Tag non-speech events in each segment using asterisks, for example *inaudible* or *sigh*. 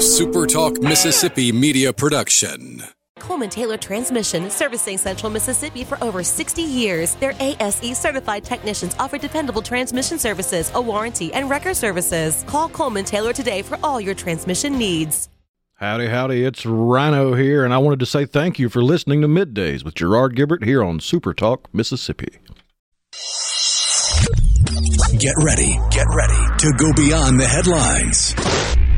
a SuperTalk Mississippi media production. Coleman Taylor Transmission, servicing Central Mississippi for over 60 years. Their ASE certified technicians offer dependable transmission services, a warranty, and record services. Call Coleman Taylor today for all your transmission needs. Howdy, howdy, it's Rhino here, and I wanted to say thank you for listening to Middays with Gerard Gibert here on Super Talk, Mississippi. Get ready, get ready to go beyond the headlines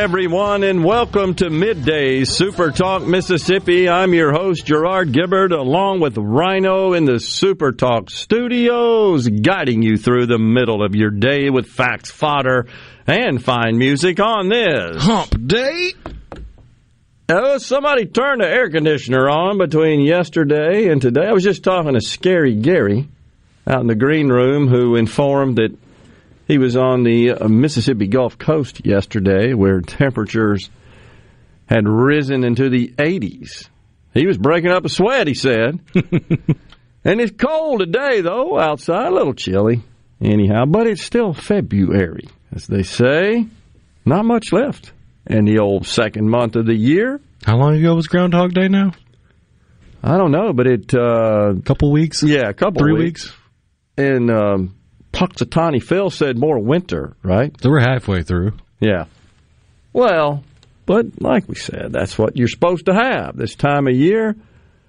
Everyone, and welcome to Midday Super Talk Mississippi. I'm your host, Gerard Gibert, along with Rhino in the Super Talk studios, guiding you through the middle of your day with facts, fodder, and fine music on this Hump Day. Oh, somebody turned the air conditioner on between yesterday and today. I was just talking to Scary Gary out in the green room who informed that he was on the uh, Mississippi Gulf Coast yesterday where temperatures had risen into the 80s. He was breaking up a sweat, he said. *laughs* and it's cold today, though, outside, a little chilly, anyhow, but it's still February, as they say. Not much left in the old second month of the year. How long ago was Groundhog Day now? I don't know, but it. A uh, couple weeks? Yeah, a couple Three weeks. weeks. And um, Punxsutawney Phil said more winter, right? So we're halfway through. Yeah. Well, but like we said, that's what you're supposed to have this time of year.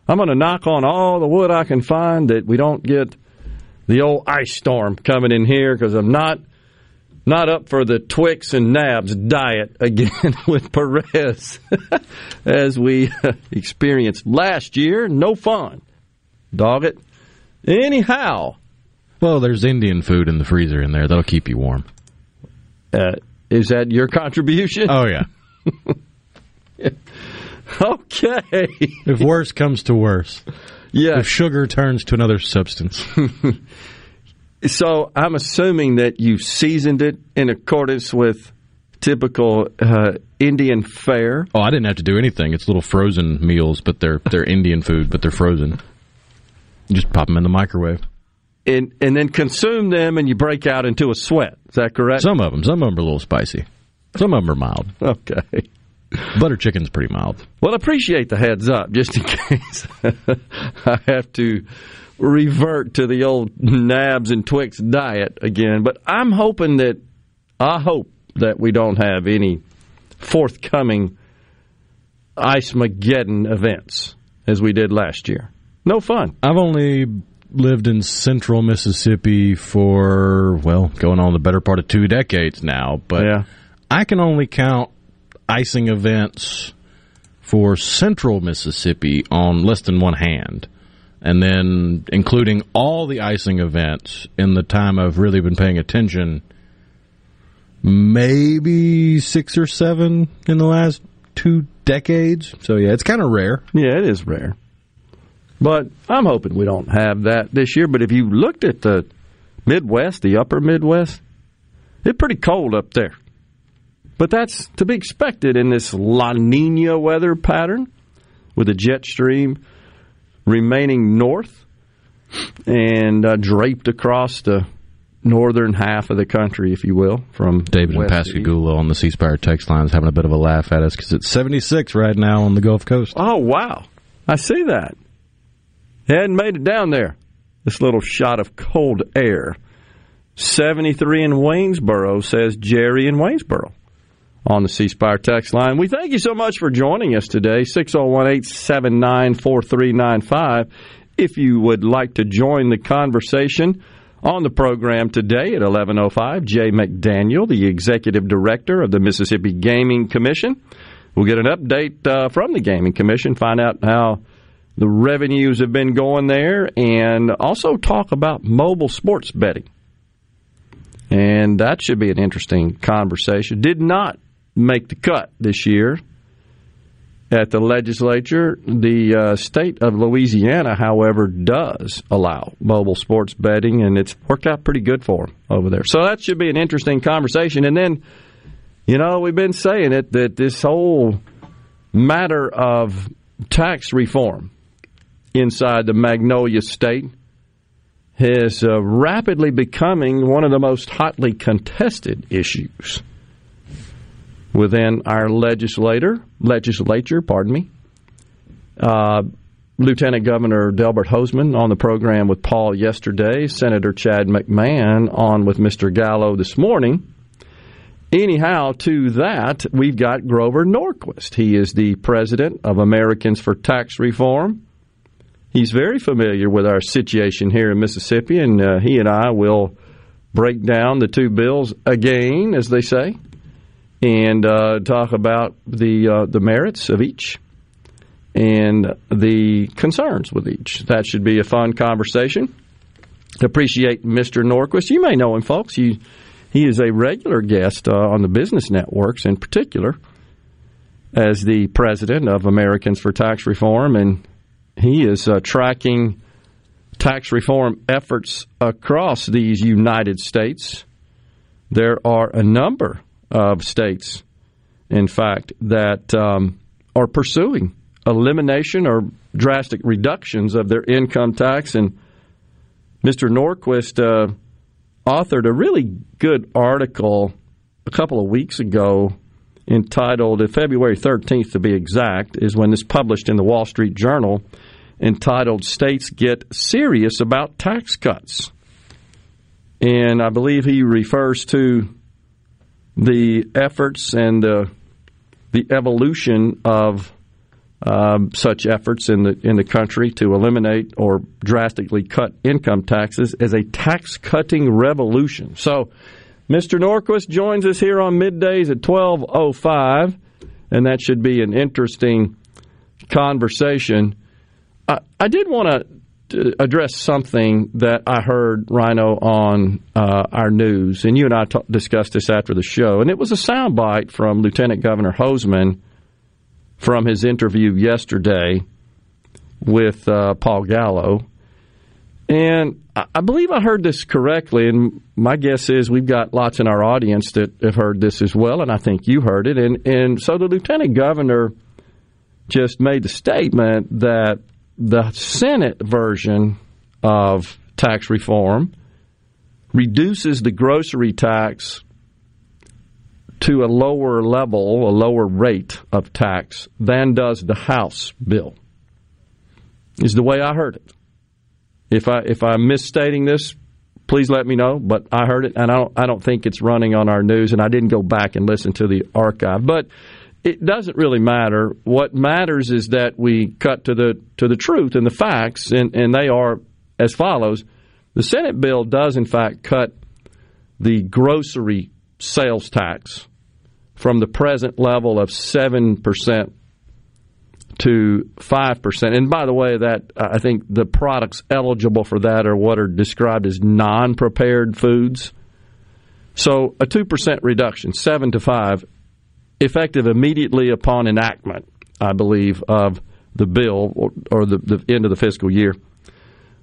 I'm going to knock on all the wood I can find that we don't get the old ice storm coming in here because I'm not not up for the Twix and Nabs diet *laughs* again with Perez *laughs* as we uh, experienced last year. No fun. Dog it. Anyhow, well, there's Indian food in the freezer in there. That'll keep you warm. Uh, is that your contribution? Oh, yeah. *laughs* okay. If worse comes to worse. Yeah. If sugar turns to another substance. *laughs* so I'm assuming that you seasoned it in accordance with typical uh, Indian fare. Oh, I didn't have to do anything. It's little frozen meals, but they're they're Indian food, but they're frozen. You just pop them in the microwave and and then consume them, and you break out into a sweat. Is that correct? Some of them. Some of them are a little spicy. Some of them are mild. Okay. Butter chicken's pretty mild. Well, I appreciate the heads up, just in *laughs* case I have to revert to the old Nabs and Twix diet again. But I'm hoping that I hope that we don't have any forthcoming Ice Mageddon events as we did last year. No fun. I've only lived in central Mississippi for, well, going on the better part of two decades now, but yeah. I can only count icing events for central Mississippi on less than one hand. And then including all the icing events in the time I've really been paying attention, maybe six or seven in the last two decades. So yeah, it's kind of rare. Yeah, it is rare. But I'm hoping we don't have that this year. But if you looked at the Midwest, the upper Midwest, it's pretty cold up there. But that's to be expected in this La Nina weather pattern with the jet stream remaining north and uh, draped across the northern half of the country, if you will, from David and Pascagoula on the C Spire text lines having a bit of a laugh at us because it's 76 right now on the Gulf Coast. Oh, wow. I see that. Hadn't made it down there. This little shot of cold air. 73 in Waynesboro, says Jerry in Waynesboro on the C Spire text line. We thank you so much for joining us today. 601 879 4395. If you would like to join the conversation on the program today at 1105, Jay McDaniel, the executive director of the Mississippi Gaming Commission. We'll get an update uh, from the Gaming Commission, find out how the revenues have been going there, and also talk about mobile sports betting And that should be an interesting conversation. Did not make the cut this year at the legislature. The uh, state of Louisiana, however, does allow mobile sports betting, and it's worked out pretty good for them over there. So that should be an interesting conversation. And then, you know, we've been saying it that this whole matter of tax reform inside the Magnolia State is uh, rapidly becoming one of the most hotly contested issues within our legislator legislature. Pardon me. Uh, Lieutenant Governor Delbert Hosemann on the program with Paul yesterday. Senator Chad McMahan on with Mr. Gallo this morning. Anyhow, to that, we've got Grover Norquist. He is the president of Americans for Tax Reform. He's very familiar with our situation here in Mississippi, and uh, he and I will break down the two bills again, as they say, and uh, talk about the uh, the merits of each and the concerns with each. That should be a fun conversation. Appreciate Mr. Norquist. You may know him, folks. He he is a regular guest uh, on the business networks, in particular, as the president of Americans for Tax Reform, and he is uh, tracking tax reform efforts across these United States. There are a number of states, in fact, that um, are pursuing elimination or drastic reductions of their income tax. And Mr. Norquist uh, authored a really good article a couple of weeks ago entitled, February 13th to be exact, is when this published in the Wall Street Journal, entitled States Get Serious About Tax Cuts. And I believe he refers to the efforts and the, the evolution of um, such efforts in the in the country to eliminate or drastically cut income taxes as a tax cutting revolution. So, Mr. Norquist joins us here on middays at twelve oh five, and that should be an interesting conversation. I, I did want to address something that I heard Rhino on uh, our news, and you and I t- discussed this after the show, and it was a soundbite from Lieutenant Governor Hosemann from his interview yesterday with uh, Paul Gallo. And I believe I heard this correctly, and my guess is we've got lots in our audience that have heard this as well, and I think you heard it. And, and so the lieutenant governor just made the statement that the Senate version of tax reform reduces the grocery tax to a lower level, a lower rate of tax than does the House bill. Is the way I heard it. If I if I'm misstating this, please let me know. But I heard it, and I don't I don't think it's running on our news, and I didn't go back and listen to the archive. But it doesn't really matter. What matters is that we cut to the to the truth and the facts, and, and they are as follows. The Senate bill does in fact cut the grocery sales tax from the present level of 7% to 5%. And by the way, that I think the products eligible for that are what are described as non-prepared foods. So a 2% reduction, 7 to 5, effective immediately upon enactment, I believe, of the bill or, or the, the, end of the fiscal year.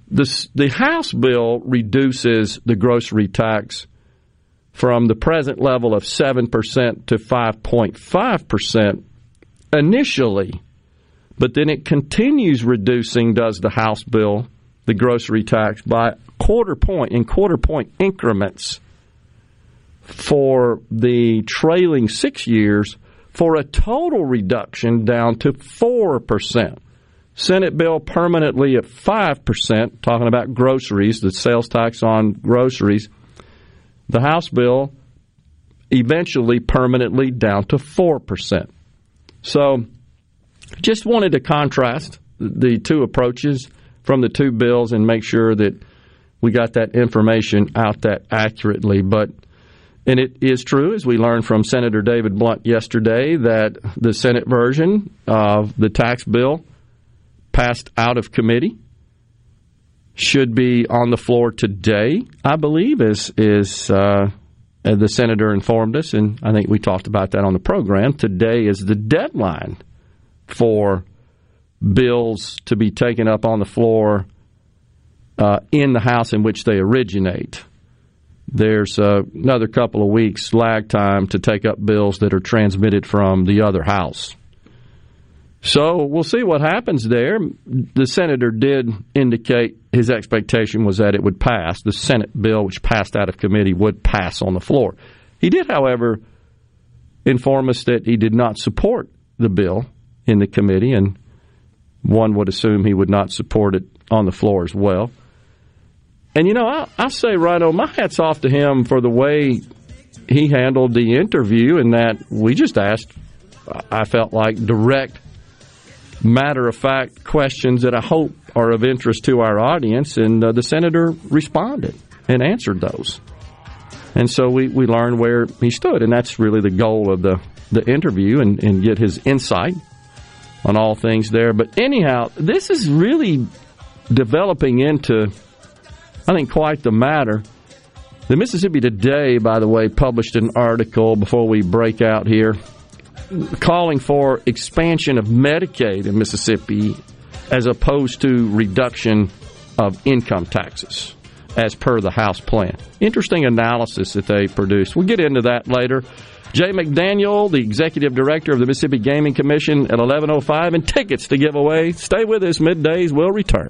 This, the House bill reduces the grocery tax from the present level of 7% to 5.5% initially, but then it continues reducing, does the House bill, the grocery tax, by quarter point in quarter point increments for the trailing six years for a total reduction down to 4%. Senate bill permanently at 5%, talking about groceries, the sales tax on groceries the House bill eventually permanently down to 4%. So just wanted to contrast the two approaches from the two bills and make sure that we got that information out that accurately. But and it is true, as we learned from Senator David Blount yesterday, that the Senate version of the tax bill passed out of committee should be on the floor today, I believe, uh, uh, the senator informed us, and I think we talked about that on the program. Today is the deadline for bills to be taken up on the floor uh, in the House in which they originate. There's uh, another couple of weeks lag time to take up bills that are transmitted from the other House. So we'll see what happens there. The senator did indicate his expectation was that it would pass. The Senate bill, which passed out of committee, would pass on the floor. He did, however, inform us that he did not support the bill in the committee, and one would assume he would not support it on the floor as well. And you know, I, I say right on, my hat's off to him for the way he handled the interview, and that we just asked, I felt like, direct matter of fact questions that I hope are of interest to our audience, and uh, the senator responded and answered those. And so we, we learned where he stood, and that's really the goal of the, the interview and, and get his insight on all things there. But anyhow, this is really developing into, I think, quite the matter. The Mississippi Today, by the way, published an article before we break out here calling for expansion of Medicaid in Mississippi as opposed to reduction of income taxes as per the House plan. Interesting analysis that they produced. We'll get into that later. Jay McDaniel, the executive director of the Mississippi Gaming Commission at 11:05 and tickets to give away. Stay with us middays will return.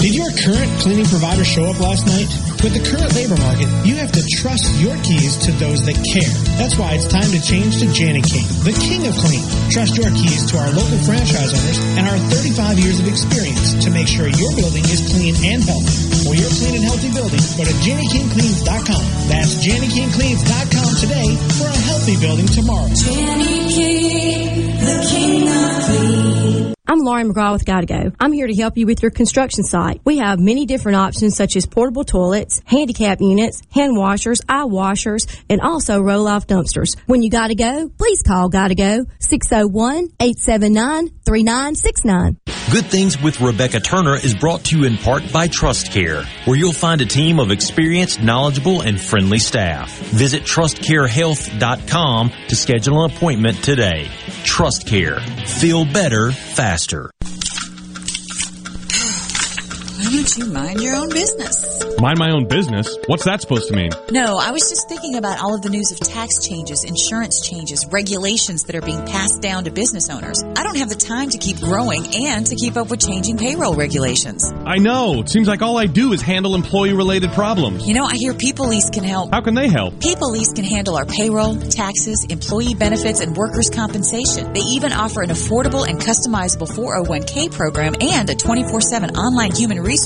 Did your current cleaning provider show up last night? With the current labor market, you have to trust your keys to those that care. That's why it's time to change to Jani King, the king of clean. Trust your keys to our local franchise owners and our 35 years of experience to make sure your building is clean and healthy. For your clean and healthy building, go to JaniKingCleans.com. That's JaniKingCleans.com today for a healthy building tomorrow. Jani King, the king of clean. I'm Lauren McGraw with Gotta Go. I'm here to help you with your construction site. We have many different options such as portable toilets, handicap units, hand washers, eye washers, and also roll-off dumpsters. When you gotta go, please call Gotta Go 601-879-3969. Good Things with Rebecca Turner is brought to you in part by Trust Care, where you'll find a team of experienced, knowledgeable, and friendly staff. Visit trustcarehealth.com to schedule an appointment today. Trust Care. Feel better, faster. Why don't you mind your own business? Mind my own business? What's that supposed to mean? No, I was just thinking about all of the news of tax changes, insurance changes, regulations that are being passed down to business owners. I don't have the time to keep growing and to keep up with changing payroll regulations. I know. It seems like all I do is handle employee related problems. You know, I hear People Lease can help. How can they help? People Lease can handle our payroll, taxes, employee benefits, and workers' compensation. They even offer an affordable and customizable 401k program and a 24 7 online human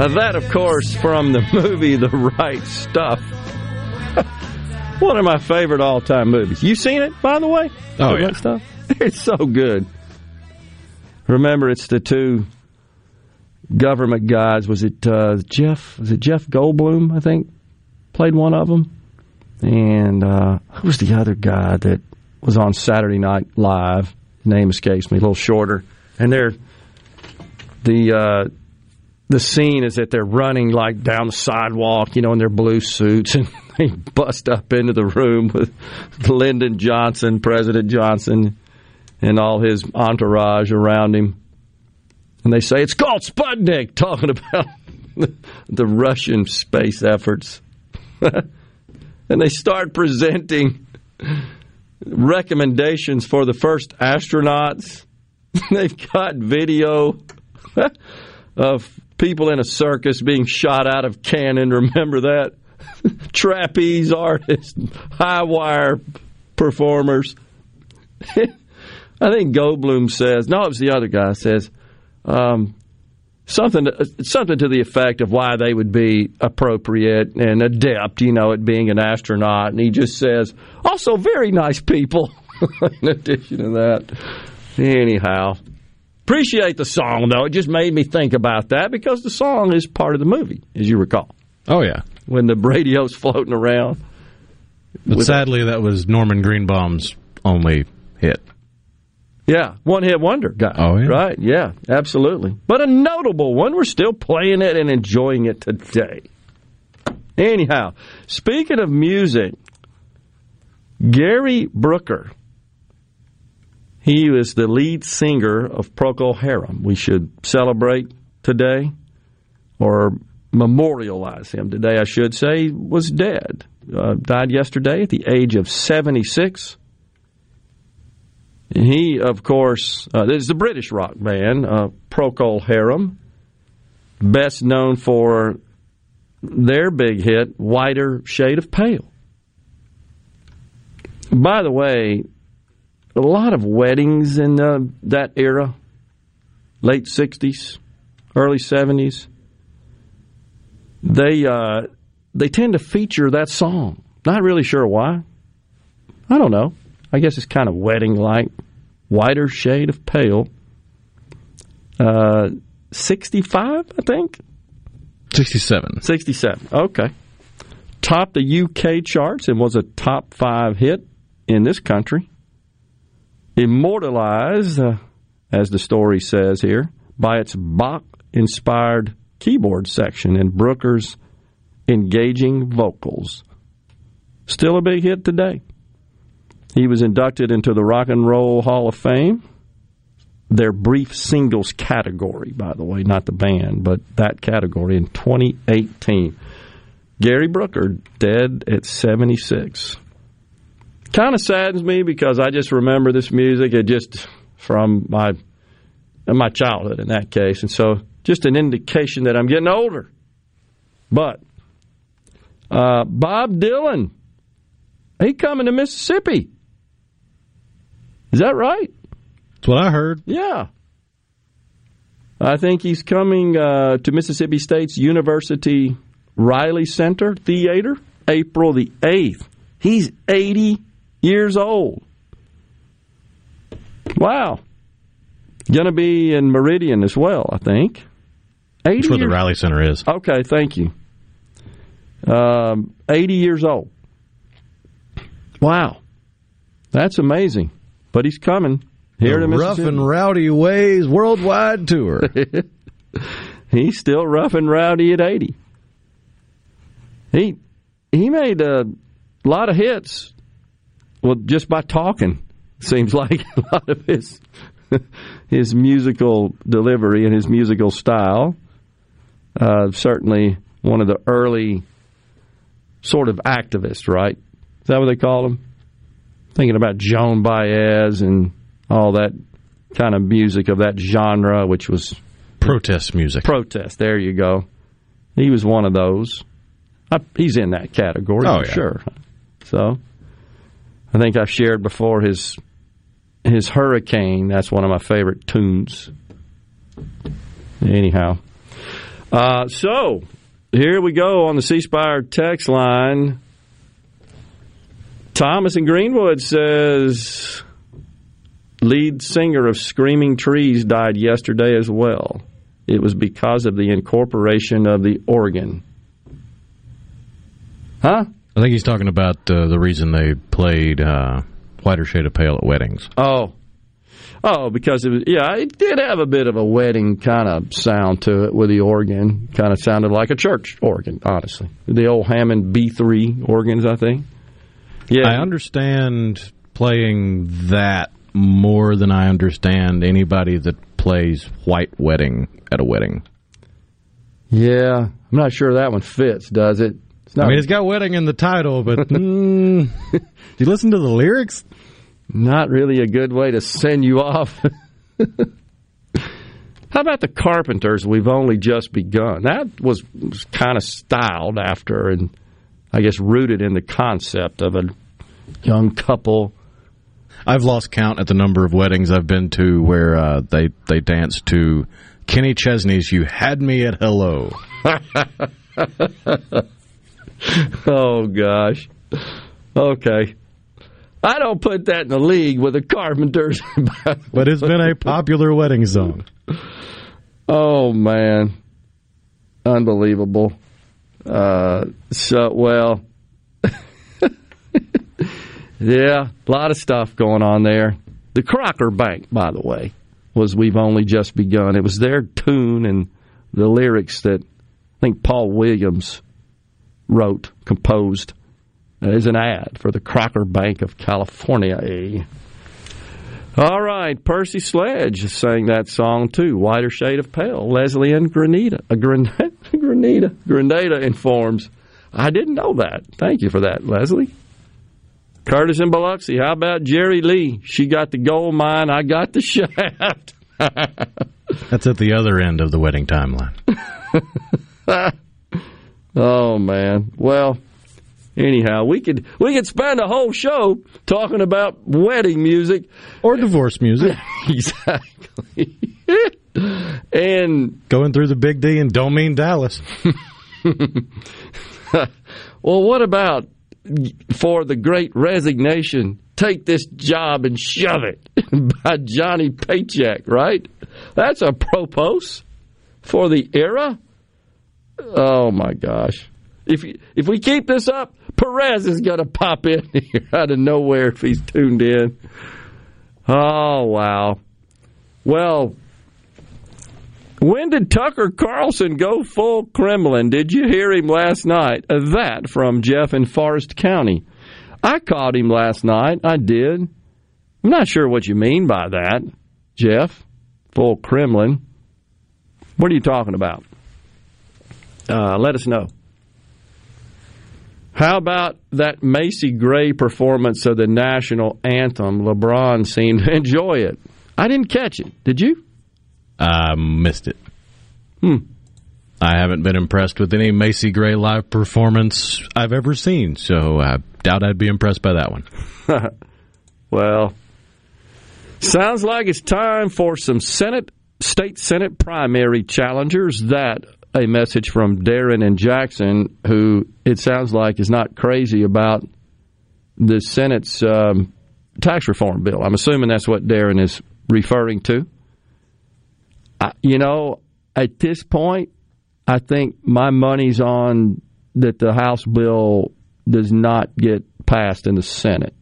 Uh, that, of course, from the *laughs* movie The Right Stuff. *laughs* One of my favorite all time movies. You seen it, by the way? Oh, the yeah. Right Stuff? *laughs* It's so good. Remember, it's the two government guys. Was it uh, Jeff? Was it Jeff Goldblum? I think played one of them. And uh, who was the other guy that was on Saturday Night Live? Name escapes me. A little shorter. And they're the uh, the scene is that they're running like down the sidewalk, you know, in their blue suits, *laughs* and they bust up into the room with Lyndon Johnson, President Johnson, and all his entourage around him. And they say it's called Sputnik, *laughs* talking about *laughs* the Russian space efforts. and they start presenting recommendations for the first astronauts. They've got video of people in a circus being shot out of cannon. Remember that? *laughs* Trapeze artists, high wire performers. *laughs* I think Goldblum says, no, it was the other guy says, um, something something to the effect of why they would be appropriate and adept, you know, at being an astronaut. And he just says, also very nice people. *laughs* in addition to that, anyhow, appreciate the song though. It just made me think about that because the song is part of the movie, as you recall. Oh yeah, when the radio's floating around. But sadly, that was Norman Greenbaum's only hit. Yeah, one hit wonder guy. Oh, yeah. Right, yeah, absolutely. But a notable one. We're still playing it and enjoying it today. Anyhow, speaking of music, Gary Brooker, he was the lead singer of Procol Harum. We should celebrate today or memorialize him today, I should say, He was dead. Uh, died yesterday at the age of 76. He, of course, uh, is the British rock band, uh, Procol Harum, best known for their big hit, Whiter Shade of Pale. By the way, a lot of weddings in uh, that era, late 60s, early 70s, they, uh, they tend to feature that song. Not really sure why. I don't know. I guess it's kind of wedding like. Whiter shade of pale. Uh, 65, I think? 67. 67. Okay. Topped the UK charts and was a top five hit in this country. Immortalized, uh, as the story says here, by its Bach inspired keyboard section and Brooker's engaging vocals. Still a big hit today. He was inducted into the Rock and Roll Hall of Fame. Their brief singles category, by the way, not the band, but that category in 2018. Gary Brooker, dead at 76. Kind of saddens me because I just remember this music. It just from my my childhood in that case, and so just an indication that I'm getting older. But uh, Bob Dylan, he coming to Mississippi. Is that right? That's what I heard. Yeah. I think he's coming uh, to Mississippi State's University Riley Center Theater April the 8th. He's 80 years old. Wow. Going to be in Meridian as well, I think. 80 That's where the Riley Center is. Okay, thank you. Um, 80 years old. Wow, that's amazing. But he's coming here the to Rough and Rowdy Ways Worldwide Tour. *laughs* he's still rough and rowdy at 80. He he made a lot of hits well just by talking. Seems *laughs* like a lot of his *laughs* his musical delivery and his musical style. Uh, certainly one of the early sort of activists, right? Is that what they call him? Thinking about Joan Baez and all that kind of music of that genre, which was protest music. Protest. There you go. He was one of those. I, he's in that category Oh, yeah. sure. So, I think I've shared before his his Hurricane. That's one of my favorite tunes. Anyhow, uh, so here we go on the C Spire text line. Thomas in Greenwood says lead singer of Screaming Trees died yesterday as well. It was because of the incorporation of the organ. Huh? I think he's talking about uh, the reason they played uh, Whiter Shade of Pale at weddings. Oh. Oh, because it was, yeah, it did have a bit of a wedding kind of sound to it with the organ. Kind of sounded like a church organ, honestly. The old Hammond B3 organs, I think. Yeah. I understand playing that more than I understand anybody that plays White Wedding at a wedding. Yeah, I'm not sure that one fits, does it? I mean, it's got wedding in the title, but *laughs* mm, do you listen to the lyrics? Not really a good way to send you off. *laughs* How about the Carpenters? We've only just begun. That was, was kind of styled after, and I guess rooted in the concept of a young couple. I've lost count at the number of weddings I've been to where uh, they they dance to Kenny Chesney's "You Had Me at Hello." *laughs* *laughs* oh gosh. Okay. I don't put that in the league with the Carpenters. *laughs* but it's been a popular wedding song. Oh man, unbelievable. Uh, so well, *laughs* yeah, a lot of stuff going on there. The Crocker Bank, by the way, was "We've Only Just Begun." It was their tune and the lyrics that I think Paul Williams wrote, composed is an ad for the Crocker Bank of California. All right, Percy Sledge sang that song too, Whiter Shade of Pale. Leslie and Grenada, uh, Grenada, *laughs* Grenada, Grenada informs. I didn't know that. Thank you for that, Leslie. Curtis and Biloxi, how about Jerry Lee? She got the gold mine, I got the shaft. *laughs* That's at the other end of the wedding timeline. *laughs* oh man. Well, anyhow, we could we could spend a whole show talking about wedding music or divorce music. *laughs* exactly. *laughs* and going through the Big D and don't mean Dallas. *laughs* well, what about for the great resignation? Take this job and shove it by Johnny Paycheck, right? That's a propos for the era. Oh my gosh! If if we keep this up, Perez is going to pop in *laughs* here out of nowhere if he's tuned in. Oh wow! Well, when did Tucker Carlson go full Kremlin? Did you hear him last night? Uh, That from Jeff in Forrest County. I caught him last night. I did. I'm not sure what you mean by that, Jeff. Full Kremlin. What are you talking about? Uh, let us know. How about that Macy Gray performance of the national anthem? LeBron seemed to *laughs* enjoy it. I didn't catch it. Did you? I missed it. Hmm. I haven't been impressed with any Macy Gray live performance I've ever seen, so I doubt I'd be impressed by that one. *laughs* well, sounds like it's time for some Senate, state Senate primary challengers. That a message from Darren and Jackson, who it sounds like is not crazy about the Senate's um, tax reform bill. I'm assuming that's what Darren is referring to. I, you know, at this point, I think my money's on that the House bill does not get passed in the Senate.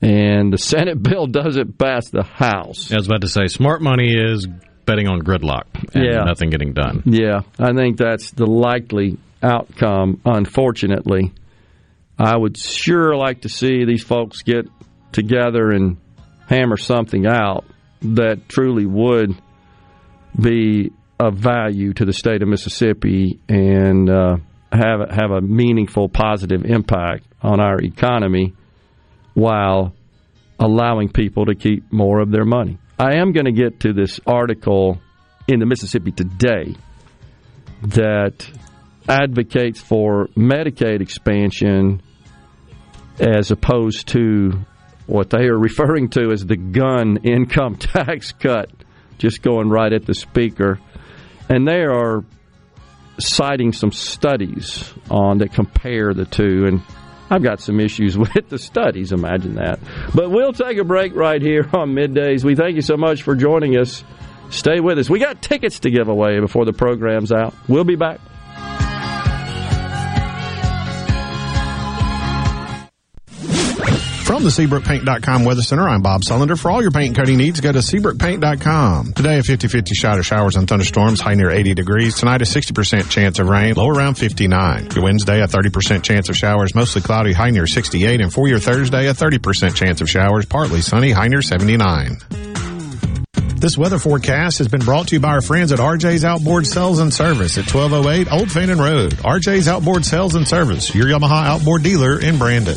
And the *laughs* Senate bill doesn't pass the House. I was about to say, smart money is betting on gridlock and Yeah. nothing getting done. Yeah, I think that's the likely outcome, unfortunately. I would sure like to see these folks get together and hammer something out that truly would be of value to the state of Mississippi and uh, have have a meaningful positive impact on our economy while allowing people to keep more of their money. I am going to get to this article in the Mississippi Today that advocates for Medicaid expansion as opposed to what they are *laughs* referring to as the Gunn income *laughs* tax cut, just going right at the speaker. And they are citing some studies on that compare the two. And I've got some issues *laughs* with the studies, imagine that. But we'll take a break right here on middays. We thank you so much for joining us. Stay with us. We got tickets to give away before the program's out. We'll be back. From the SeabrookPaint.com Weather Center, I'm Bob Sullender. For all your paint and coating needs, go to SeabrookPaint.com. Today, a 50-50 shot of showers and thunderstorms, high near 80 degrees. Tonight, a 60% chance of rain, low around 59. Your Wednesday, a 30% chance of showers, mostly cloudy, high near 68. And for your Thursday, a 30% chance of showers, partly sunny, high near 79. This weather forecast has been brought to you by our friends at RJ's Outboard Sales and Service at 1208 Old Fannin Road. RJ's Outboard Sales and Service, your Yamaha outboard dealer in Brandon.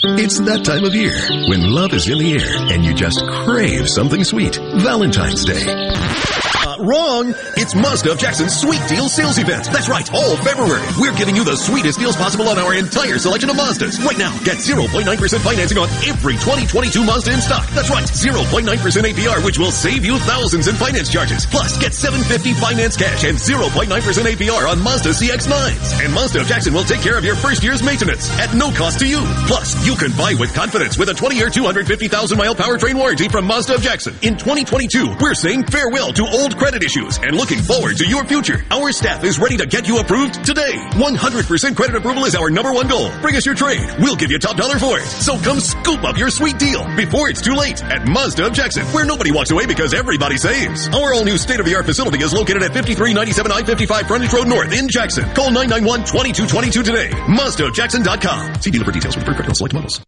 It's that time of year when love is in the air and you just crave something sweet. Valentine's Day. Wrong! It's Mazda of Jackson's Sweet Deal Sales Event. That's right, all February. We're giving you the sweetest deals possible on our entire selection of Mazdas. Right now, get 0.9% financing on every 2022 Mazda in stock. That's right, 0.9% APR, which will save you thousands in finance charges. Plus, get 750 finance cash and 0.9% APR on Mazda CX-9s. And Mazda of Jackson will take care of your first year's maintenance at no cost to you. Plus, you can buy with confidence with a 20-year, 250,000-mile powertrain warranty from Mazda of Jackson. In 2022, we're saying farewell to old credit issues and looking forward to your future. Our staff is ready to get you approved today. 100% credit approval is our number one goal. Bring us your trade. We'll give you top dollar for it. So come scoop up your sweet deal before it's too late at Mazda of Jackson, where nobody walks away because everybody saves. Our all new state of the art facility is located at 5397 I-55 Frontage Road North in Jackson. Call 991-2222 today. MazdaofJackson.com. See dealer for details with pre select models.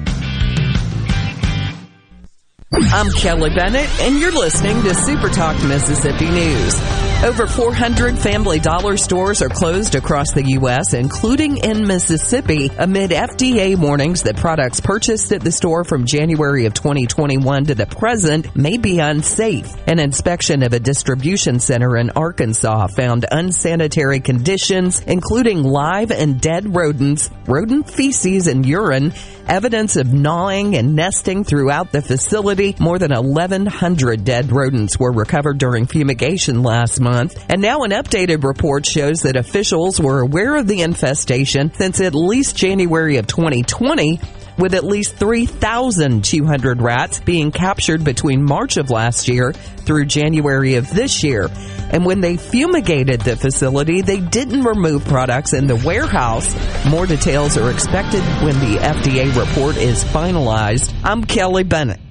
I'm Kelly Bennett, and you're listening to Super Talk Mississippi News. Over 400 Family Dollar stores are closed across the U.S., including in Mississippi, amid FDA warnings that products purchased at the store from January of 2021 to the present may be unsafe. An inspection of a distribution center in Arkansas found unsanitary conditions, including live and dead rodents, rodent feces and urine, evidence of gnawing and nesting throughout the facility. More than 1,100 dead rodents were recovered during fumigation last month. And now an updated report shows that officials were aware of the infestation since at least January of 2020 with at least 3,200 rats being captured between March of last year through January of this year. And when they fumigated the facility, they didn't remove products in the warehouse. More details are expected when the FDA report is finalized. I'm Kelly Bennett.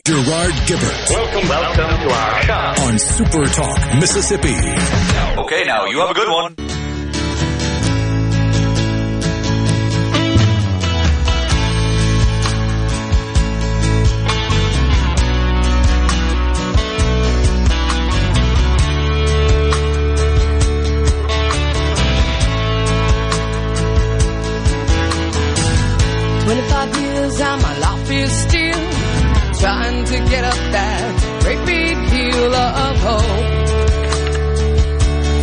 Gerard Gibert Welcome, welcome to our shop. on Super Talk, Mississippi. Okay, now you have a good one. Twenty-five years and my life is still trying to get up that great big hill of hope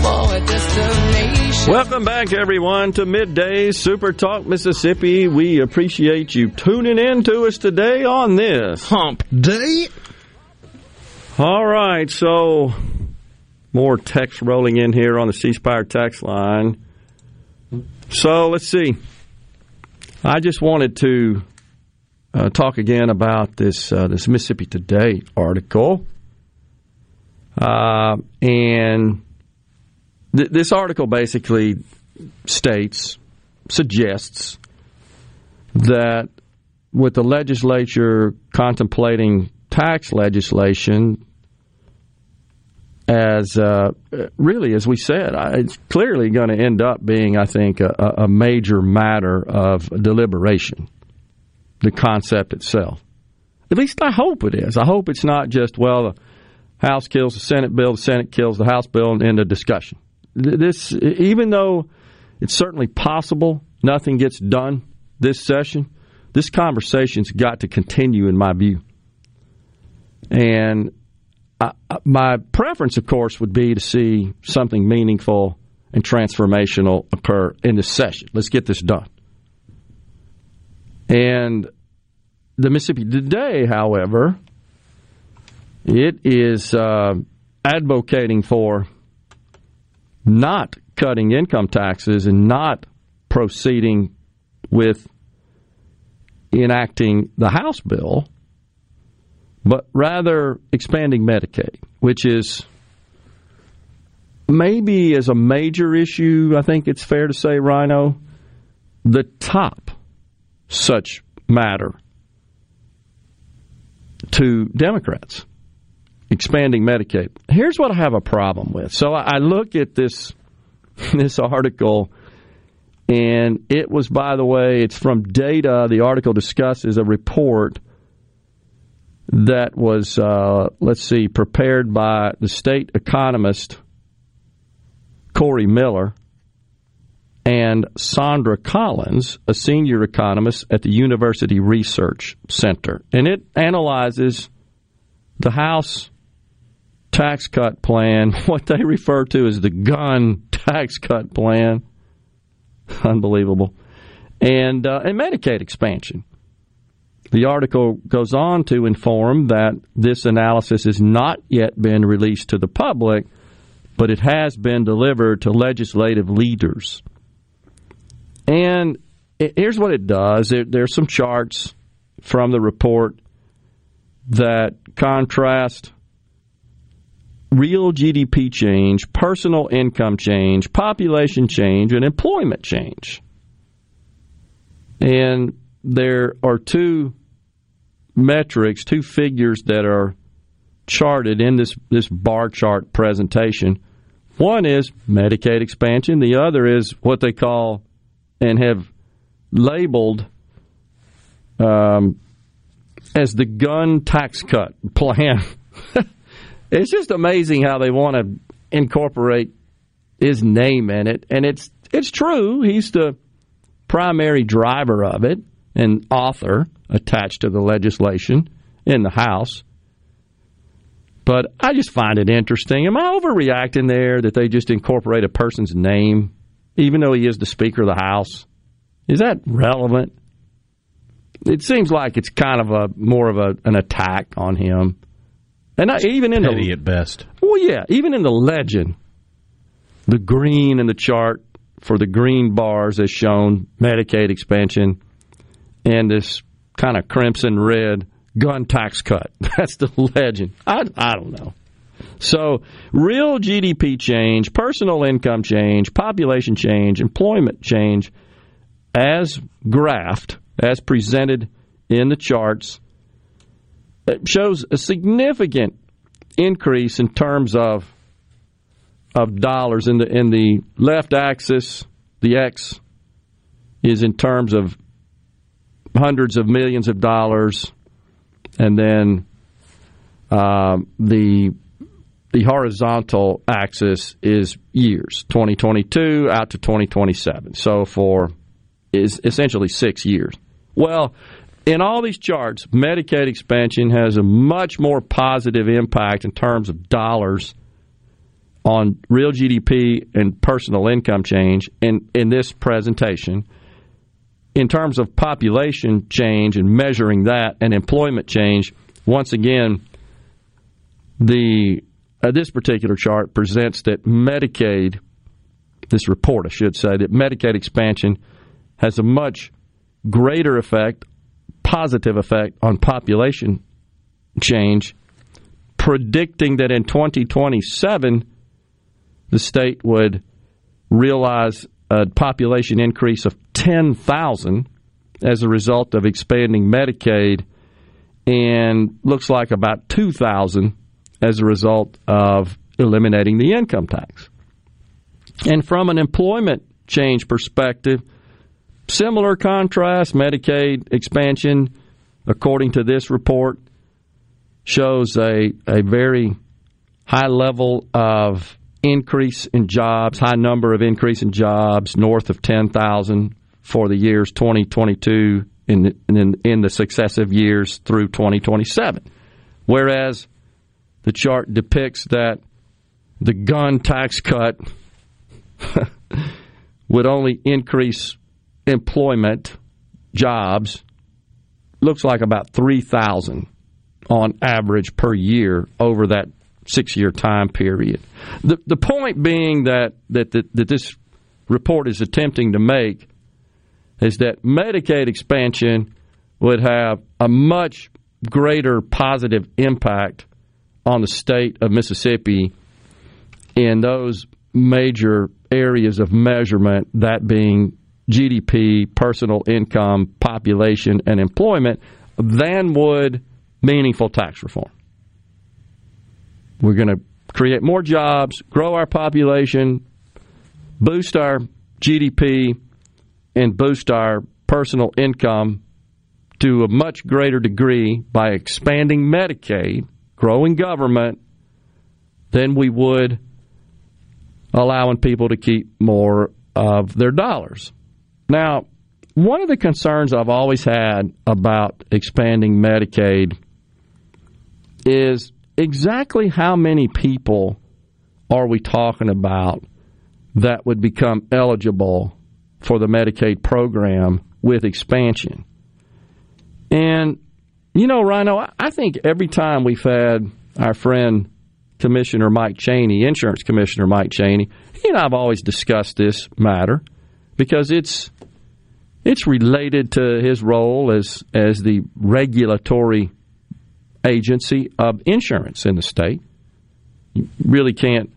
for a destination. Welcome back, everyone, to Midday Super Talk Mississippi. We appreciate you tuning in to us today on this Hump Day. All right, so more text rolling in here on the C Spire text line. So let's see. I just wanted to uh, talk again about this uh, this Mississippi Today article, uh, and th- this article basically states suggests that with the legislature contemplating tax legislation as uh, really, as we said, it's clearly going to end up being, I think, a, a a major matter of deliberation. The concept itself, at least I hope it is. I hope it's not just well, the House kills the Senate bill, the Senate kills the House bill, and end of discussion. This, even though it's certainly possible nothing gets done this session, this conversation's got to continue, in my view. And I, my preference, of course, would be to see something meaningful and transformational occur in this session. Let's get this done. And the Mississippi Today, however, it is uh, advocating for not cutting income taxes and not proceeding with enacting the House bill, but rather expanding Medicaid, which is maybe as a major issue, I think it's fair to say, Rhino, the top such matter to Democrats expanding Medicaid. Here's what I have a problem with. So I look at this *laughs* this article and it was by the way, it's from data. The article discusses a report that was uh, let's see, prepared by the state economist Corey Miller and Sandra Collins, a senior economist at the University Research Center. And it analyzes the House tax cut plan, *laughs* what they refer to as the Gunn tax cut plan. Unbelievable. and uh, and Medicaid expansion. The article goes on to inform that this analysis has not yet been released to the public, but it has been delivered to legislative leaders. And here's what it does there, there's some charts from the report that contrast real GDP change, personal income change, population change, and employment change. And there are two metrics, two figures that are charted in this, this bar chart presentation. One is Medicaid expansion, the other is what they call and have labeled um, as the Gunn tax cut plan. *laughs* it's just amazing how they want to incorporate his name in it, and it's it's true. He's the primary driver of it and author attached to the legislation in the House. But I just find it interesting. Am I overreacting there that they just incorporate a person's name, even though he is the Speaker of the House? Is that relevant? It seems like it's kind of a more of a, an attack on him, and I, even in Petty the at best. well, yeah, even in the legend, the green in the chart for the green bars as shown Medicaid expansion, and this kind of crimson red Gunn tax cut. *laughs* That's the legend. I, I don't know. So, real GDP change, personal income change, population change, employment change, as graphed, as presented in the charts, shows a significant increase in terms of of dollars in the in the left axis. The X is in terms of hundreds of millions of dollars, and then um, the the horizontal axis is years 2022 out to 2027 so for is essentially six years. Well in all these charts medicaid expansion has a much more positive impact in terms of dollars on real gdp and personal income change in, in this presentation. In terms of population change and measuring that and employment change once again the uh, this particular chart presents that Medicaid, this report, I should say, that Medicaid expansion has a much greater effect, positive effect on population change, predicting that in 2027 the state would realize a population increase of 10,000 as a result of expanding Medicaid and looks like about 2,000 as a result of eliminating the income tax. And from an employment change perspective, similar contrast Medicaid expansion, according to this report, shows a, a very high level of increase in jobs, high number of increase in jobs, north of 10,000 for the years 2022 in in, in the successive years through 2027. Whereas the chart depicts that the Gunn tax cut *laughs* would only increase employment, jobs, looks like about 3,000 on average per year over that six year time period. The, the point being that, that, that, that this report is attempting to make is that Medicaid expansion would have a much greater positive impact on the state of Mississippi in those major areas of measurement, that being GDP, personal income, population, and employment, than would meaningful tax reform. We're going to create more jobs, grow our population, boost our GDP, and boost our personal income to a much greater degree by expanding Medicaid growing government than we would allowing people to keep more of their dollars. Now, one of the concerns I've always had about expanding Medicaid is exactly how many people are we talking about that would become eligible for the Medicaid program with expansion. And, you know, Rhino, I think every time we've had our friend Commissioner Mike Chaney, Insurance Commissioner Mike Chaney, he and I have always discussed this matter because it's it's related to his role as as the regulatory agency of insurance in the state. You really can't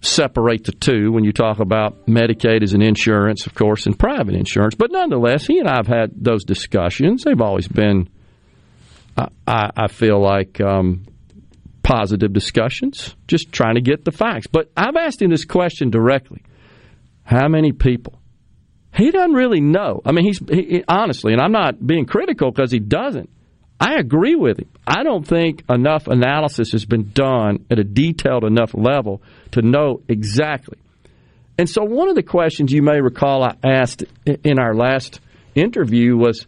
separate the two when you talk about Medicaid as an insurance, of course, and private insurance. But nonetheless, he and I have had those discussions. They've always been, I, I feel like, um, positive discussions, just trying to get the facts. But I've asked him this question directly How many people? He doesn't really know. I mean, he's he, honestly, and I'm not being critical because he doesn't. I agree with him. I don't think enough analysis has been done at a detailed enough level to know exactly. And so, one of the questions you may recall I asked in our last interview was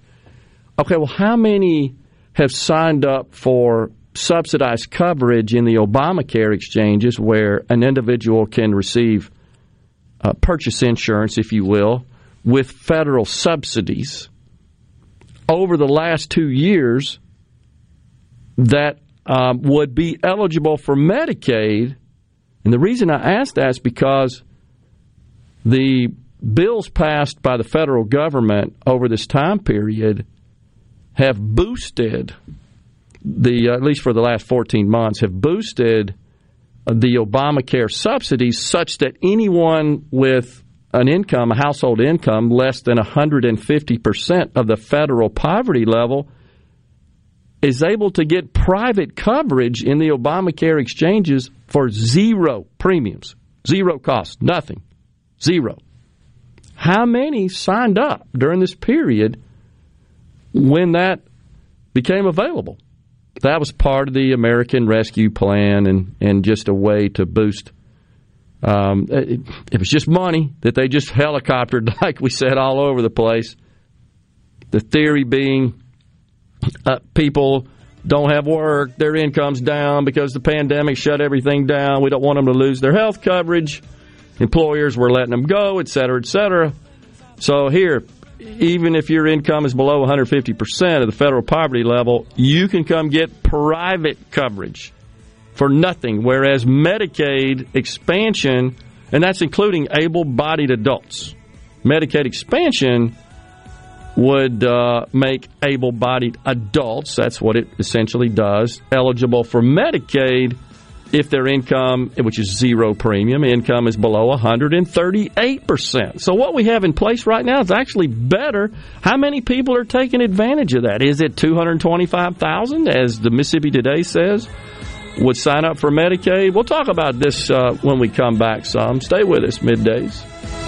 okay, well, how many have signed up for subsidized coverage in the Obamacare exchanges where an individual can receive uh, purchase insurance, if you will, with federal subsidies? over the last two years that um, would be eligible for Medicaid. And the reason I ask that is because the bills passed by the federal government over this time period have boosted the uh, at least for the last 14 months have boosted uh, the Obamacare subsidies such that anyone with an income, a household income less than 150% of the federal poverty level is able to get private coverage in the Obamacare exchanges for zero premiums, zero cost, nothing, zero. How many signed up during this period when that became available? That was part of the American Rescue Plan and, and just a way to boost um, it, it, was just money that they just helicoptered, *laughs* like we said, all over the place. The theory being uh, people don't have work, their income's down because the pandemic shut everything down. We don't want them to lose their health coverage. Employers were letting them go, et cetera, et cetera. So here, even if your income is below 150% of the federal poverty level, you can come get private coverage for nothing, whereas Medicaid expansion, and that's including able bodied adults, Medicaid expansion would uh, make able bodied adults, that's what it essentially does, eligible for Medicaid if their income, which is zero premium, income is below 138%. So what we have in place right now is actually better. How many people are taking advantage of that? Is it 225,000 as the Mississippi Today says? would sign up for Medicaid. We'll talk about this uh, when we come back some. Stay with us, middays.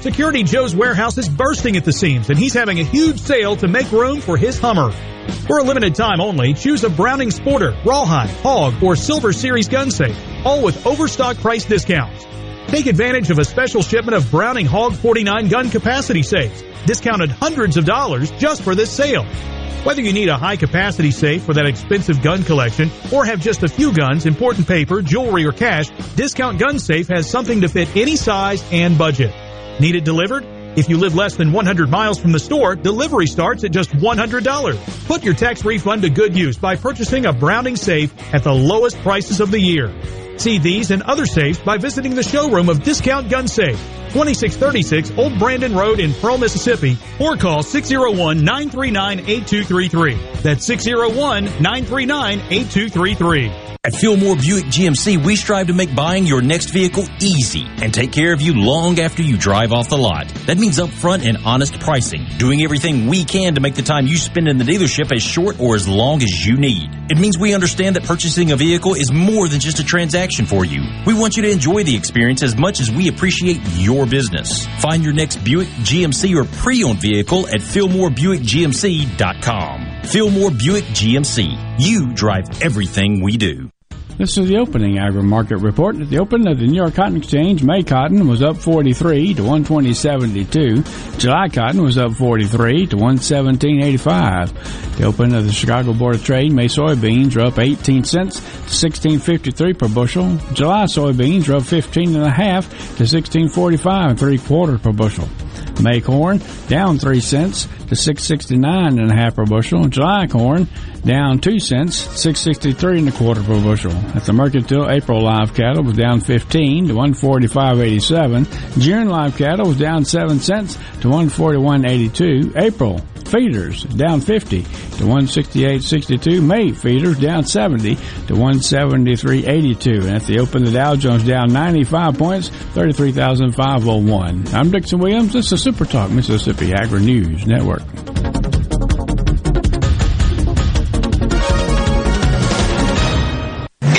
Security Joe's warehouse is bursting at the seams, and he's having a huge sale to make room for his Hummer. For a limited time only, choose a Browning Sporter, Rawhide, Hog, or Silver Series gun safe, all with overstock price discounts. Take advantage of a special shipment of Browning Hog 49 gun capacity safes, discounted hundreds of dollars just for this sale. Whether you need a high capacity safe for that expensive gun collection or have just a few guns, important paper, jewelry, or cash, Discount Gun Safe has something to fit any size and budget. Need it delivered? If you live less than 100 miles from the store, delivery starts at just $100. Put your tax refund to good use by purchasing a Browning safe at the lowest prices of the year. See these and other safes by visiting the showroom of Discount Gun Safe. 2636 Old Brandon Road in Pearl, Mississippi, or call 601 939 8233. That's 601 939 8233. At Fillmore Buick GMC, we strive to make buying your next vehicle easy and take care of you long after you drive off the lot. That means upfront and honest pricing, doing everything we can to make the time you spend in the dealership as short or as long as you need. It means we understand that purchasing a vehicle is more than just a transaction for you. We want you to enjoy the experience as much as we appreciate your business. Find your next Buick, GMC, or pre-owned vehicle at FillmoreBuickGMC.com. Fillmore Buick GMC. You drive everything we do. This is the opening agri market report. At the open of the New York Cotton Exchange, May cotton was up 43 to 120.72. July cotton was up 43 to 117.85. The open of the Chicago Board of Trade, May soybeans were up 18 cents to 16.53 per bushel. July soybeans were up 15 and a half to 16.45 and three quarters per bushel. May corn down three cents to six sixty nine and a half per bushel. July corn down two cents, six sixty three and a quarter per bushel. At the Mercantile, April live cattle was down fifteen to one forty five eighty seven. June live cattle was down seven cents to one forty one eighty two. April feeders down 50 to 168.62. May feeders down 70 to 173.82. And at the open, the Dow Jones down 95 points, 33,501. I'm Dixon Williams. This is Super Talk Mississippi Agri News Network.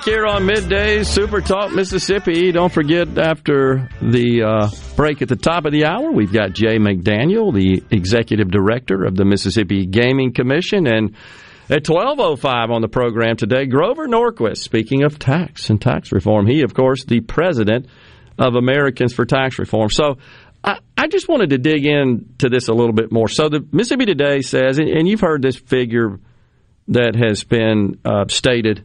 Back here on midday Super Talk Mississippi. Don't forget, after the uh, break at the top of the hour, we've got Jay McDaniel, the executive director of the Mississippi Gaming Commission, and at twelve oh five on the program today, Grover Norquist. Speaking of tax and tax reform, he, of course, the president of Americans for Tax Reform. So. I, I just wanted to dig into this a little bit more. So, the Mississippi Today says, and, you've heard this figure that has been uh, stated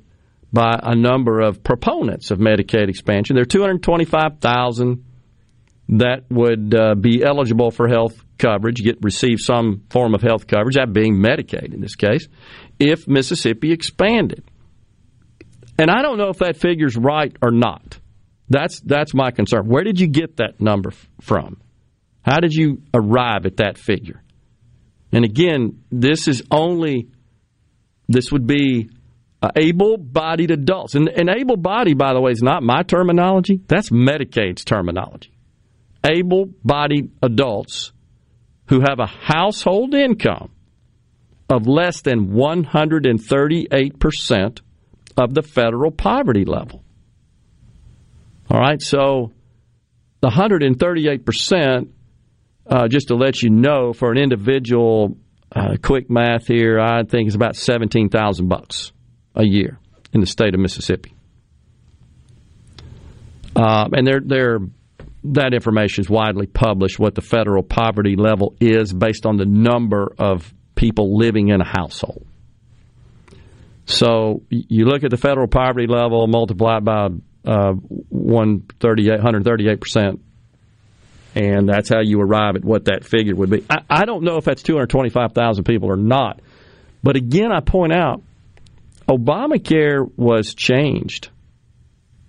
by a number of proponents of Medicaid expansion. There are 225,000 that would uh, be eligible for health coverage, get receive some form of health coverage, that being Medicaid in this case, if Mississippi expanded. And I don't know if that figure's right or not. That's that's my concern. Where did you get that number f- from? How did you arrive at that figure? And again, this is only this would be uh, able-bodied adults. And, and able-bodied, by the way, is not my terminology. That's Medicaid's terminology. Able-bodied adults who have a household income of less than 138% of the federal poverty level. All right, so the 138 percent, uh, just to let you know, for an individual, uh, quick math here, I think is about 17,000 bucks a year in the state of Mississippi. Um, and they're, they're, that information is widely published, what the federal poverty level is based on the number of people living in a household. So you look at the federal poverty level, multiply it by uh, 138, percent, and that's how you arrive at what that figure would be. I, I don't know if that's 225,000 people or not, but again, I point out Obamacare was changed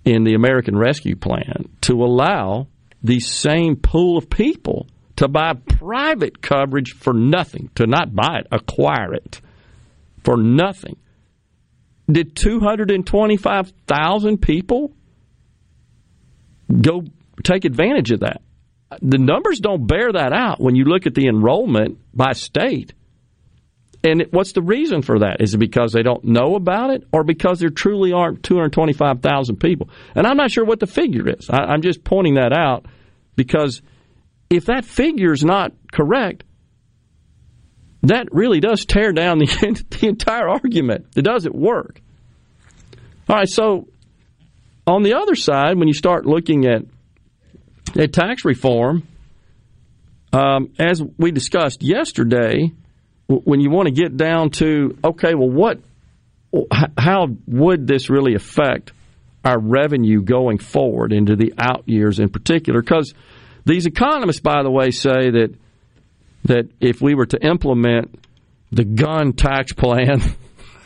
in the American Rescue Plan to allow the same pool of people to buy private coverage for nothing, to not buy it, acquire it for nothing. Did 225,000 people go take advantage of that? The numbers don't bear that out when you look at the enrollment by state. And what's the reason for that? Is it because they don't know about it or because there truly aren't 225,000 people? And I'm not sure what the figure is. I, I'm just pointing that out because if that figure is not correct, that really does tear down the, *laughs* the entire argument. It doesn't work. All right, so on the other side, when you start looking at, at tax reform, um, as we discussed yesterday, when you want to get down to okay, well, what, how would this really affect our revenue going forward into the out years in particular? Because these economists, by the way, say that that if we were to implement the Gunn tax plan,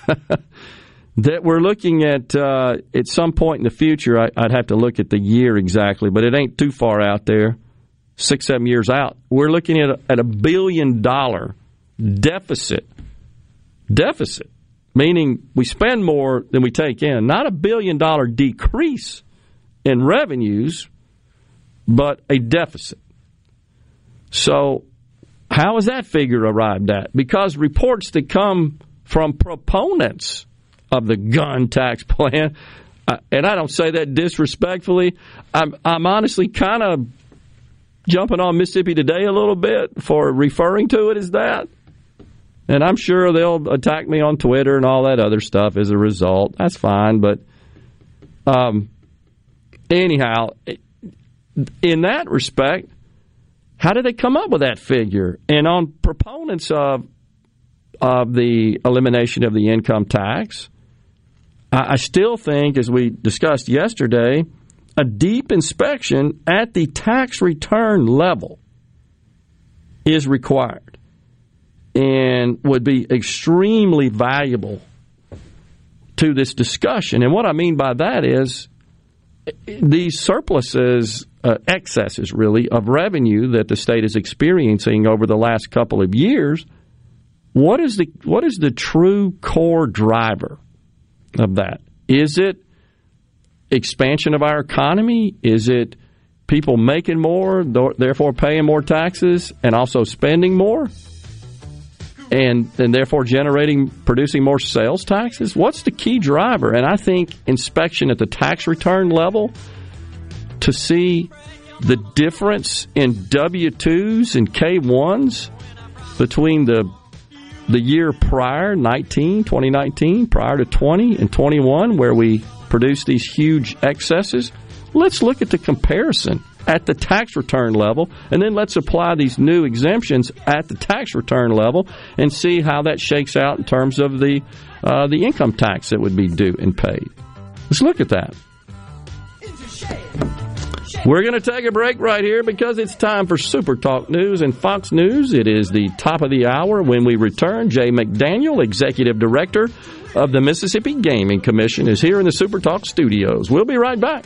*laughs* that we're looking at uh, at some point in the future. I, would have to look at the year exactly, but it ain't too far out there, six seven years out. We're looking at a, at a billion dollar deficit. Deficit, meaning we spend more than we take in, not a billion dollar decrease in revenues, but a deficit. So, how is that figure arrived at? Because reports that come from proponents of the Gunn tax *laughs* plan, uh, and I don't say that disrespectfully, I'm, I'm honestly kind of jumping on Mississippi Today a little bit for referring to it as that. And I'm sure they'll attack me on Twitter and all that other stuff as a result. That's fine. But um, anyhow, in that respect, how did they come up with that figure? And on proponents of of the elimination of the income tax, I, I still think, as we discussed yesterday, a deep inspection at the tax return level is required and would be extremely valuable to this discussion. And what I mean by that is these surpluses, uh, excesses really, of revenue that the state is experiencing over the last couple of years, what is the what is the true core driver of that? Is it expansion of our economy? Is it people making more, therefore paying more taxes, and also spending more? And and therefore generating producing more sales taxes? What's the key driver? And i think inspection at the tax return level to see the difference in w2s and k1s between the the year prior 19 2019 prior to 20 and 21 where we produced these huge excesses. Let's look at the comparison at the tax return level, and then let's apply these new exemptions at the tax return level and see how that shakes out in terms of the uh, the income tax that would be due and paid. Let's look at that. We're going to take a break right here because it's time for Super Talk News and Fox News. It is the top of the hour. When we return, Jay McDaniel, Executive Director of the Mississippi Gaming Commission, is here in the Super Talk studios. We'll be right back.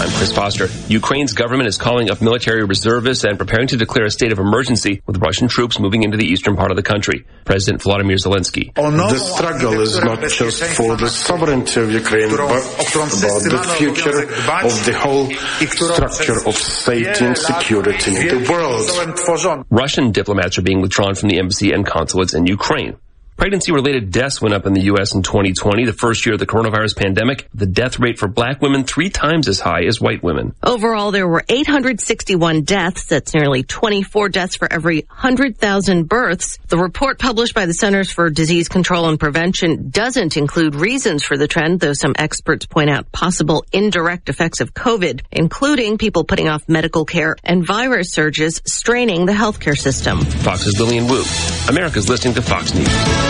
Fox News, I'm Chris Foster. Ukraine's government is calling up military reservists and preparing to declare a state of emergency with Russian troops moving into the eastern part of the country. President Vladimir Zelensky. The struggle is not just for the sovereignty of Ukraine, but about the future of the whole structure of safety and security in the world. Russian diplomats are being withdrawn from the embassy and consulates in Ukraine. Pregnancy related deaths went up in the U.S. in 2020, the first year of the coronavirus pandemic. The death rate for black women three times as high as white women. Overall, there were 861 deaths. That's nearly 24 deaths for every 100,000 births. The report published by the Centers for Disease Control and Prevention doesn't include reasons for the trend, though some experts point out possible indirect effects of COVID, including people putting off medical care and virus surges straining the healthcare system. Fox's Lillian Wu. America's listening to Fox News.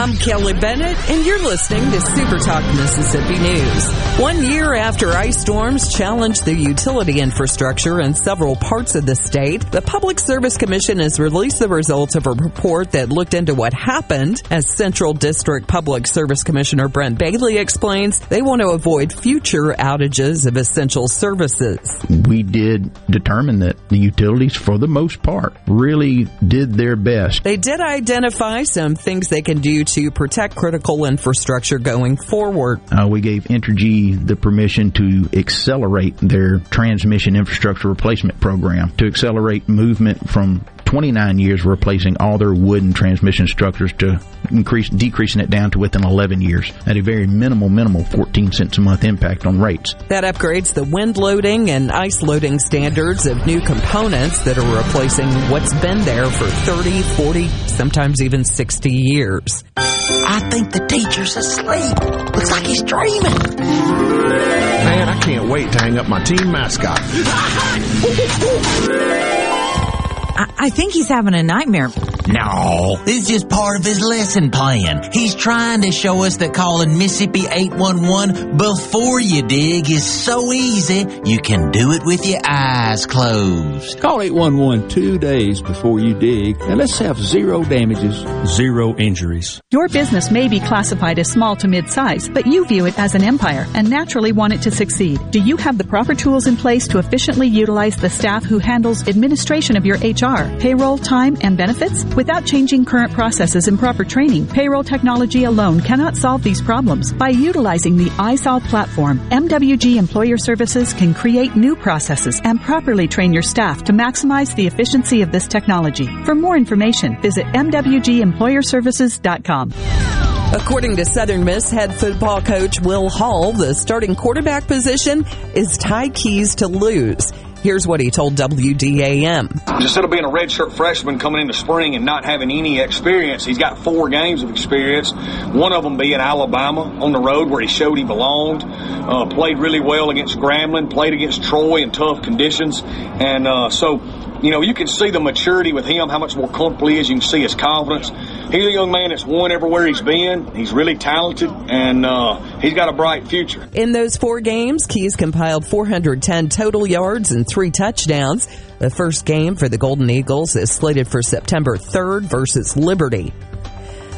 I'm Kelly Bennett, and you're listening to Super Talk Mississippi News. One year after ice storms challenged the utility infrastructure in several parts of the state, the Public Service Commission has released the results of a report that looked into what happened. As Central District Public Service Commissioner Brent Bailey explains, they want to avoid future outages of essential services. We did determine that the utilities, for the most part, really did their best. They did identify some things they can do to protect critical infrastructure going forward. Uh, we gave Entergy the permission to accelerate their transmission infrastructure replacement program, to accelerate movement from 29 years replacing all their wooden transmission structures to increase decreasing it down to within 11 years at a very minimal minimal 14 cents a month impact on rates. That upgrades the wind loading and ice loading standards of new components that are replacing what's been there for 30 40 sometimes even 60 years. I think the teacher's asleep. Looks like he's dreaming. Man i can't wait to hang up my team mascot *laughs* I think he's having a nightmare. No, it's just part of his lesson plan. He's trying to show us that calling Mississippi 811 before you dig is so easy, you can do it with your eyes closed. Call 811 two days before you dig, and let's have zero damages, zero injuries. Your business may be classified as small to mid-size, but you view it as an empire and naturally want it to succeed. Do you have the proper tools in place to efficiently utilize the staff who handles administration of your HR, payroll, time, and benefits? Without changing current processes and proper training, payroll technology alone cannot solve these problems. By utilizing the iSolve platform, MWG Employer Services can create new processes and properly train your staff to maximize the efficiency of this technology. For more information, visit MWGEmployerServices.com. According to Southern Miss head football coach Will Hall, the starting quarterback position is Ty Keys to lose. Here's what he told WDAM. Instead of being a redshirt freshman coming into spring and not having any experience, he's got four games of experience. One of them being Alabama on the road where he showed he belonged. Uh, played really well against Grambling, played against Troy in tough conditions. And uh, so you know, you can see the maturity with him, how much more comfortable he is. You can see his confidence. He's a young man that's won everywhere he's been. He's really talented, and uh, he's got a bright future. In those four games, Keys compiled 410 total yards and three touchdowns. The first game for the Golden Eagles is slated for September 3rd versus Liberty.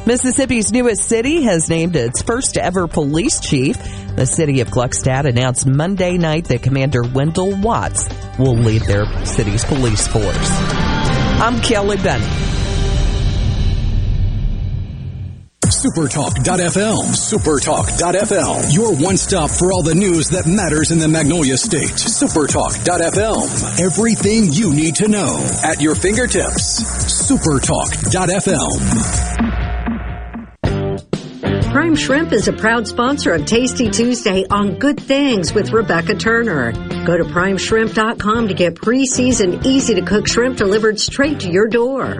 Mississippi's newest city has named its first ever police chief. The city of Gluckstadt announced Monday night that Commander Wendell Watts will lead their city's police force. I'm Kelly Bennett. Supertalk.fm. Supertalk.fm. Your one stop for all the news that matters in the Magnolia State. Supertalk.fm. Everything you need to know at your fingertips. Supertalk.fm. Prime Shrimp is a proud sponsor of Tasty Tuesday on Good Things with Rebecca Turner. Go to primeshrimp.com to get pre-seasoned, easy to cook shrimp delivered straight to your door.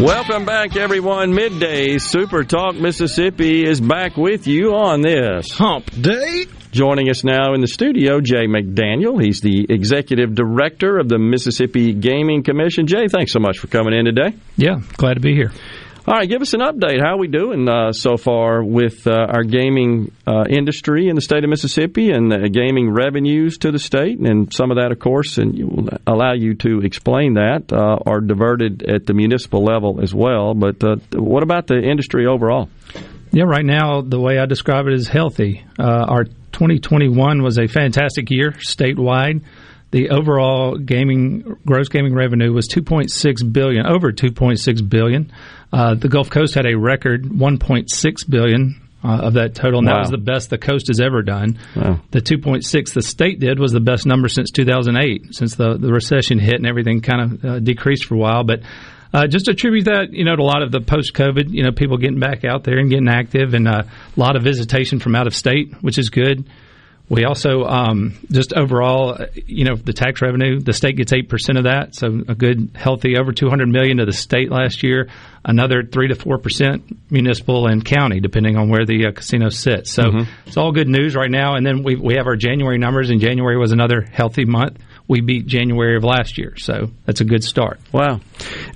Welcome back, everyone. Midday Super Talk Mississippi is back with you on this hump day. Joining us now in the studio, Jay McDaniel. He's the executive director of the Mississippi Gaming Commission. Jay, thanks so much for coming in today. Yeah, glad to be here. All right, give us an update. How are we doing uh, so far with uh, our gaming uh, industry in the state of Mississippi and the gaming revenues to the state? And some of that, of course, and will allow you to explain that, uh, are diverted at the municipal level as well. But uh, what about the industry overall? Yeah, right now, the way I describe it is healthy. Uh, our 2021 was a fantastic year statewide the overall gaming gross gaming revenue was 2.6 billion, over 2.6 billion. Uh, the Gulf Coast had a record 1.6 billion uh, of that total, and wow. that was the best the coast has ever done. Wow. The 2.6 the state did was the best number since 2008, since the, the recession hit and everything kind of uh, decreased for a while. But uh, just attribute that, you know, to a lot of the post-COVID, you know, people getting back out there and getting active, and uh, a lot of visitation from out of state, which is good. We also um, just overall, you know, the tax revenue, the state gets eight percent of that, so a good, healthy, over two hundred million to the state last year. Another three to four percent municipal and county, depending on where the uh, casino sits. So mm-hmm. it's all good news right now. And then we we have our January numbers, and January was another healthy month we beat January of last year. So that's a good start. Wow.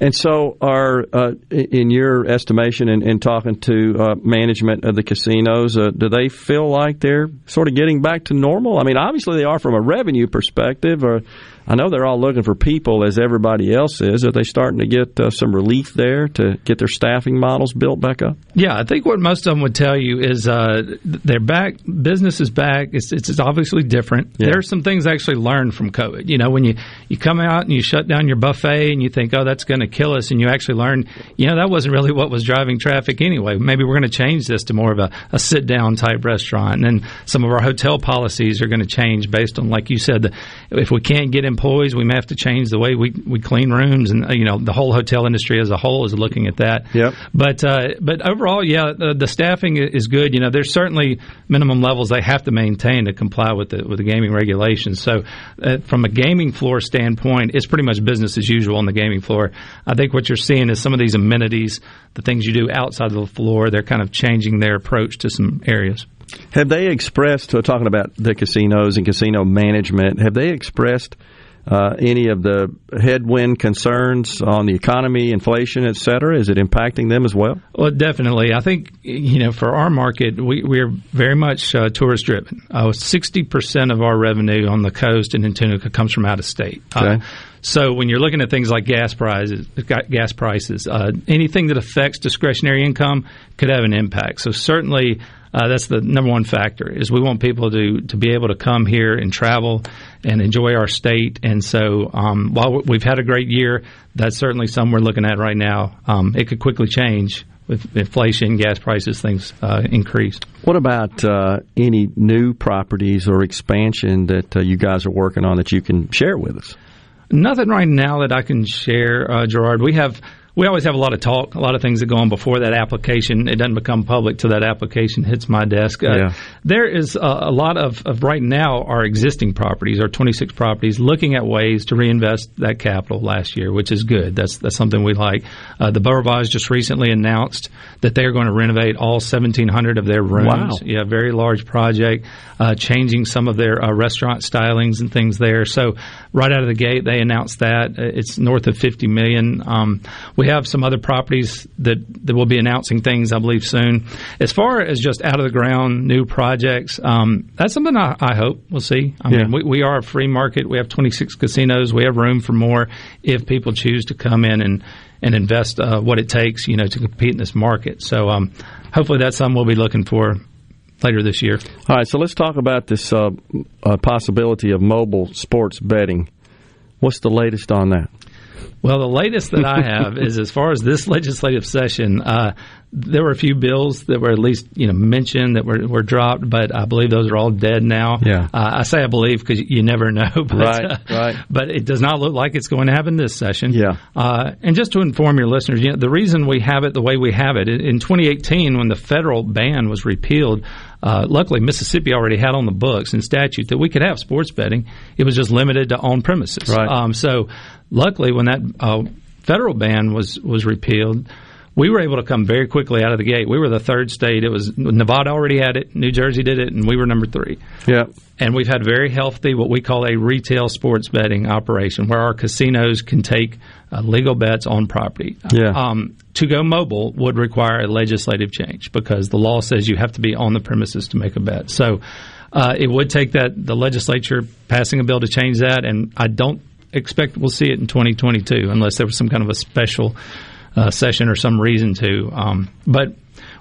And so, are uh, in your estimation and, talking to uh, management of the casinos, uh, do they feel like they're sort of getting back to normal? I mean, obviously they are from a revenue perspective, or I know they're all looking for people as everybody else is. Are they starting to get uh, some relief there to get their staffing models built back up? Yeah, I think what most of them would tell you is uh, they're back. Business is back. It's, it's obviously different. Yeah. There are some things I actually learned from COVID. You know, when you, you come out and you shut down your buffet and you think, oh, that's going to kill us, and you actually learn, you know, that wasn't really what was driving traffic anyway. Maybe we're going to change this to more of a, a sit down type restaurant. And then some of our hotel policies are going to change based on, like you said, the, if we can't get employees, we may have to change the way we, we clean rooms, and you know the whole hotel industry as a whole is looking at that. Yep. But uh, but overall, yeah, the, the, staffing is good. You know, there's certainly minimum levels they have to maintain to comply with the with the gaming regulations. So uh, from a gaming floor standpoint, it's pretty much business as usual on the gaming floor. I think what you're seeing is some of these amenities, the things you do outside of the floor, they're kind of changing their approach to some areas. Have they expressed, talking about the casinos and casino management, have they expressed uh, any of the headwind concerns on the economy, inflation, et cetera? Is it impacting them as well? Well, definitely. I think, you know, for our market, we, we are very much uh, tourist driven. Uh, 60% of our revenue on the coast in Tunica comes from out of state. Uh, okay. So when you're looking at things like gas prices, gas prices, uh, anything that affects discretionary income could have an impact. So certainly uh, that's the number one factor is we want people to to be able to come here and travel and enjoy our state. And so um, while we've had a great year, that's certainly something we're looking at right now. Um, it could quickly change with inflation, gas prices, things uh, increased. What about uh, any new properties or expansion that uh, you guys are working on that you can share with us? Nothing right now that I can share, uh, Gerard. We have we always have a lot of talk, a lot of things that go on before that application. It doesn't become public till that application hits my desk. Uh, Yeah. There is a, a lot of, of right now our existing properties, our 26 properties, looking at ways to reinvest that capital last year, which is good. That's that's something we like. Uh, the Beau Rivage just recently announced that they are going to renovate all 1,700 of their rooms. Wow. Yeah, very large project, uh, changing some of their uh, restaurant stylings and things there. So right out of the gate, they announced that Uh, it's north of 50 million. Um, we have some other properties that that will be announcing things, I believe, soon. As far as just out of the ground new projects, um, that's something I, I hope we'll see. I Yeah. mean, we, we are a free market. We have 26 casinos. We have room for more if people choose to come in and and invest uh, what it takes, you know, to compete in this market. So um, hopefully that's something we'll be looking for later this year. All right, so let's talk about this uh, uh, possibility of mobile sports betting. What's the latest on that? Well, the latest that I have is as far as this legislative session, uh, there were a few bills that were at least you know mentioned that were, were dropped, but I believe those are all dead now. Yeah. uh, I say I believe because you never know. *laughs* But, Right, uh, right. But it does not look like it's going to happen this session. Yeah. Uh, and just to inform your listeners, you know, the reason we have it the way we have it in 2018, when the federal ban was repealed, uh, luckily Mississippi already had on the books and statute that we could have sports betting. It was just limited to on premises. Right. Um, so, luckily, when that uh, federal ban was was repealed. We were able to come very quickly out of the gate. We were the third state. It was Nevada already had it, New Jersey did it, and we were number three. Yeah. And we've had very healthy, what we call a retail sports betting operation, where our casinos can take uh, legal bets on property. Yeah. Um, to go mobile would require a legislative change because the law says you have to be on the premises to make a bet. So uh, it would take that the legislature passing a bill to change that, and I don't expect we'll see it in 2022 unless there was some kind of a special uh, session or some reason to. Um, but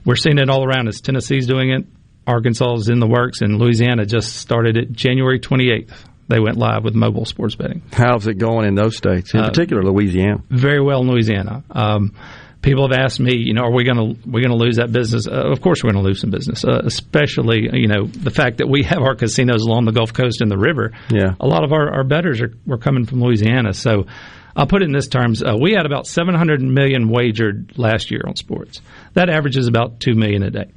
we're seeing it all around us. Tennessee's doing it. Arkansas is in the works, and Louisiana just started it January 28th. They went live with mobile sports betting. How's it going in those states, in Uh, particular Louisiana? Very well in Louisiana. Um, people have asked me, you know, are we going to we going to lose that business? Uh, of course, we're going to lose some business, uh, especially you know the fact that we have our casinos along the Gulf Coast and the river. Yeah. a lot of our, our bettors are were coming from Louisiana, so. I'll put it in this terms: uh, we had about 700 million wagered last year on sports. That averages about two million a day.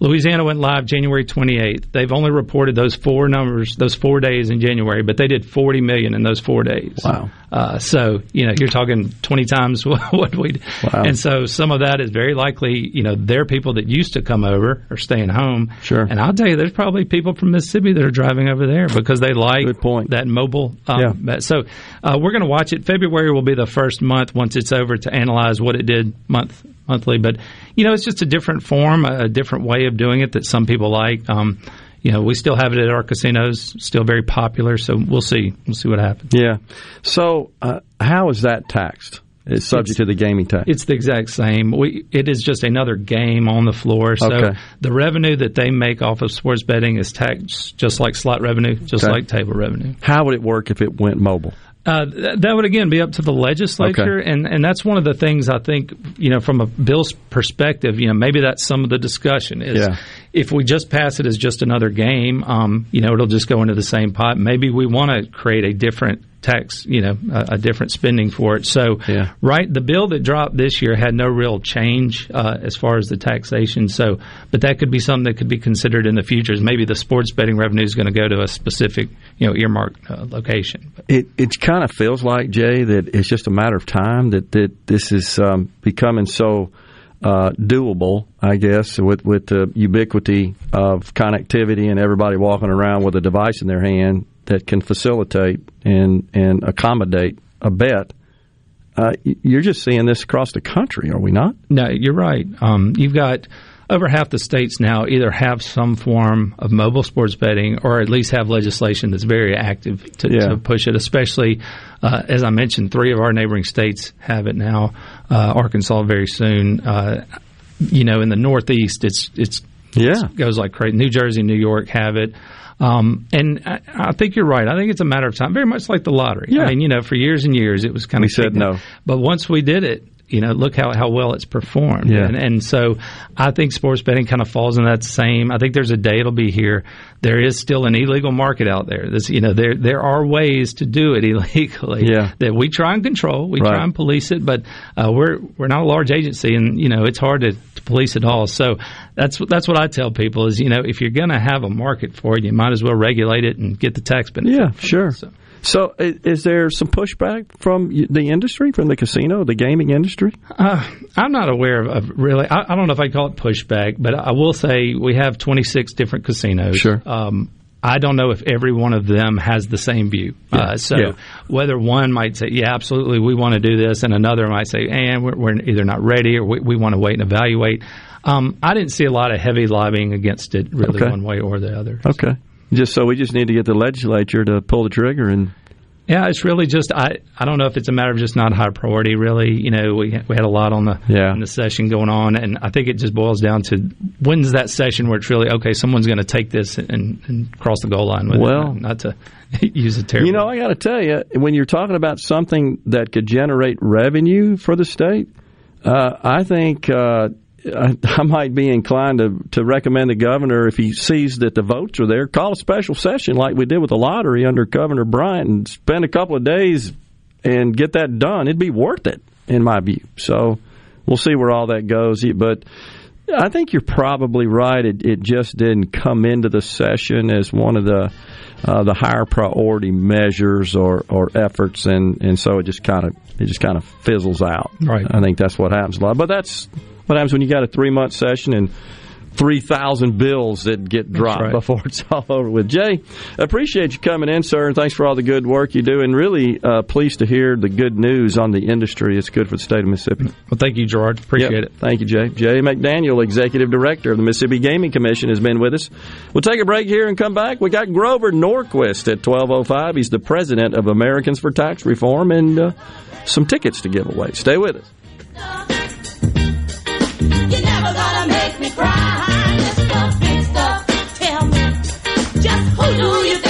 Louisiana went live January 28th. They've only reported those four numbers, those four days in January, but they did 40 million in those four days. Wow. Uh, so, you know, you're talking 20 times *laughs* what we. Wow. And so some of that is very likely, you know, they're people that used to come over or staying home. Sure. And I'll tell you, there's probably people from Mississippi that are driving over there because they like good point that mobile. Um, Yeah. So uh, we're going to watch it. February will be the first month once it's over to analyze what it did month monthly. But you know, it's just a different form, a, a different way of doing it that some people like. Um, you know, we still have it at our casinos, still very popular. So we'll see. We'll see what happens. Yeah. So, uh, how is that taxed? It's subject to the gaming tax. It's the exact same. We it is just another game on the floor. So Okay. the revenue that they make off of sports betting is taxed just like slot revenue, just Okay. like table revenue. How would it work if it went mobile? Uh, th- that would again be up to the legislature, and and that's one of the things I think you know from a bill's perspective. You know, maybe that's some of the discussion is Yeah. if we just pass it as just another game, um, you know, it'll just go into the same pot. Maybe we want to create a different tax, you know, a, a different spending for it. So, Yeah. right, the bill that dropped this year had no real change uh, as far as the taxation. So, but that could be something that could be considered in the future. Is maybe the sports betting revenue is going to go to a specific, you know, earmarked uh, location. It it kind of feels like Jay that it's just a matter of time that that this is um, becoming so uh, doable. I guess with with the ubiquity of connectivity and everybody walking around with a device in their hand that can facilitate and and accommodate a bet. Uh, you're just seeing this across the country, are we not? No, you're right. Um, you've got over half the states now either have some form of mobile sports betting or at least have legislation that's very active to, Yeah. to push it. Especially, uh, as I mentioned, three of our neighboring states have it now. Uh, Arkansas very soon. Uh, you know, in the Northeast, it's it's Yeah. it goes like crazy. New Jersey, New York have it. Um, and I, I think you're right. I think it's a matter of time, very much like the lottery. Yeah. I mean, you know, for years and years, it was kind We of said no. But once we did it, you know, look how, how well it's performed. Yeah. And, and so I think sports betting kind of falls in that same. I think there's a day it'll be here. There is still an illegal market out there. This, you know, there there are ways to do it *laughs* illegally Yeah. that we try and control. We Right. try and police it, but uh, we're we're not a large agency, and you know, it's hard to, to police it all. So that's that's what I tell people is, you know, if you're going to have a market for it, you might as well regulate it and get the tax benefit. Yeah, sure. So, i- is there some pushback from the industry, from the casino, the gaming industry? Uh, I'm not aware of, of really. I, I don't know if I call it pushback, but I will say we have 26 different casinos. Sure. Um, I don't know if every one of them has the same view. Yeah. Uh, so Yeah. whether one might say, "Yeah, absolutely, we want to do this," and another might say, "And we're, we're either not ready or we, we want to wait and evaluate." Um, I didn't see a lot of heavy lobbying against it, really, Okay. one way or the other. Okay. Just so we just need to get the legislature to pull the trigger and Yeah, it's really just I. I don't know if it's a matter of just not high priority. Really, you know, we we had a lot on the Yeah. the session going on, and I think it just boils down to when's that session where it's really okay. Someone's going to take this and, and cross the goal line with Well- it. Not to *laughs* use a terrible. You know, I got to tell you, when you're talking about something that could generate revenue for the state, uh, I think uh, I, *laughs* I might be inclined to, to recommend the governor, if he sees that the votes are there, call a special session like we did with the lottery under Governor Bryant and spend a couple of days and get that done. It'd be worth it, in my view. So we'll see where all that goes. But I think you're probably right. It, it just didn't come into the session as one of the uh, the higher priority measures or, or efforts, and, and so it just kind of it just kind of fizzles out. Right. I think that's what happens a lot. But that's what happens when you got a three month session and. 3,000 bills that get dropped right. before *laughs* it's all over with. Jay, appreciate you coming in, sir, and thanks for all the good work you do. And really uh, pleased to hear the good news on the industry. It's good for the state of Mississippi. Well, thank you, Gerard. Appreciate Yep. it. Thank you, Jay. Jay McDaniel, Executive Director of the Mississippi Gaming Commission, has been with us. We'll take a break here and come back. We got Grover Norquist at 1205. He's the president of Americans for Tax Reform and uh, some tickets to give away. Stay with us. Who do you think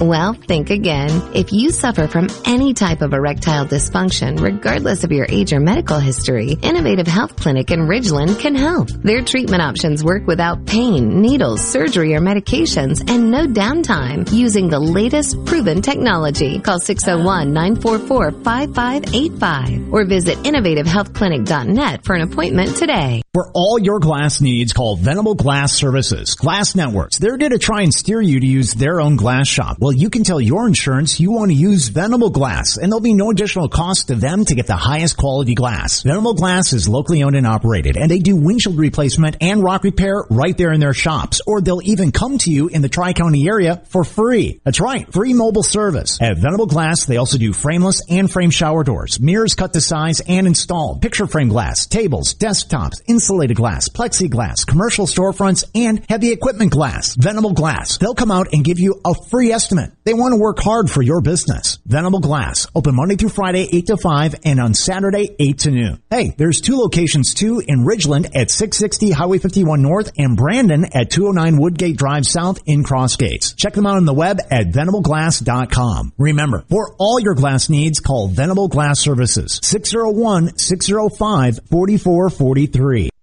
Well, think again. If you suffer from any type of erectile dysfunction, regardless of your age or medical history, Innovative Health Clinic in Ridgeland can help. Their treatment options work without pain, needles, surgery, or medications, and no downtime using the latest proven technology. Call 601-944-5585 or visit innovativehealthclinic.net for an appointment today. For all your glass needs, call Venable Glass Services. Glass Networks. They're going to try and steer you to use their own glass shop. You can tell your insurance you want to use Venable Glass, and there'll be no additional cost to them to get the highest quality glass. Venable Glass is locally owned and operated, and they do windshield replacement and rock repair right there in their shops, or they'll even come to you in the Tri-County area for free. That's right, free mobile service. At Venable Glass, they also do frameless and frame shower doors, mirrors cut to size and installed, picture frame glass, tables, desktops, insulated glass, plexiglass, commercial storefronts, and heavy equipment glass. Venable Glass. They'll come out and give you a free estimate. They want to work hard for your business. Venable Glass. Open Monday through Friday, 8 to 5, and on Saturday, 8 to noon. Hey, there's two locations too in Ridgeland at 660 Highway 51 North and Brandon at 209 Woodgate Drive South in Cross Gates. Check them out on the web at venableglass.com. Remember, for all your glass needs, call Venable Glass Services. 601-605-4443.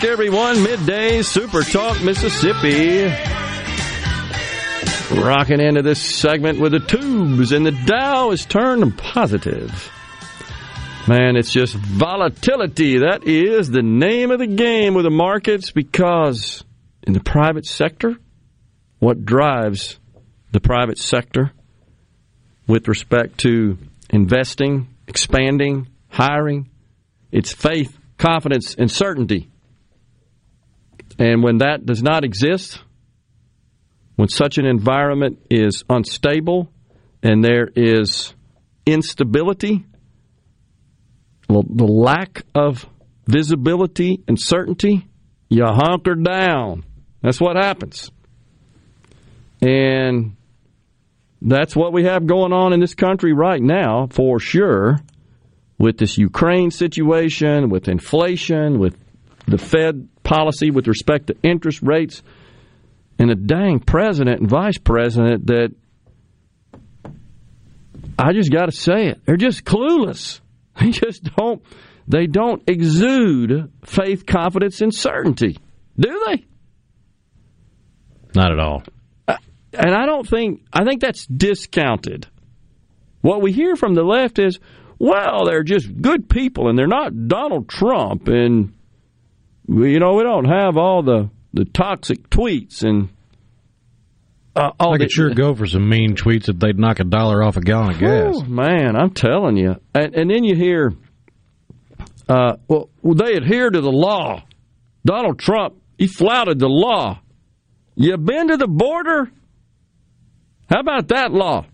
Back, everyone. Midday Super Talk Mississippi. Rocking into this segment with the tubes, and the Dow is turned positive. Man, it's just volatility. That is the name of the game with the markets because in the private sector, what drives the private sector with respect to investing, expanding, hiring, it's faith, confidence, and certainty. And when that does not exist, when such an environment is unstable and there is instability, the lack of visibility and certainty, you hunker down. That's what happens. And that's what we have going on in this country right now, for sure, with this Ukraine situation, with inflation, with the Fed policy with respect to interest rates, and a dang president and vice president that I just got to say it. They're just clueless. *laughs* They just don't. They don't exude faith, confidence, and certainty, do they? Not at all. Uh, and I don't think. I think that's discounted. What we hear from the left is, well, they're just good people, and they're not Donald Trump, and you know we don't have all the the toxic tweets and uh, all I the, could sure go for some mean tweets if they'd knock a dollar off a gallon of gas. Oh, man, I'm telling you. And, and then you hear, uh, well, they adhere to the law. Donald Trump, he flouted the law. You been to the border? How about that law?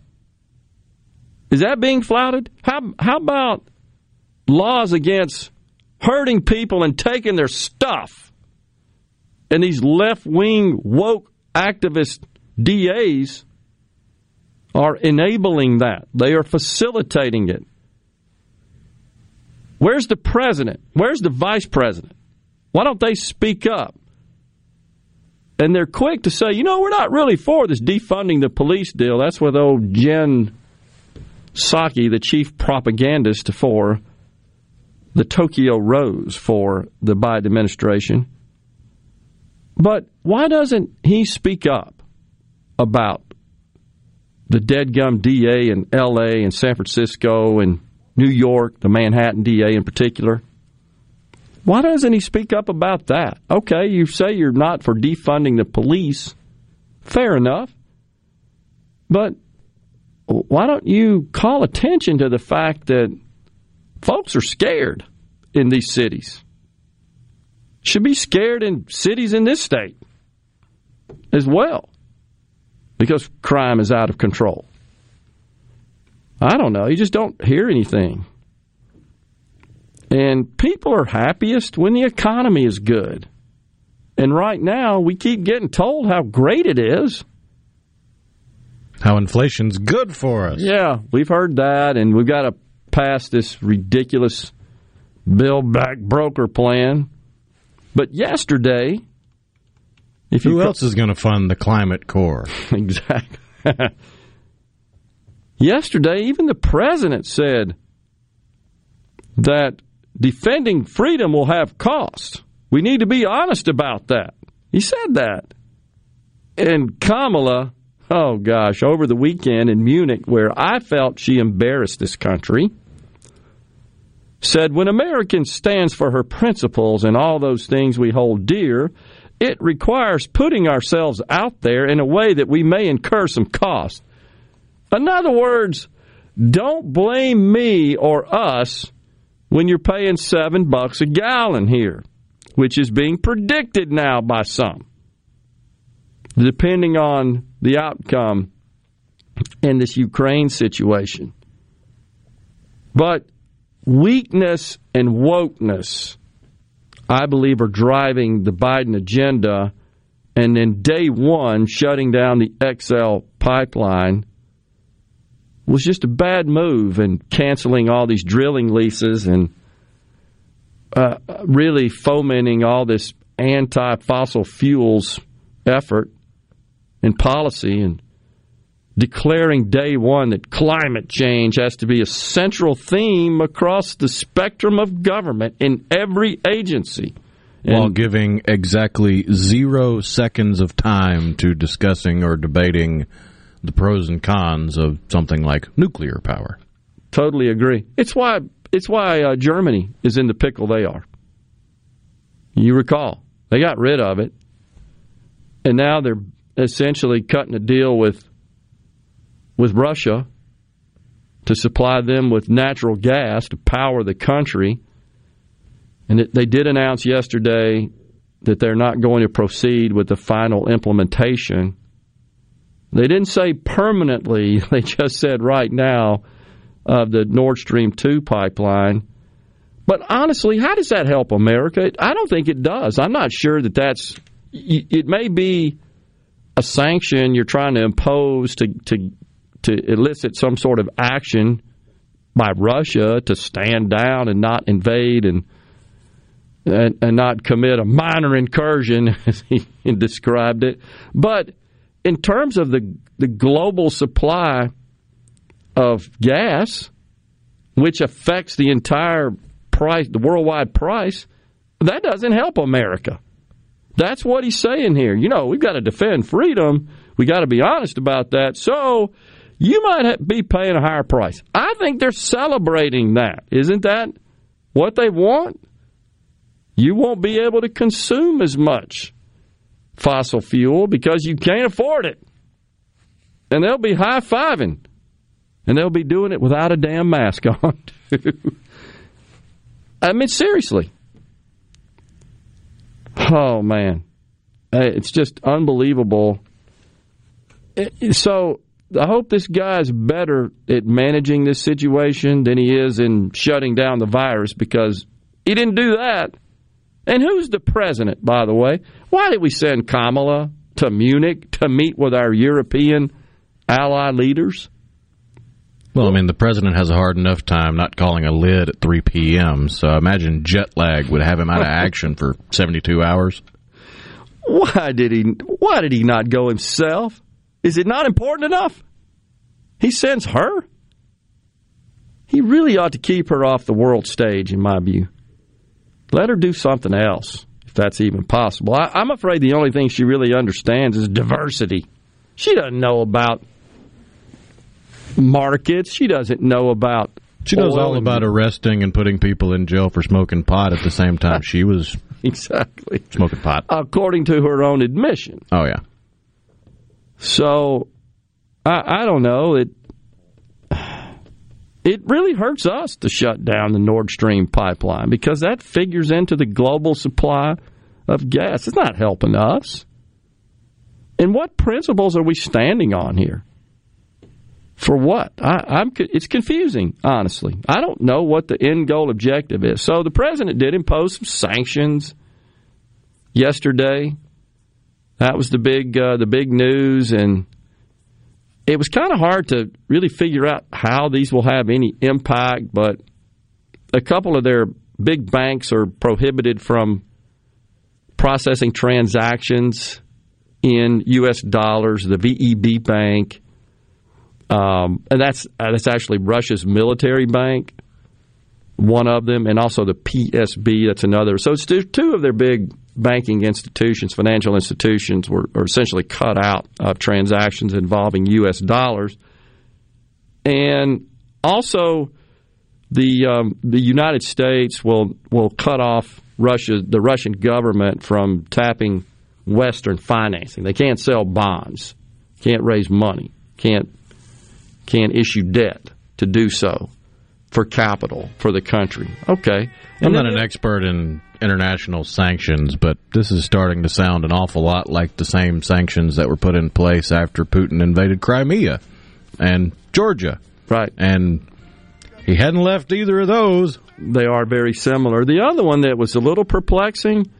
Is that being flouted? How how about laws against hurting people and taking their stuff? And these left wing woke activist DAs are enabling that. They are facilitating it. Where's the president? Where's the vice president? Why don't they speak up? And they're quick to say, you know, we're not really for this defunding the police deal. That's what old Jen Psaki, the chief propagandist for the Tokyo Rose for the Biden administration. But why doesn't he speak up about the dead gum DA in L.A. and San Francisco and New York, the Manhattan DA in particular? Why doesn't he speak up about that? Okay, you say you're not for defunding the police. Fair enough. But why don't you call attention to the fact that folks are scared in these cities? Should be scared in cities in this state. as well because crime is out of control. I don't know. You just don't hear anything. And people are happiest when the economy is good. And right now, we keep getting told how great it is. How inflation's good for us. Yeah, we've heard that, and we've got to pass this ridiculous build back broker plan. But yesterday, if Who else is going to fund the Climate Corps? *laughs* exactly. yesterday, even the president said that defending freedom will have costs. We need to be honest about that. He said that. And Kamala, oh gosh, over the weekend in Munich, where I felt she embarrassed this country, said when American stands for her principles and all those things we hold dear, it requires putting ourselves out there in a way that we may incur some cost. In other words, don't blame me or us when you're paying seven bucks a gallon here, which is being predicted now by some, depending on the outcome in this Ukraine situation. But weakness and wokeness, I believe, are driving the Biden agenda. And then day one, shutting down the XL pipeline was just a bad move and canceling all these drilling leases and uh, really fomenting all this anti fossil fuels effort and policy and declaring day one that climate change has to be a central theme across the spectrum of government in every agency. While giving exactly zero seconds of time to discussing or debating the pros and cons of something like nuclear power. Totally agree. It's why it's why uh, Germany is in the pickle they are. You recall they got rid of it, and now they're essentially cutting a deal with with Russia to supply them with natural gas to power the country. And it, they did announce yesterday that they're not going to proceed with the final implementation. They didn't say permanently, *laughs* they just said right now of the Nord Stream 2 pipeline. But honestly, how does that help America? I don't think it does. I'm not sure that that's. It may be a sanction you're trying to impose to, to to elicit some sort of action by Russia to stand down and not invade and and, and not commit a minor incursion, *laughs* as he described it. But in terms of the the global supply of gas, which affects the entire price, the worldwide price, that doesn't help America. That's what he's saying here. You know, we've got to defend freedom. We got to be honest about that. So you might be paying a higher price. I think they're celebrating that. Isn't that what they want? You won't be able to consume as much fossil fuel because you can't afford it. And they'll be high fiving. And they'll be doing it without a damn mask *laughs* on, I mean, seriously. Oh, man. It's just unbelievable. Eh, so I hope this guy's better at managing this situation than he is in shutting down the virus because he didn't do that. And who's the president, by the way? Why did we send Kamala to Munich to meet with our European ally leaders? Well, I mean, the president has a hard enough time not calling a lid at 3 p.m., so I imagine jet lag would have him out of action for 72 hours. Why did he why did he not go himself? Is it not important enough? He sends her. He really ought to keep her off the world stage, in my view. Let her do something else, if that's even possible. I, I'm afraid the only thing she really understands is diversity. She doesn't know about markets. She doesn't know about. She knows all and- about arresting and putting people in jail for smoking pot at the same time she was *laughs* exactly smoking pot. according to her own admission. Oh, yeah. So I, I don't know. It it really hurts us to shut down the Nord Stream pipeline because that figures into the global supply of gas. It's not helping us. And what principles are we standing on here? For what? I, I'm. It's confusing, honestly. I don't know what the end goal objective is. So the president did impose some sanctions yesterday. That was the big uh, the big news, and it was kind of hard to really figure out how these will have any impact. But a couple of their big banks are prohibited from processing transactions in U.S. dollars. The VEB Bank, um, and that's uh, that's actually Russia's military bank, one of them, and also the PSB. That's another. So it's two of their big banking institutions, financial institutions, were are essentially cut out of transactions involving U.S. dollars, and also the um, the United States will will cut off Russia the Russian government from tapping Western financing. They can't sell bonds, can't raise money, can't can't issue debt to do so for capital for the country. Okay, I'm not an expert in international sanctions, but this is starting to sound an awful lot like the same sanctions that were put in place after Putin invaded Crimea and Georgia. Right. And he hadn't left either of those. They are very similar. The other one that was a little perplexing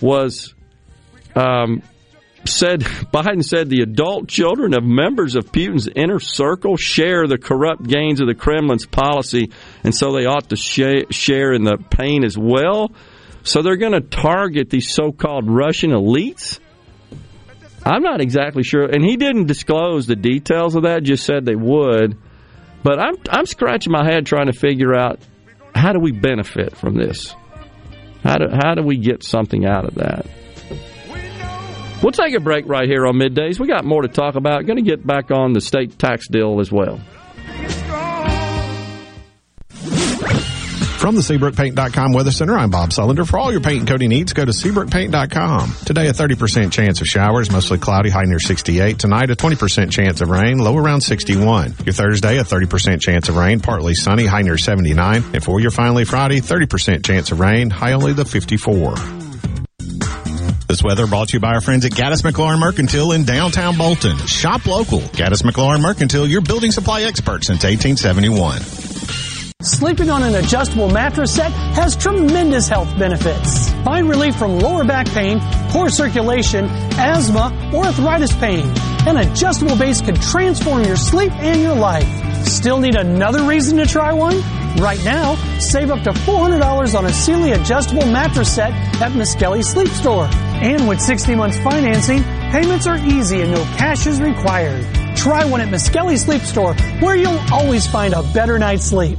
was um, said *laughs* Biden said the adult children of members of Putin's inner circle share the corrupt gains of the Kremlin's policy, and so they ought to share, share in the pain as well. So they're going to target these so-called Russian elites. I'm not exactly sure, and he didn't disclose the details of that. Just said they would, but I'm I'm scratching my head trying to figure out how do we benefit from this. How do how do we get something out of that? We'll take a break right here on middays. We got more to talk about. Going to get back on the state tax deal as well. From the SeabrookPaint.com Weather Center, I'm Bob Sullender. For all your paint and coating needs, go to SeabrookPaint.com. Today, a 30% chance of showers, mostly cloudy, high near 68. Tonight, a 20% chance of rain, low around 61. Your Thursday, a 30% chance of rain, partly sunny, high near 79. And for your finally Friday, 30% chance of rain, high only the 54. This weather brought to you by our friends at Gaddis McLaurin Mercantile in downtown Bolton. Shop local. Gaddis McLaurin Mercantile, your building supply expert since 1871. Sleeping on an adjustable mattress set has tremendous health benefits. Find relief from lower back pain, poor circulation, asthma, or arthritis pain. An adjustable base can transform your sleep and your life. Still need another reason to try one? Right now, save up to $400 on a Sealy adjustable mattress set at Miskelly Sleep Store. And with 60 months financing, payments are easy and no cash is required. Try one at Miskelly Sleep Store, where you'll always find a better night's sleep.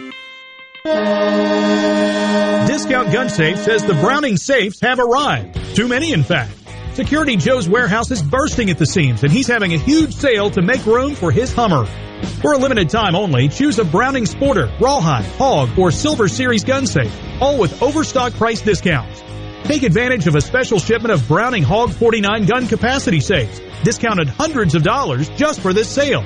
Gun Safe says the Browning safes have arrived. Too many, in fact. Security Joe's warehouse is bursting at the seams, and he's having a huge sale to make room for his Hummer. For a limited time only, choose a Browning Sporter, Rawhide, Hog, or Silver Series gun safe, all with overstock price discounts. Take advantage of a special shipment of Browning Hog 49 gun capacity safes, discounted hundreds of dollars just for this sale.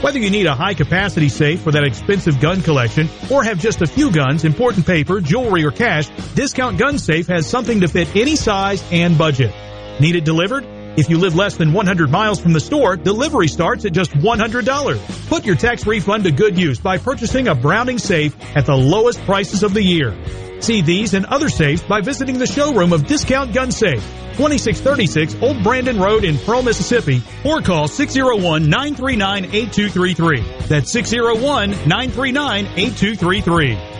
Whether you need a high capacity safe for that expensive gun collection or have just a few guns, important paper, jewelry, or cash, Discount Gun Safe has something to fit any size and budget. Need it delivered? If you live less than 100 miles from the store, delivery starts at just $100. Put your tax refund to good use by purchasing a Browning safe at the lowest prices of the year. See these and other safes by visiting the showroom of Discount Gun Safe, 2636 Old Brandon Road in Pearl, Mississippi, or call 601-939-8233. That's 601-939-8233.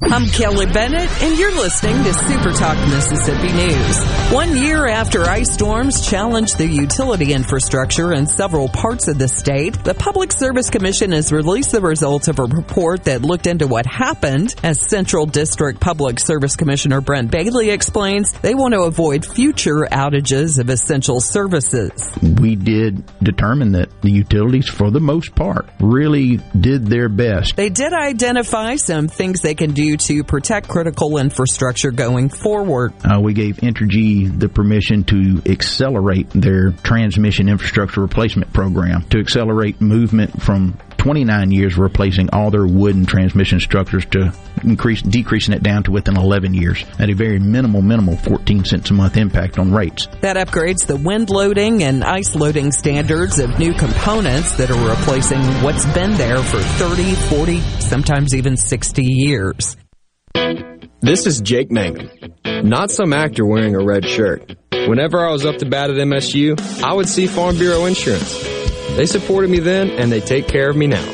I'm Kelly Bennett, and you're listening to Super Talk Mississippi News. One year after ice storms challenged the utility infrastructure in several parts of the state, the Public Service Commission has released the results of a report that looked into what happened. As Central District Public Service Commissioner Brent Bailey explains, they want to avoid future outages of essential services. We did determine that the utilities, for the most part, really did their best. They did identify some things they can do to protect critical infrastructure going forward. Uh, we gave Entergy the permission to accelerate their transmission infrastructure replacement program, to accelerate movement from 29 years replacing all their wooden transmission structures to increase decreasing it down to within 11 years at a very minimal minimal 14 cents a month impact on rates. That upgrades the wind loading and ice loading standards of new components that are replacing what's been there for 30, 40, sometimes even 60 years. This is Jake Mangum, not some actor wearing a red shirt. Whenever I was up to bat at MSU, I would see Farm Bureau Insurance. They supported me then, and they take care of me now.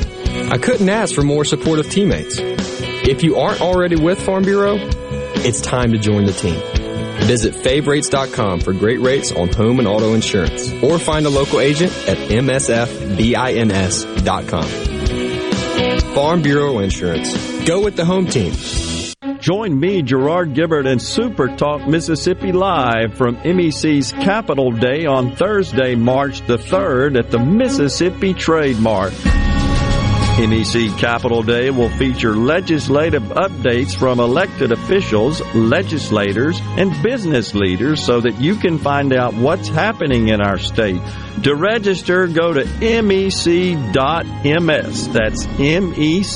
I couldn't ask for more supportive teammates. If you aren't already with Farm Bureau, it's time to join the team. Visit favrates.com for great rates on home and auto insurance, or find a local agent at msfbins.com. Farm Bureau Insurance. Go with the home team. Join me, Gerard Gibert, and Super Talk Mississippi Live from MEC's Capital Day on Thursday, March the 3rd at the Mississippi Trade Mart. MEC Capital Day will feature legislative updates from elected officials, legislators, and business leaders so that you can find out what's happening in our state. To register, go to mec.ms. That's mec.ms.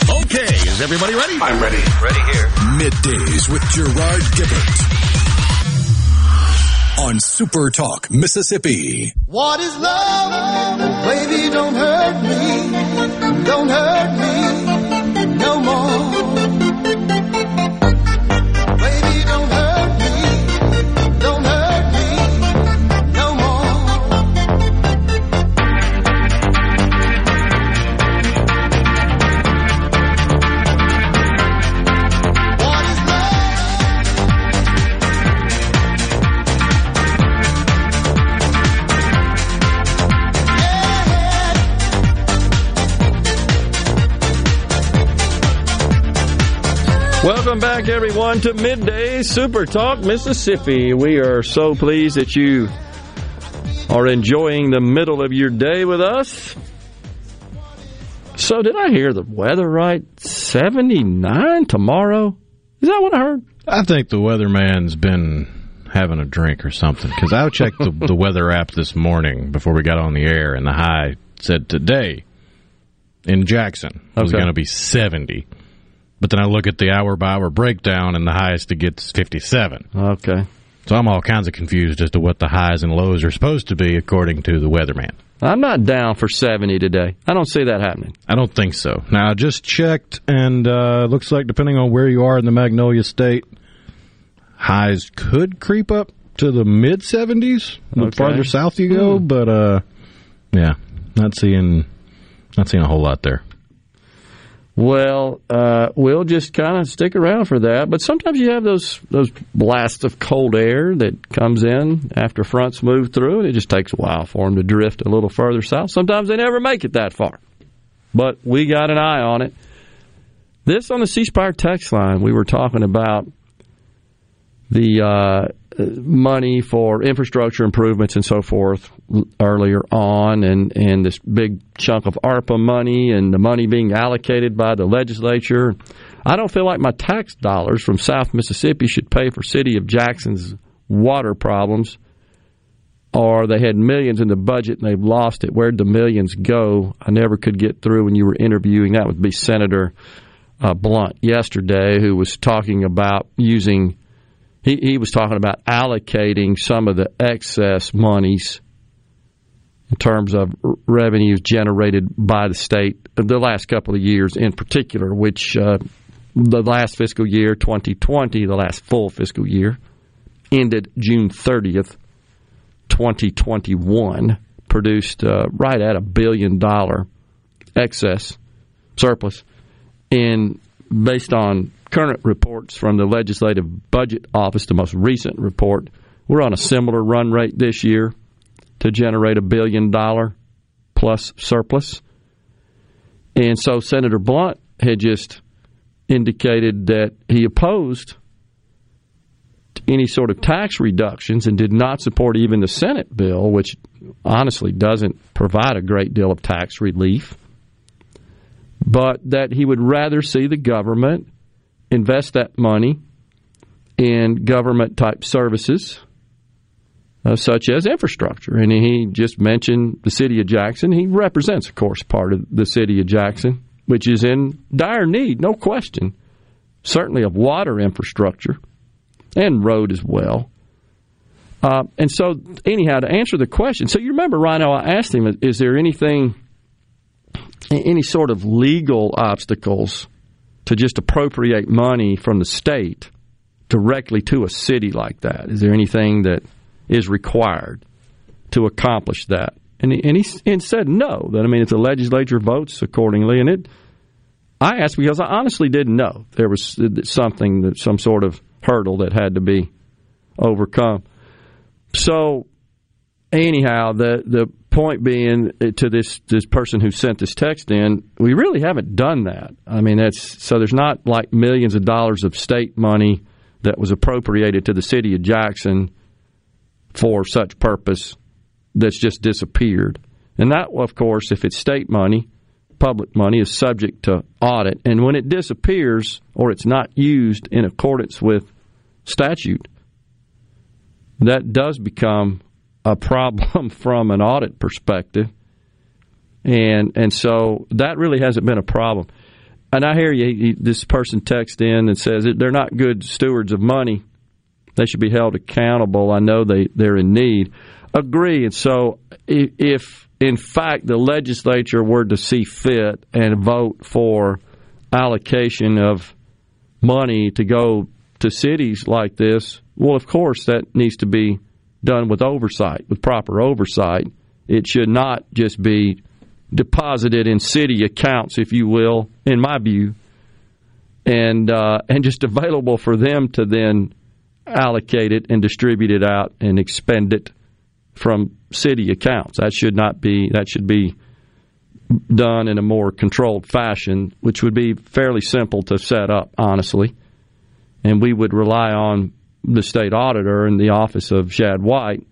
Okay, is everybody ready? I'm ready. Ready here. Middays with Gerard Gibert on Super Talk Mississippi. What is love? Baby, don't hurt me. Don't hurt me Welcome back, everyone, to Midday Super Talk Mississippi. We are so pleased that you are enjoying the middle of your day with us. So, did I hear the weather right? 79 tomorrow? Is that what I heard? I think the weatherman's been having a drink or something because I checked the, the weather app this morning before we got on the air, and the high said today in Jackson was Okay. going to be 70. But then I look at the hour by hour breakdown, and the highest to get is 57. Okay. So I'm all kinds of confused as to what the highs and lows are supposed to be according to the weatherman. I'm not down for 70 today. I don't see that happening. I don't think so. Now, I just checked, and uh, looks like depending on where you are in the Magnolia State, highs could creep up to the mid 70s the Okay. farther south you go. Hmm. But uh, yeah, not seeing not seeing a whole lot there. Well, uh, we'll just kind of stick around for that. But sometimes you have those those blasts of cold air that comes in after fronts move through, and it just takes a while for them to drift a little further south. Sometimes they never make it that far. but we got an eye on it. This on the C Spire text line, we were talking about the uh, money for infrastructure improvements and so forth earlier on, and, and this big chunk of ARPA money and the money being allocated by the legislature. I don't feel like my tax dollars from South Mississippi should pay for City of Jackson's water problems, or they had millions in the budget and they've lost it. Where'd the millions go? I never could get through when you were interviewing. That would be Senator uh, Blount yesterday, who was talking about using. He, he was talking about allocating some of the excess monies in terms of revenues generated by the state the last couple of years in particular, which uh, the last fiscal year, 2020, the last full fiscal year, ended June 30th, 2021, produced uh, right at a billion dollar excess surplus. And based on current reports from the Legislative Budget Office, the most recent report, we're on a similar run rate this year to generate a billion dollar plus surplus. And so Senator Blount had just indicated that he opposed any sort of tax reductions and did not support even the Senate bill, which honestly doesn't provide a great deal of tax relief, but that he would rather see the government invest that money in government type services. Uh, such as infrastructure. And he just mentioned the city of Jackson. He represents, of course, part of the city of Jackson, which is in dire need, no question, certainly of water infrastructure and road as well. Uh, and so, anyhow, to answer the question, so you remember, Rhino, I asked him, is there anything, any sort of legal obstacles to just appropriate money from the state directly to a city like that? Is there anything that is required to accomplish that? And he, and he and said no. That I mean, if the legislature votes accordingly, and it. I asked because I honestly didn't know there was something that some sort of hurdle that had to be overcome. So, anyhow, the the point being eh, to this this person who sent this text in, we really haven't done that. I mean, that's so there's not like millions of dollars of state money that was appropriated to the city of Jackson for such purpose that's just disappeared. And that, of course, if it's state money, public money is subject to audit. And when it disappears or it's not used in accordance with statute, that does become a problem *laughs* from an audit perspective. And and so that really hasn't been a problem. And I hear you. This person texts in and says they're not good stewards of money. They should be held accountable. I know they they're in need. Agree. And so if in fact the legislature were to see fit and vote for allocation of money to go to cities like this, well, of course, that needs to be done with oversight, with proper oversight. It should not just be deposited in city accounts, if you will, in my view, and uh, and just available for them to then allocate it and distribute it out and expend it from city accounts. That should not be. That should be done in a more controlled fashion, which would be fairly simple to set up, honestly. And we would rely on the state auditor and the office of Shad White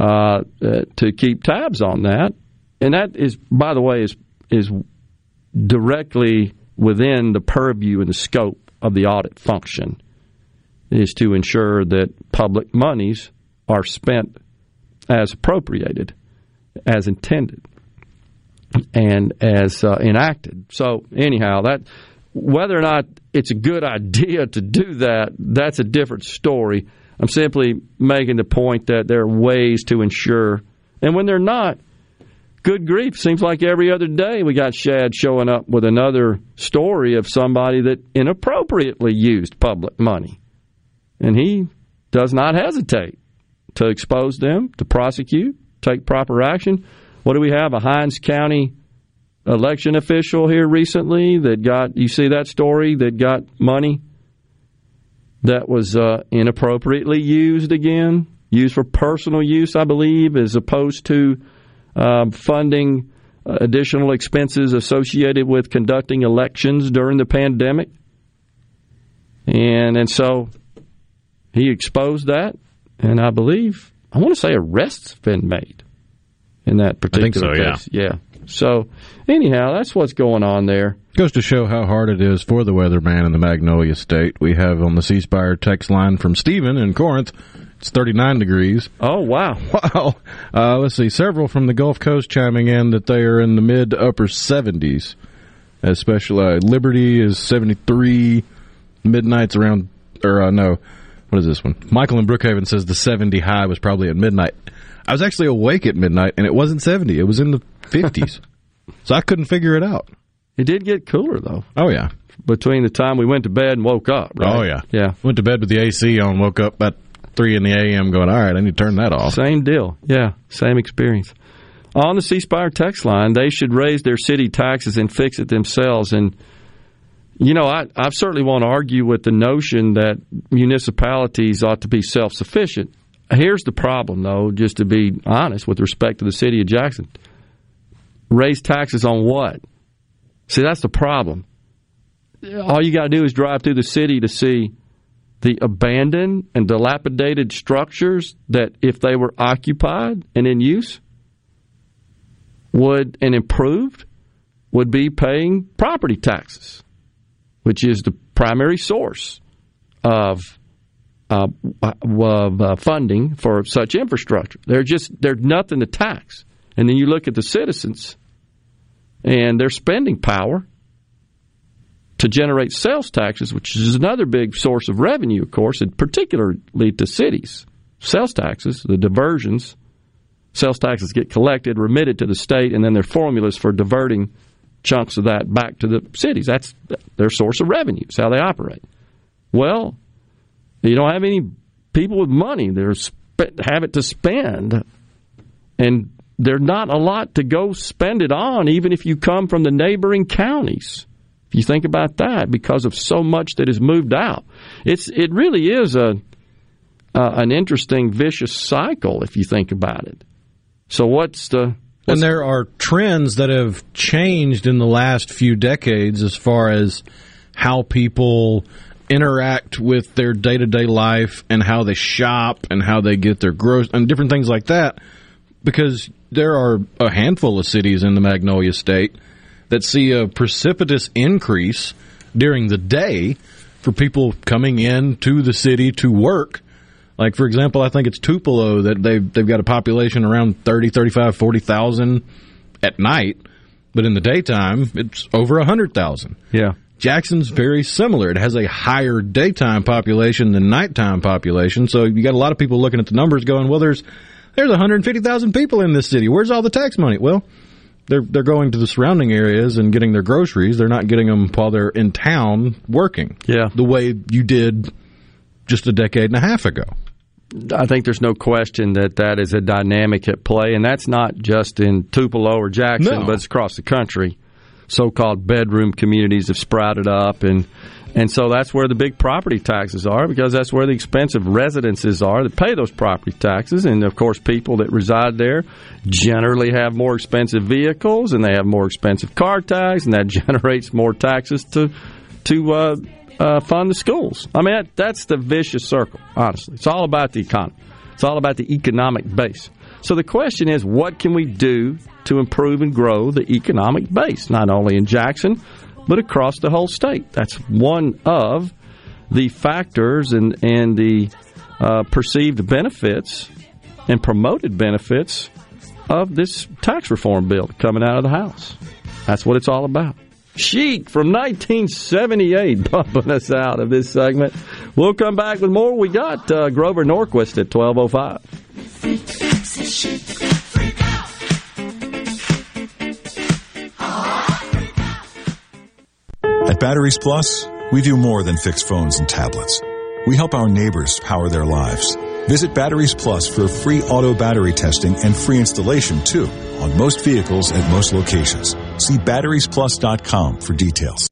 uh, uh, to keep tabs on that. And that is, by the way, is is directly within the purview and the scope of the audit function is to ensure that public monies are spent as appropriated, as intended, and as uh, enacted. So, anyhow, that whether or not it's a good *laughs* idea to do that, that's a different story. I'm simply making the point that there are ways to ensure, and when they're not, good grief, seems like every other day we got Shad showing up with another story of somebody that inappropriately used public money. And he does not hesitate to expose them, to prosecute, take proper action. What do we have? A Hinds County election official here recently that got, you see that story, that got money that was uh, inappropriately used again, used for personal use, I believe, as opposed to um, funding additional expenses associated with conducting elections during the pandemic. And and so he exposed that, and I believe I want to say arrests been made in that particular so, yeah. case. Yeah. So anyhow, that's what's going on there. Goes to show how hard it is for the weatherman in the Magnolia State. We have on the C Spire text line from Stephen in Corinth. It's 39 degrees. Oh, wow. *laughs* Wow. Uh, let's see. Several from the Gulf Coast chiming in that they are in the mid to upper 70s. Especially uh, Liberty is 73. Midnight's around, or uh, no, what is this one? Michael in Brookhaven says the 70 high was probably at midnight. I was actually awake at midnight and it wasn't 70. It was in the 50s. *laughs* so I couldn't figure it out. It did get cooler though. Oh, yeah. Between the time we went to bed and woke up. Right? Oh, yeah. Yeah. Went to bed with the AC on, woke up about 3 in the a.m. going, all right, I need to turn that off. Same deal. Yeah, same experience. On the C Spire text line, they should raise their city taxes and fix it themselves. And, you know, I, I certainly want to argue with the notion that municipalities ought to be self sufficient. Here's the problem, though, just to be honest with respect to the city of Jackson. Raise taxes on what? See, that's the problem. All you got to do is drive through the city to see the abandoned and dilapidated structures that, if they were occupied and in use, would and improved, would be paying property taxes, which is the primary source of uh, of uh, funding for such infrastructure. They're just there's nothing to tax, and then you look at the citizens and their spending power to generate sales taxes, which is another big source of revenue, of course, and particularly to cities. Sales taxes, the diversions, sales taxes get collected, remitted to the state, and then there are formulas for diverting chunks of that back to the cities. That's their source of revenue. It's how they operate. Well, you don't have any people with money. Sp- have it to spend, and there's not a lot to go spend it on, even if you come from the neighboring counties. If you think about that, because of so much that is moved out, it's it really is a uh, an interesting vicious cycle if you think about it. So what's the and there are trends that have changed in the last few decades as far as how people interact with their day to day life and how they shop and how they get their groceries and different things like that. Because there are a handful of cities in the Magnolia State that see a precipitous increase during the day for people coming in to the city to work. Like, for example, I think it's Tupelo that they've, they've got a population around 30, 35, 40,000 at night, but in the daytime, it's over 100,000. Yeah. Jackson's very similar. It has a higher daytime population than nighttime population. So you got a lot of people looking at the numbers going, well, there's there's 150,000 people in this city. Where's all the tax money? Well, they're they're going to the surrounding areas and getting their groceries. They're not getting them while they're in town working. Yeah. The way you did just a decade and a half ago. I think there's no question that that is a dynamic at play, and that's not just in Tupelo or Jackson, No. but it's across the country. So-called bedroom communities have sprouted up, and and so that's where the big property taxes are, because that's where the expensive residences are that pay those property taxes, and of course, people that reside there generally have more expensive vehicles, and they have more expensive car tags, and that *laughs* generates more taxes to to uh, uh, fund the schools. I mean, that, that's the vicious circle. Honestly, it's all about the economy. It's all about the economic base. So the question is, what can we do to improve and grow the economic base, not only in Jackson, but across the whole state? That's one of the factors and and the uh, perceived benefits and promoted benefits of this tax reform bill coming out of the House. That's what it's all about. Chic from 1978 *laughs* bumping us out of this segment. We'll come back with more. We got uh, Grover Norquist at 1205. Batteries Plus, we do more than fix phones and tablets. We help our neighbors power their lives. Visit Batteries Plus for free auto battery testing and free installation too on most vehicles at most locations. See batteriesplus.com for details.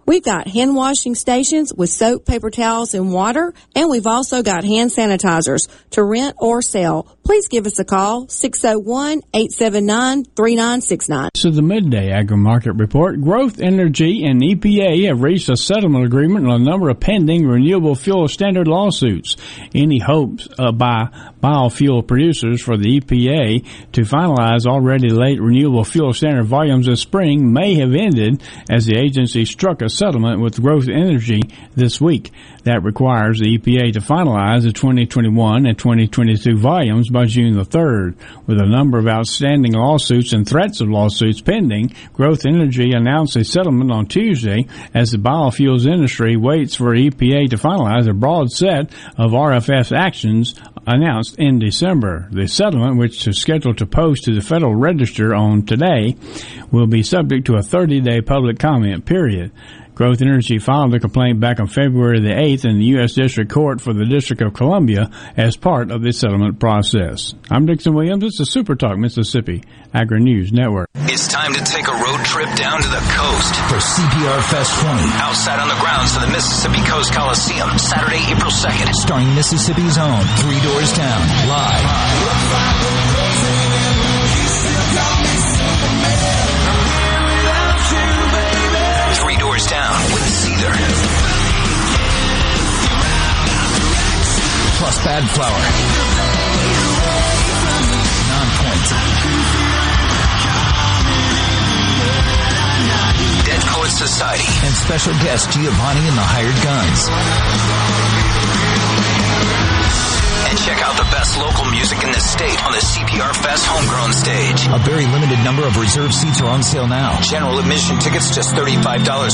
We've got hand washing stations with soap, paper towels, and water, and we've also got hand sanitizers to rent or sell. Please give us a call, 601-879-3969. To the midday agri market report, Growth Energy and EPA have reached a settlement agreement on a number of pending renewable fuel standard lawsuits. Any hopes uh, by biofuel producers for the EPA to finalize already late renewable fuel standard volumes this spring may have ended as the agency struck a settlement with Growth Energy this week. That requires the EPA to finalize the 2021 and 2022 volumes by June the 3rd. With a number of outstanding lawsuits and threats of lawsuits pending, Growth Energy announced a settlement on Tuesday as the biofuels industry waits for EPA to finalize a broad set of RFS actions announced in December. The settlement, which is scheduled to post to the Federal Register on today, will be subject to a 30-day public comment period. Growth Energy filed a complaint back on February the 8th in the U.S. District Court for the District of Columbia as part of the settlement process. I'm Dixon Williams. This is Super Talk Mississippi Agri News Network. It's time to take a road trip down to the coast for CPR Fest 20. Outside on the grounds of the Mississippi Coast Coliseum, Saturday, April 2nd. Starring Mississippi's own Three Doors Down, live. Seether. Plus Bad Flower. Nonpoint. Dead Poets Society. And special guest Giovanni and the Hired Guns. And check out the best local music in the state on the CPR Fest homegrown stage. A very limited number of reserved seats are on sale now. General admission tickets just $35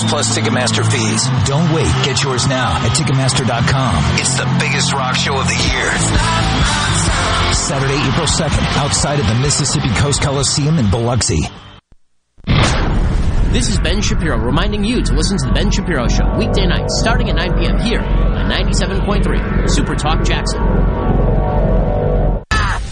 plus Ticketmaster fees. Don't wait. Get yours now at Ticketmaster.com. It's the biggest rock show of the year. Saturday, April 2nd, outside of the Mississippi Coast Coliseum in Biloxi. This is Ben Shapiro reminding you to listen to The Ben Shapiro Show weekday nights starting at 9 p.m. here on 97.3 Super Talk Jackson.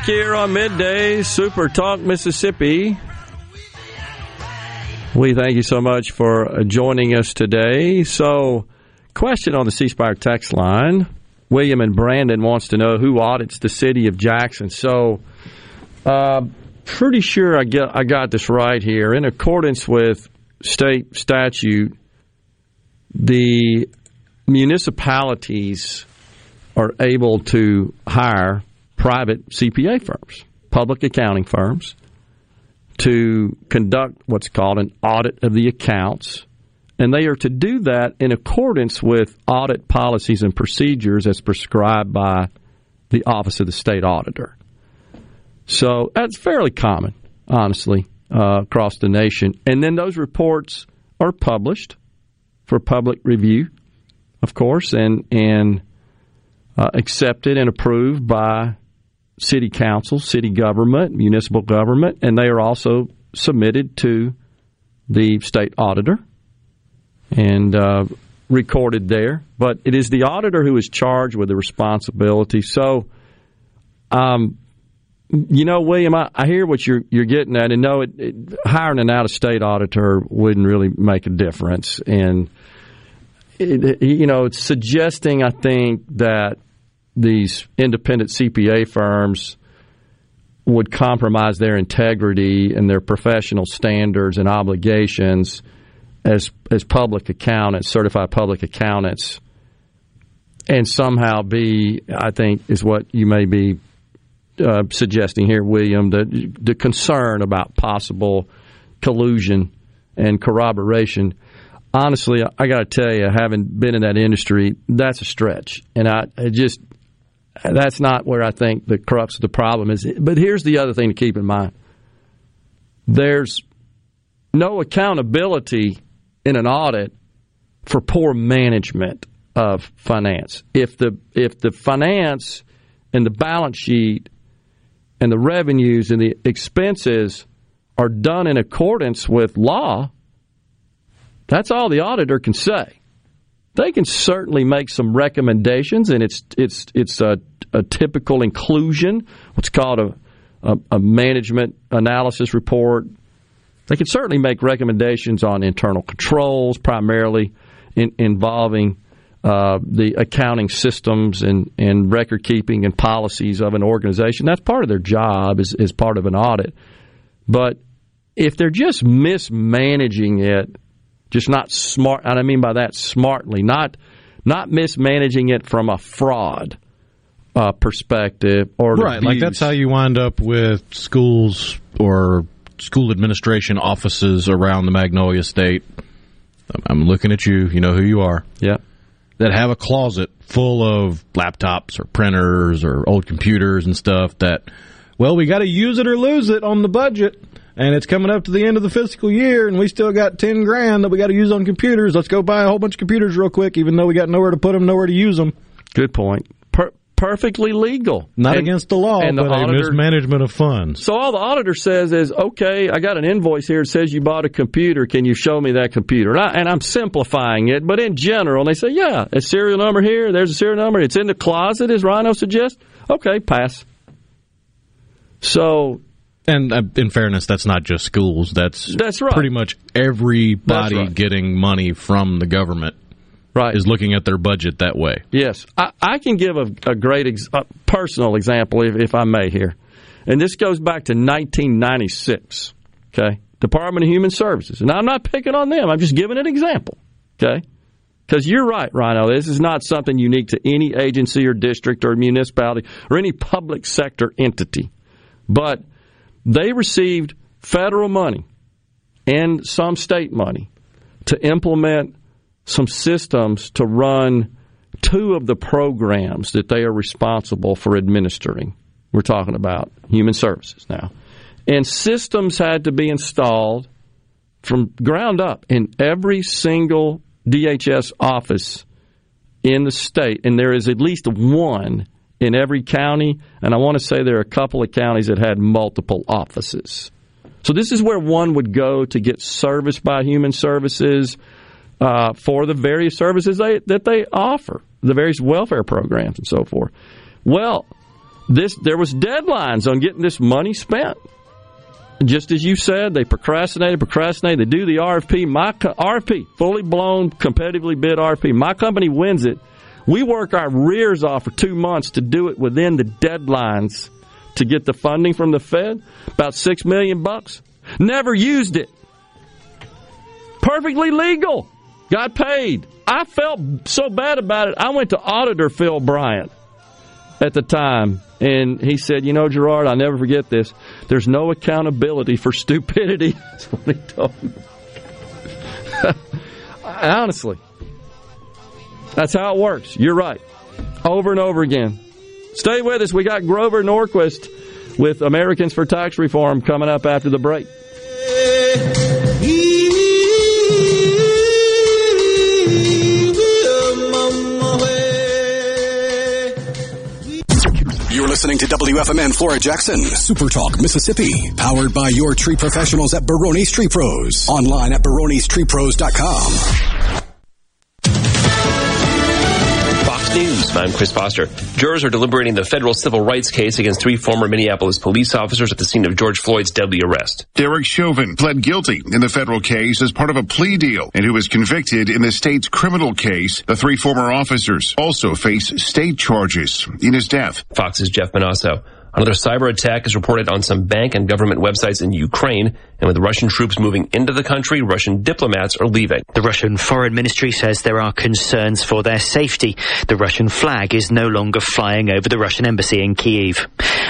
Back here on midday Super Talk Mississippi. We thank you so much for joining us today. So, question on the C Spire text line. William and Brandon wants to know who audits the city of Jackson. So, uh, pretty sure I get I got this right here. In accordance with state statute, the municipalities are able to hire private CPA firms, public accounting firms, to conduct what's called an audit of the accounts. And they are to do that in accordance with audit policies and procedures as prescribed by the Office of the State Auditor. So that's fairly common, honestly, uh, across the nation. And then those reports are published for public review, of course, and and uh, accepted and approved by city council, city government, municipal government, and they are also submitted to the state auditor and uh, recorded there. But it is the auditor who is charged with the responsibility. So, um, you know, William, I, I hear what you're you're getting at, and no, it, it, hiring an out of state auditor wouldn't really make a difference. And it, you know, it's suggesting, I think, that these independent CPA firms would compromise their integrity and their professional standards and obligations as as public accountants, certified public accountants, and somehow be, I think, is what you may be uh, suggesting here, William, the the concern about possible collusion and corroboration. Honestly, I got to tell you, having been in that industry, that's a stretch, and I, I just that's not where I think the crux of the problem is. But here's the other thing to keep in mind: there's no accountability in an audit for poor management of finance. If the if the finance and the balance sheet and the revenues and the expenses are done in accordance with law, that's all the auditor can say. They can certainly make some recommendations, and it's it's it's a, a typical inclusion, what's called a, a, a management analysis report. They can certainly make recommendations on internal controls, primarily in, involving uh, the accounting systems and, and record keeping and policies of an organization. That's part of their job is, as part of an audit. But if they're just mismanaging it, just not smart, and I mean by that smartly, not not mismanaging it from a fraud uh, perspective or right, abuse. like that's how you wind up with schools or school administration offices around the Magnolia State. I'm looking at you. You know who you are. Yeah. That have a closet full of laptops or printers or old computers and stuff that, well, we got to use it or lose it on the budget. And it's coming up to the end of the fiscal year, and we still got ten grand that we got to use on computers. Let's go buy a whole bunch of computers real quick, even though we got nowhere to put them, nowhere to use them. Good point. Per- perfectly legal, Not And- against the law, and the auditor- mismanagement of funds. So all the auditor says is, okay, I got an invoice here. It says you bought a computer. Can you show me that computer? And, I, and I'm simplifying it, but in general, they say, yeah, a serial number here. There's a serial number. It's in the closet, as Rhino suggests. Okay, pass. So And uh, in fairness, that's not just schools. That's That's right. Pretty much everybody right. getting money from the government right. is looking at their budget that way. Yes, I, I can give a, a great ex, a personal example, if, if I may, here. And this goes back to 1996. Okay, Department of Human Services, and I'm not picking on them. I'm just giving an example. Okay, because you're right, Rhino. This is not something unique to any agency or district or municipality or any public sector entity, but they received federal money and some state money to implement some systems to run two of the programs that they are responsible for administering. We're talking about human services now. And systems had to be installed from ground up in every single DHS office in the state. And there is at least one in every county. And I want to say there are a couple of counties that had multiple offices. So this is where one would go to get service by human services uh, for the various services they, that they offer, the various welfare programs and so forth. Well, this there was deadlines on getting this money spent. Just as you said, they procrastinated, procrastinated. They do the RFP. My co- RFP, fully blown, competitively bid RFP. My company wins it. We work our rears off for two months to do it within the deadlines to get the funding from the Fed. About six million bucks. Never used it. Perfectly legal. Got paid. I felt so bad about it. I went to Auditor Phil Bryant at the time, and he said, "You know, Gerard, I never forget this. There's no accountability for *laughs* stupidity." That's what he told me. *laughs* Honestly, that's how it works. You're right. Over and over again. Stay with us. We got Grover Norquist with Americans for Tax Reform coming up after the break. You're listening to WFMN Flora Jackson, Super Talk, Mississippi, powered by your tree professionals at Barone's Tree Pros. Online at baronistreepros.com. I'm Chris Foster. Jurors are deliberating the federal civil rights case against three former Minneapolis police officers at the scene of George Floyd's deadly arrest. Derek Chauvin pled guilty in the federal case as part of a plea deal and who was convicted in the state's criminal case. The three former officers also face state charges in his death. Fox's Jeff Monosso. Another cyber attack is reported on some bank and government websites in Ukraine, and with Russian troops moving into the country, Russian diplomats are leaving. The Russian Foreign Ministry says there are concerns for their safety. The Russian flag is no longer flying over the Russian embassy in Kiev.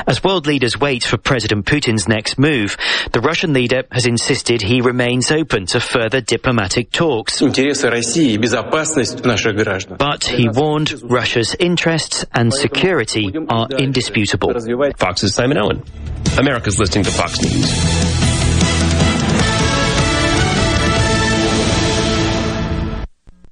As world leaders wait for President Putin's next move, the Russian leader has insisted he remains open to further diplomatic talks. But he warned Russia's interests and security are indisputable. Fox's Simon Owen. America's listening to Fox News.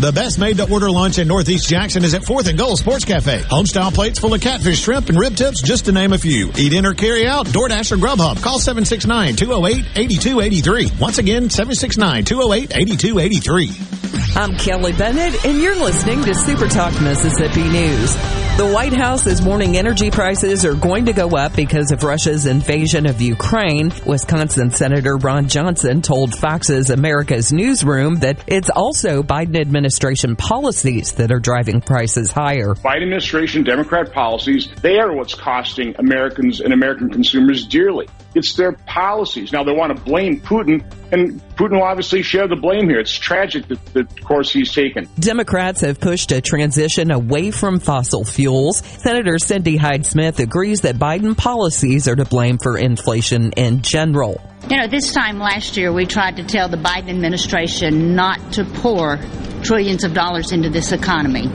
The best made to order lunch in Northeast Jackson is at 4th and Goal Sports Cafe. Homestyle plates full of catfish, shrimp, and rib tips, just to name a few. Eat in or carry out, DoorDash or Grubhub. Call 769-208-8283. Once again, 769-208-8283. I'm Kelly Bennett, and you're listening to Super Talk Mississippi News. The White House is warning energy prices are going to go up because of Russia's invasion of Ukraine. Wisconsin Senator Ron Johnson told Fox's America's Newsroom that it's also Biden administration policies that are driving prices higher. Biden administration Democrat policies, they are what's costing Americans and American consumers dearly. It's their policies. Now they want to blame Putin, and Putin will obviously share the blame here. It's tragic that the course he's taken. Democrats have pushed a transition away from fossil fuels. Senator Cindy Hyde Smith agrees that Biden policies are to blame for inflation in general. You know, this time last year, we tried to tell the Biden administration not to pour trillions of dollars into this economy.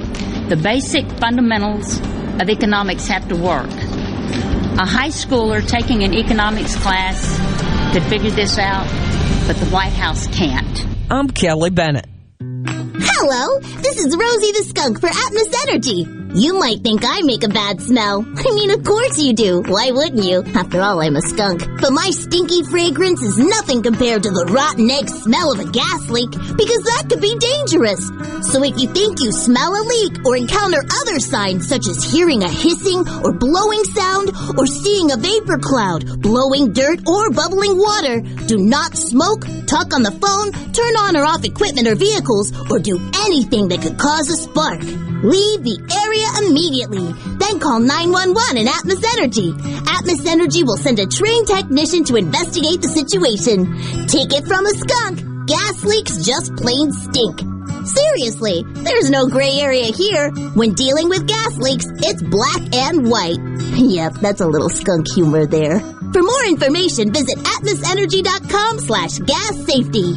The basic fundamentals of economics have to work. A high schooler taking an economics class could figure this out, but the White House can't. I'm Kelly Bennett. Hello, this is Rosie the Skunk for Atmos Energy. You might think I make a bad smell. *laughs* I mean, of course you do. Why wouldn't you? After all, I'm a skunk. But my stinky fragrance is nothing compared to the rotten egg smell of a gas leak, because that could be dangerous. So if you think you smell a leak or encounter other signs such as hearing a hissing or blowing sound or seeing a vapor cloud, blowing dirt or bubbling water, do not smoke, talk on the phone, turn on or off equipment or vehicles, or do anything that could cause a spark. Leave the area immediately. Then call 911 and Atmos Energy. Atmos Energy will send a trained technician to investigate the situation. Take it from a skunk. Gas leaks just plain stink. Seriously, there's no gray area here. When dealing with gas leaks, it's black and white. *laughs* Yep, that's a little skunk humor there. For more information, visit atmosenergy.com slash gas safety.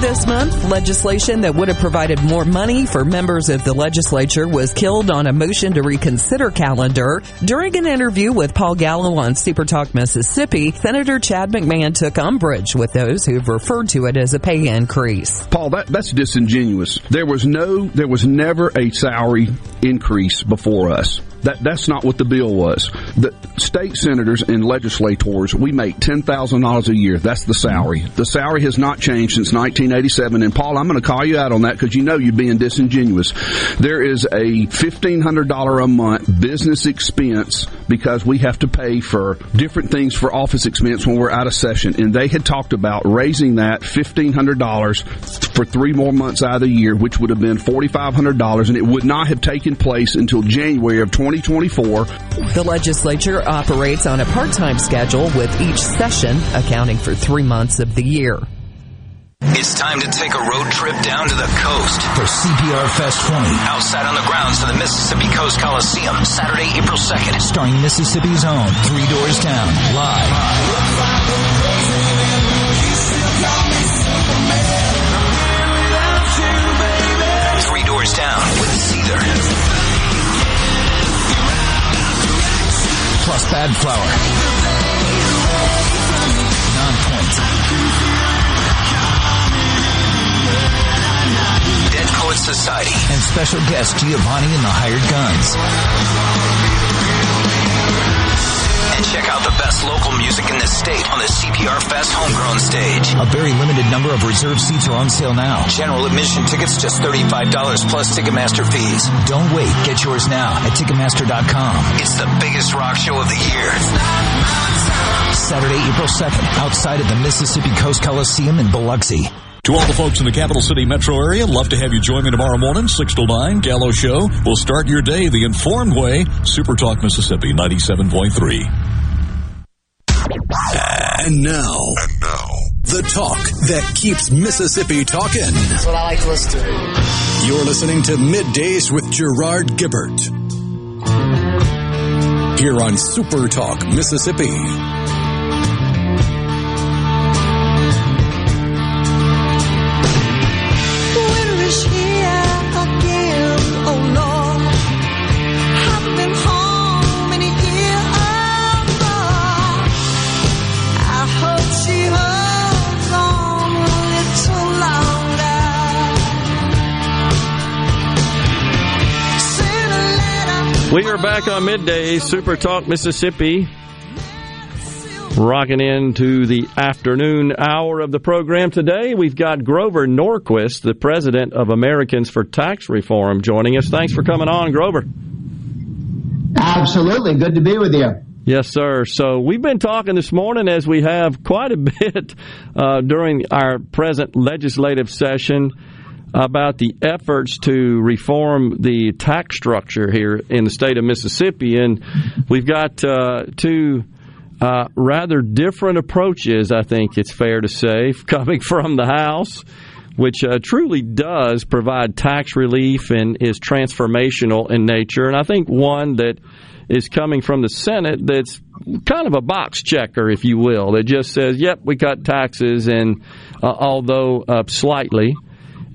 This month, legislation that would have provided more money for members of the legislature was killed on a motion to reconsider calendar. During an interview with Paul Gallo on Super Talk Mississippi, Senator Chad McMahan took umbrage with those who've referred to it as a pay increase. Paul, that, that's disingenuous. There was no, there was never a salary increase before us. That that's not what the bill was. The state senators and legislators, we make ten thousand dollars a year. That's the salary. The salary has not changed since 1987. And Paul, I'm going to call you out on that because you know you're being disingenuous. There is a fifteen hundred dollar a month business expense because we have to pay for different things for office expense when we're out of session. And they had talked about raising that fifteen hundred dollars for three more months out of the year, which would have been forty five hundred dollars, and it would not have taken place until January of 2024. The legislature operates on a part-time schedule with each session accounting for three months of the year. It's time to take a road trip down to the coast for CPR Fest 20. Outside on the grounds of the Mississippi Coast Coliseum, Saturday, April 2nd. Starring Mississippi's own Three Doors Down, live. Three Doors Down with Seether. Plus Bad Flower. Nonpoint. Dead Poets Society. And special guest Giovanni and the Hired Guns. And check out the best local music in the state on the CPR Fest homegrown stage. A very limited number of reserved seats are on sale now. General admission tickets just $35 plus Ticketmaster fees. Don't wait. Get yours now at Ticketmaster.com. It's the biggest rock show of the year. Saturday, April 2nd, outside of the Mississippi Coast Coliseum in Biloxi. To all the folks in the capital city metro area, love to have you join me tomorrow morning, 6 to 9, Gallo Show. We'll start your day the informed way. Super Talk Mississippi 97.3. And now, and now, the talk that keeps Mississippi talking. That's what I like to listen to. You're listening to Middays with Gerard Gibert. Here on Super Talk Mississippi. We are back on midday, Super Talk Mississippi. Rocking into the afternoon hour of the program today, we've got Grover Norquist, the president of Americans for Tax Reform, joining us. Thanks for coming on, Grover. Absolutely. Good to be with you. Yes, sir. So we've been talking this morning, as we have quite a *laughs* bit uh, during our present legislative session, about the efforts to reform the tax structure here in the state of Mississippi. And we've got uh, two uh, rather different approaches, I think it's fair to say, *laughs* coming from the House, which uh, truly does provide tax relief and is transformational in nature. And I think one that is coming from the Senate that's kind of a box checker, if you will, that just says, yep, we cut taxes, and uh, although uh, slightly,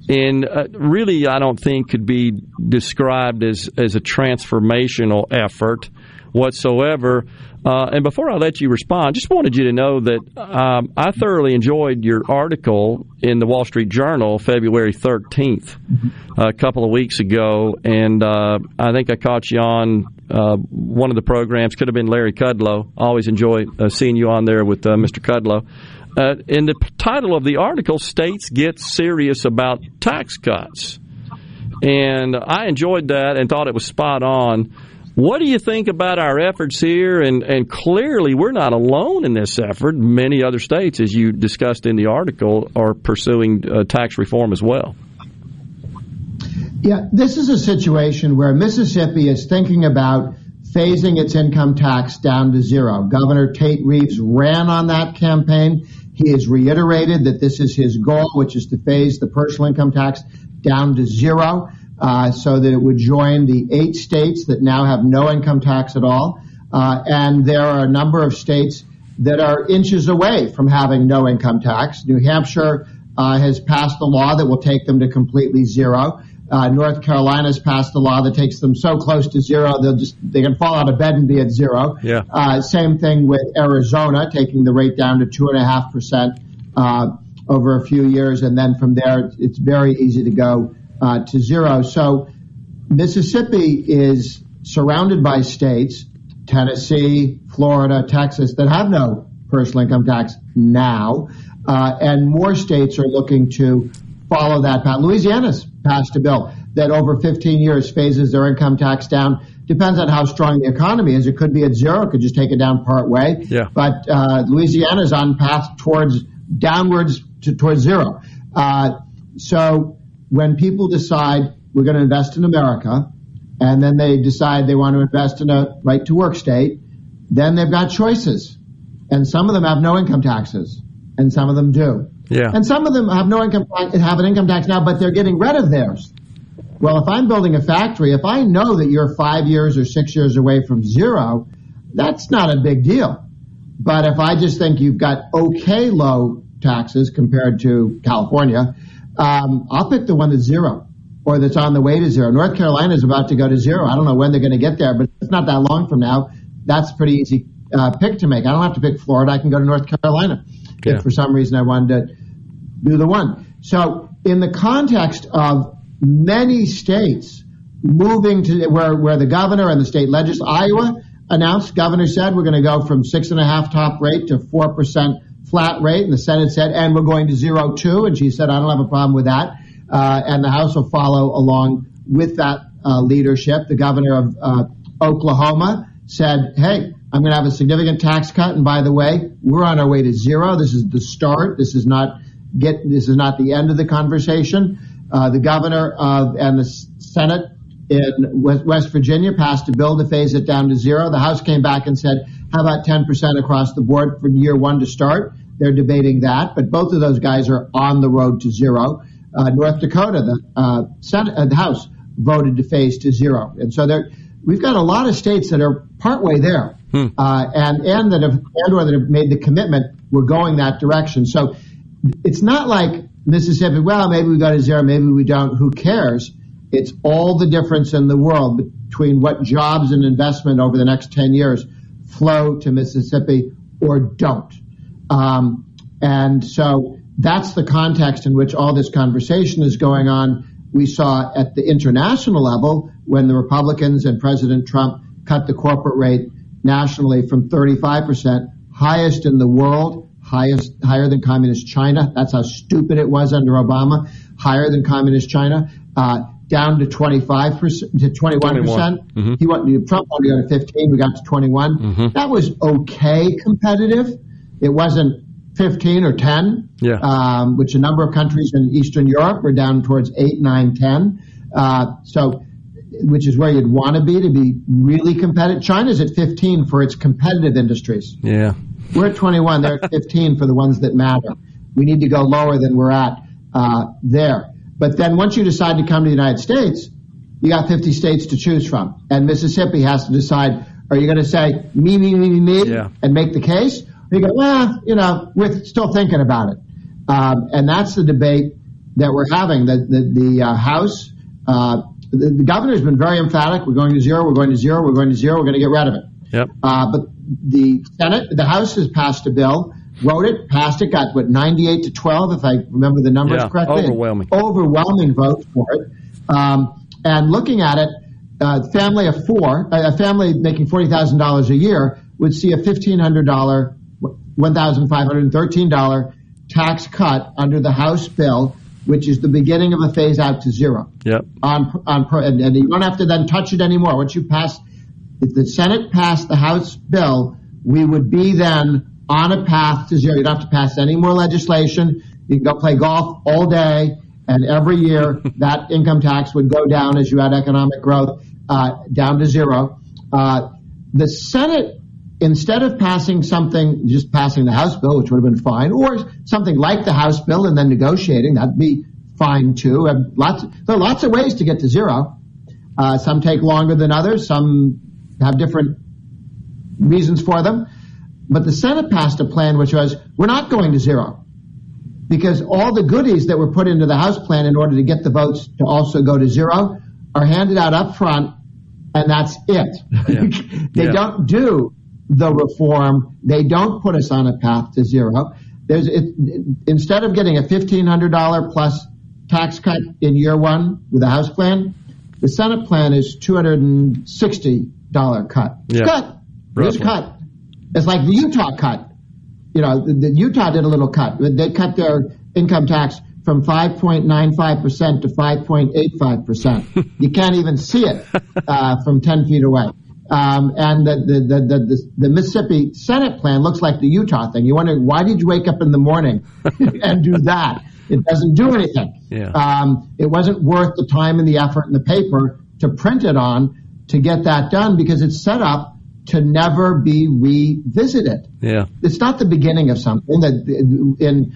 and uh, really, I don't think could be described as, as a transformational effort whatsoever. Uh, and before I let you respond, just wanted you to know that um, I thoroughly enjoyed your article in the Wall Street Journal February 13th, a couple of weeks ago. And uh, I think I caught you on uh, one of the programs, could have been Larry Kudlow. Always enjoy uh, seeing you on there with uh, Mr. Kudlow. Uh, and the title of the article, States Get Serious About Tax Cuts. And I enjoyed that and thought it was spot on. What do you think about our efforts here? And, and clearly, we're not alone in this effort. Many other states, as you discussed in the article, are pursuing uh, tax reform as well. Yeah, this is a situation where Mississippi is thinking about phasing its income tax down to zero. Governor Tate Reeves ran on that campaign. He has reiterated that this is his goal, which is to phase the personal income tax down to zero, uh, so that it would join the eight states that now have no income tax at all. Uh, and there are a number of states that are inches away from having no income tax. New Hampshire uh, has passed a law that will take them to completely zero. Uh, North Carolina's passed a law that takes them so close to zero they'll just they can fall out of bed and be at zero. Yeah. Uh, same thing with Arizona, taking the rate down to two and a half percent uh, over a few years, and then from there it's very easy to go uh, to zero. So Mississippi is surrounded by states, Tennessee, Florida, Texas, that have no personal income tax now, uh, and more states are looking to follow that path. Louisiana's passed a bill that over 15 years phases their income tax down. Depends on how strong the economy is. It could be at zero. It could just take it down part way. Yeah. But uh, Louisiana's on path towards downwards to, towards zero. Uh, so when people decide we're going to invest in America, and then they decide they want to invest in a right to work state, then they've got choices. And some of them have no income taxes, and some of them do. Yeah. And some of them have no income have an income tax now, but they're getting rid of theirs. Well, if I'm building a factory, if I know that you're five years or six years away from zero, that's not a big deal. But if I just think you've got okay low taxes compared to California, um, I'll pick the one that's zero or that's on the way to zero. North Carolina is about to go to zero. I don't know when they're going to get there, but it's not that long from now. That's a pretty easy uh, pick to make. I don't have to pick Florida. I can go to North Carolina Yeah. if for some reason I wanted to do the one. So in the context of many states moving to where, where the governor and the state legislature, Iowa announced, governor said we're going to go from six and a half top rate to four percent flat rate, and the Senate said, and we're going to zero too, and she said, I don't have a problem with that, uh, and the House will follow along with that uh, leadership. The governor of uh, Oklahoma said, hey, I'm going to have a significant tax cut, and by the way, we're on our way to zero. This is the start. This is not get. This is not the end of the conversation. Uh, the governor of and the Senate in West, Virginia passed a bill to phase it down to zero. The House came back and said, how about 10% across the board for year one to start? They're debating that, but both of those guys are on the road to zero. Uh, North Dakota, the uh, Senate, uh, the House voted to phase to zero, and so there, we've got a lot of states that are partway there, uh, and and that have and or that have made the commitment. We're going that direction. So it's not like Mississippi. Well, maybe we go to zero, maybe we don't. Who cares? It's all the difference in the world between what jobs and investment over the next ten years flow to Mississippi or don't. Um, and so that's the context in which all this conversation is going on. We saw at the international level when the Republicans and President Trump cut the corporate rate nationally from 35%, highest in the world, highest, higher than communist China. That's how stupid it was under Obama, higher than communist China, uh, down to 25%, to 21%. 21. Mhm. He wanted, Trump only to go to 15, we got to 21. That was okay competitive. It wasn't 15 or 10, Yeah. um, which a number of countries in Eastern Europe were down towards 8, 9, 10. Uh, so, which is where you'd want to be to be really competitive. China's at 15 for its competitive industries. Yeah. We're at 21. They're at 15 for the ones that matter. We need to go lower than we're at uh, there. But then once you decide to come to the United States, you got 50 states to choose from. And Mississippi has to decide, are you going to say me, me, me, me, me, Yeah. and make the case? Or you go, well, you know, we're still thinking about it. Um, and that's the debate that we're having. The, the, the uh, House, uh, the, the governor's been very emphatic. We're going to zero, we're going to zero, we're going to zero, we're going to get rid of it. Yep. Uh, but the Senate, the House has passed a bill, wrote it, passed it, got what 98 to 12, if I remember the numbers Yeah, correctly. overwhelming. Overwhelming vote for it. Um, and looking at it, a family of four, a a family making forty thousand dollars a year would see a fifteen hundred dollar, one thousand five hundred thirteen dollar tax cut under the House bill, which is the beginning of a phase out to zero Yep. on on and, and you don't have to then touch it anymore. Once you pass, if the Senate passed the House bill, we would be then on a path to zero. You don't have to pass any more legislation. You can go play golf all day, and every year *laughs* that income tax would go down as you had economic growth uh, down to zero. Uh, the Senate instead of passing something, just passing the House bill, which would have been fine, or something like the House bill and then negotiating, that'd be fine too. And lots, there are lots of ways to get to zero. Uh, some take longer than others. Some have different reasons for them. But the Senate passed a plan which was, we're not going to zero. because all the goodies that were put into the House plan in order to get the votes to also go to zero are handed out up front, and that's it. *laughs* they Yeah. don't do the reform. They don't put us on a path to zero. There's it, instead of getting a fifteen hundred dollar plus tax cut in year one with the House plan, the Senate plan is two hundred and sixty dollar cut. It's Yeah. cut. It's cut. It's like the Utah cut. You know, the, the Utah did a little cut. They cut their income tax from 5.95% to 5.85%. you can't even see it uh, from 10 feet away. Um, and the, the, the, the, the, Mississippi Senate plan looks like the Utah thing. You wonder, why did you wake up in the morning *laughs* and do that? It doesn't do anything. Yeah. Um, it wasn't worth the time and the effort and the paper to print it on to get that done because it's set up to never be revisited. Yeah. It's not the beginning of something that in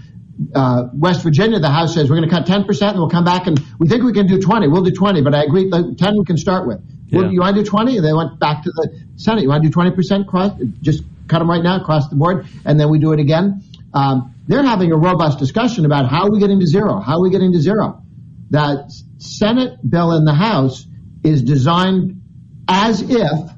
uh, West Virginia, the House says we're going to cut 10% and we'll come back and we think we can do 20. We'll do 20, but I agree, the 10 we can start with. Well, you want to do 20? And they went back to the Senate. You want to do 20% cross? Just cut them right now across the board and then we do it again. Um, they're having a robust discussion about how are we getting to zero? How are we getting to zero? That Senate bill in the House is designed as if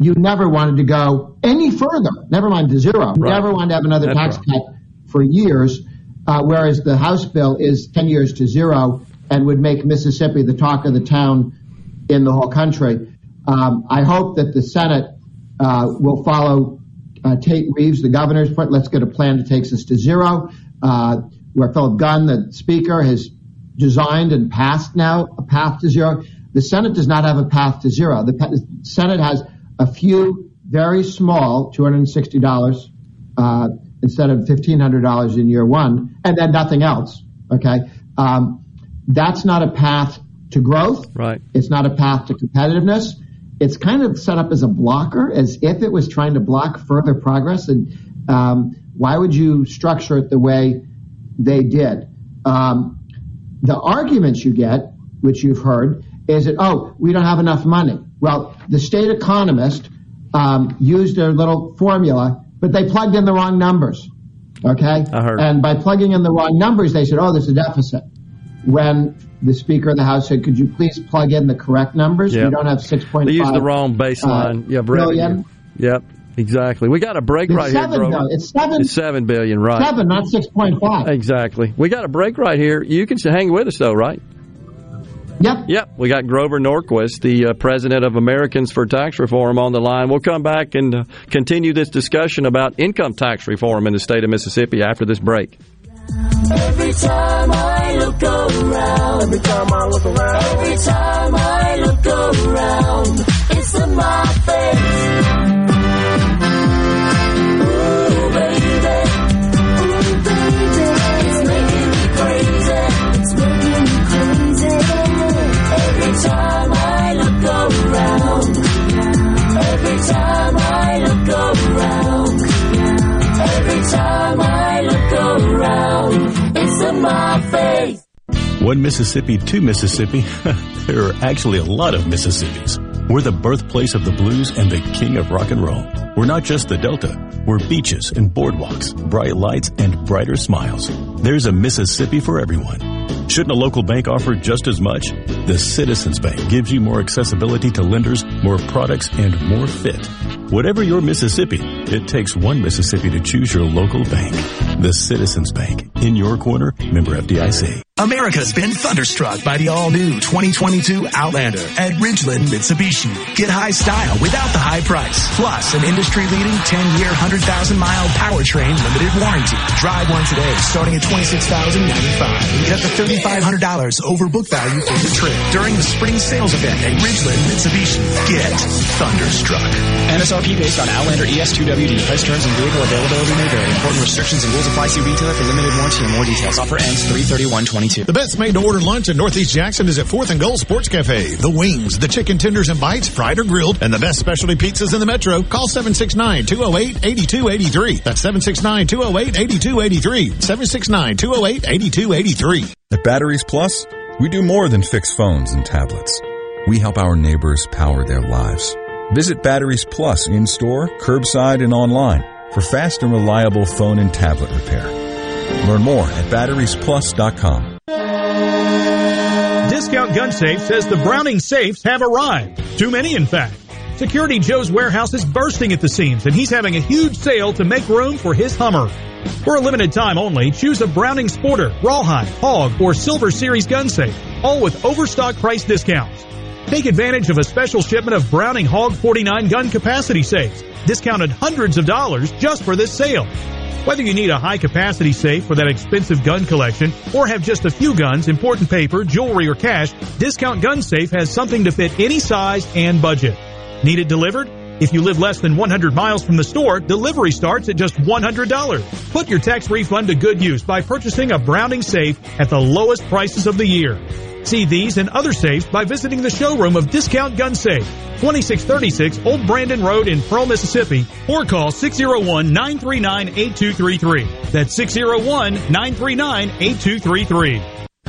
you never wanted to go any further, never mind to zero, Right. never wanted to have another That's tax right. cut for years, uh, whereas the House bill is 10 years to zero and would make Mississippi the talk of the town in the whole country. Um, I hope that the Senate uh, will follow uh, Tate Reeves, the governor's point. Let's get a plan that takes us to zero. Uh, where Philip Gunn, the speaker, has designed and passed now a path to zero. The Senate does not have a path to zero. The pa- Senate has a few very small, $260 uh, instead of $1,500 in year one, and then nothing else. Okay, um, that's not a path to growth. Right. It's not a path to competitiveness. It's kind of set up as a blocker, as if it was trying to block further progress. And um, why would you structure it the way they did? Um, the arguments you get, which you've heard, is that oh, we don't have enough money. Well, the state economist um, used their little formula, but they plugged in the wrong numbers. Okay, I heard. and by plugging in the wrong numbers, they said, oh, there's a deficit. When the Speaker of the House said, could you please plug in the correct numbers? Yep. We don't have six point They used the wrong baseline. uh, yeah, billion. Yep, exactly. We got a break It's right seven, here, though. It's seven. It's seven billion, right? Seven, not six point five. Exactly. We got a break right here. You can hang with us though, right? Yep. Yep. We got Grover Norquist, the uh, president of Americans for Tax Reform, on the line. We'll come back and uh, continue this discussion about income tax reform in the state of Mississippi after this break. Every time I look around, every time I look around, every time I look around, it's in my face. One Mississippi, two Mississippi. *laughs* there are actually a lot of Mississippis. We're the birthplace of the blues and the king of rock and roll. We're not just the Delta. We're beaches and boardwalks, bright lights and brighter smiles. There's a Mississippi for everyone. Shouldn't a local bank offer just as much? The Citizens Bank gives you more accessibility to lenders, more products, and more fit. Whatever your Mississippi, it takes one Mississippi to choose your local bank. The Citizens Bank. In your corner, member FDIC. America's been thunderstruck by the all-new 2022 Outlander at Ridgeland Mitsubishi. Get high style without the high price, plus an industry-leading 10-year, 100,000-mile powertrain limited warranty. Drive one today, starting at $26,095. And get up to $3,500 over book value for the trip during the spring sales event at Ridgeland Mitsubishi. Get thunderstruck. MSRP based on Outlander E ES2WD. Price terms and vehicle availability may vary. Important restrictions and rules apply. See retailer for limited warranty and more details. Offer ends 331.22. The best made to order lunch in Northeast Jackson is at 4th and Gold Sports Cafe. The wings, the chicken tenders and bites, fried or grilled, and the best specialty pizzas in the metro. Call 769-208-8283. That's 769-208-8283. 769-208-8283. At Batteries Plus, we do more than fix phones and tablets. We help our neighbors power their lives. Visit Batteries Plus in store, curbside, and online for fast and reliable phone and tablet repair. Learn more at batteriesplus.com. Discount Gun Safe says the Browning safes have arrived. Too many, in fact. Security Joe's warehouse is bursting at the seams, and he's having a huge sale to make room for his Hummer. For a limited time only, choose a Browning Sporter, Rawhide, Hog, or Silver Series gun safe, all with overstock price discounts. Take advantage of a special shipment of Browning Hog 49 gun capacity safes, discounted hundreds of dollars just for this sale. Whether you need a high capacity safe for that expensive gun collection or have just a few guns, important paper, jewelry, or cash, Discount Gun Safe has something to fit any size and budget. Need it delivered? If you live less than 100 miles from the store, delivery starts at just $100. Put your tax refund to good use by purchasing a Browning safe at the lowest prices of the year. See these and other safes by visiting the showroom of Discount Gun Safe, 2636 Old Brandon Road in Pearl, Mississippi, or call 601-939-8233. That's 601-939-8233.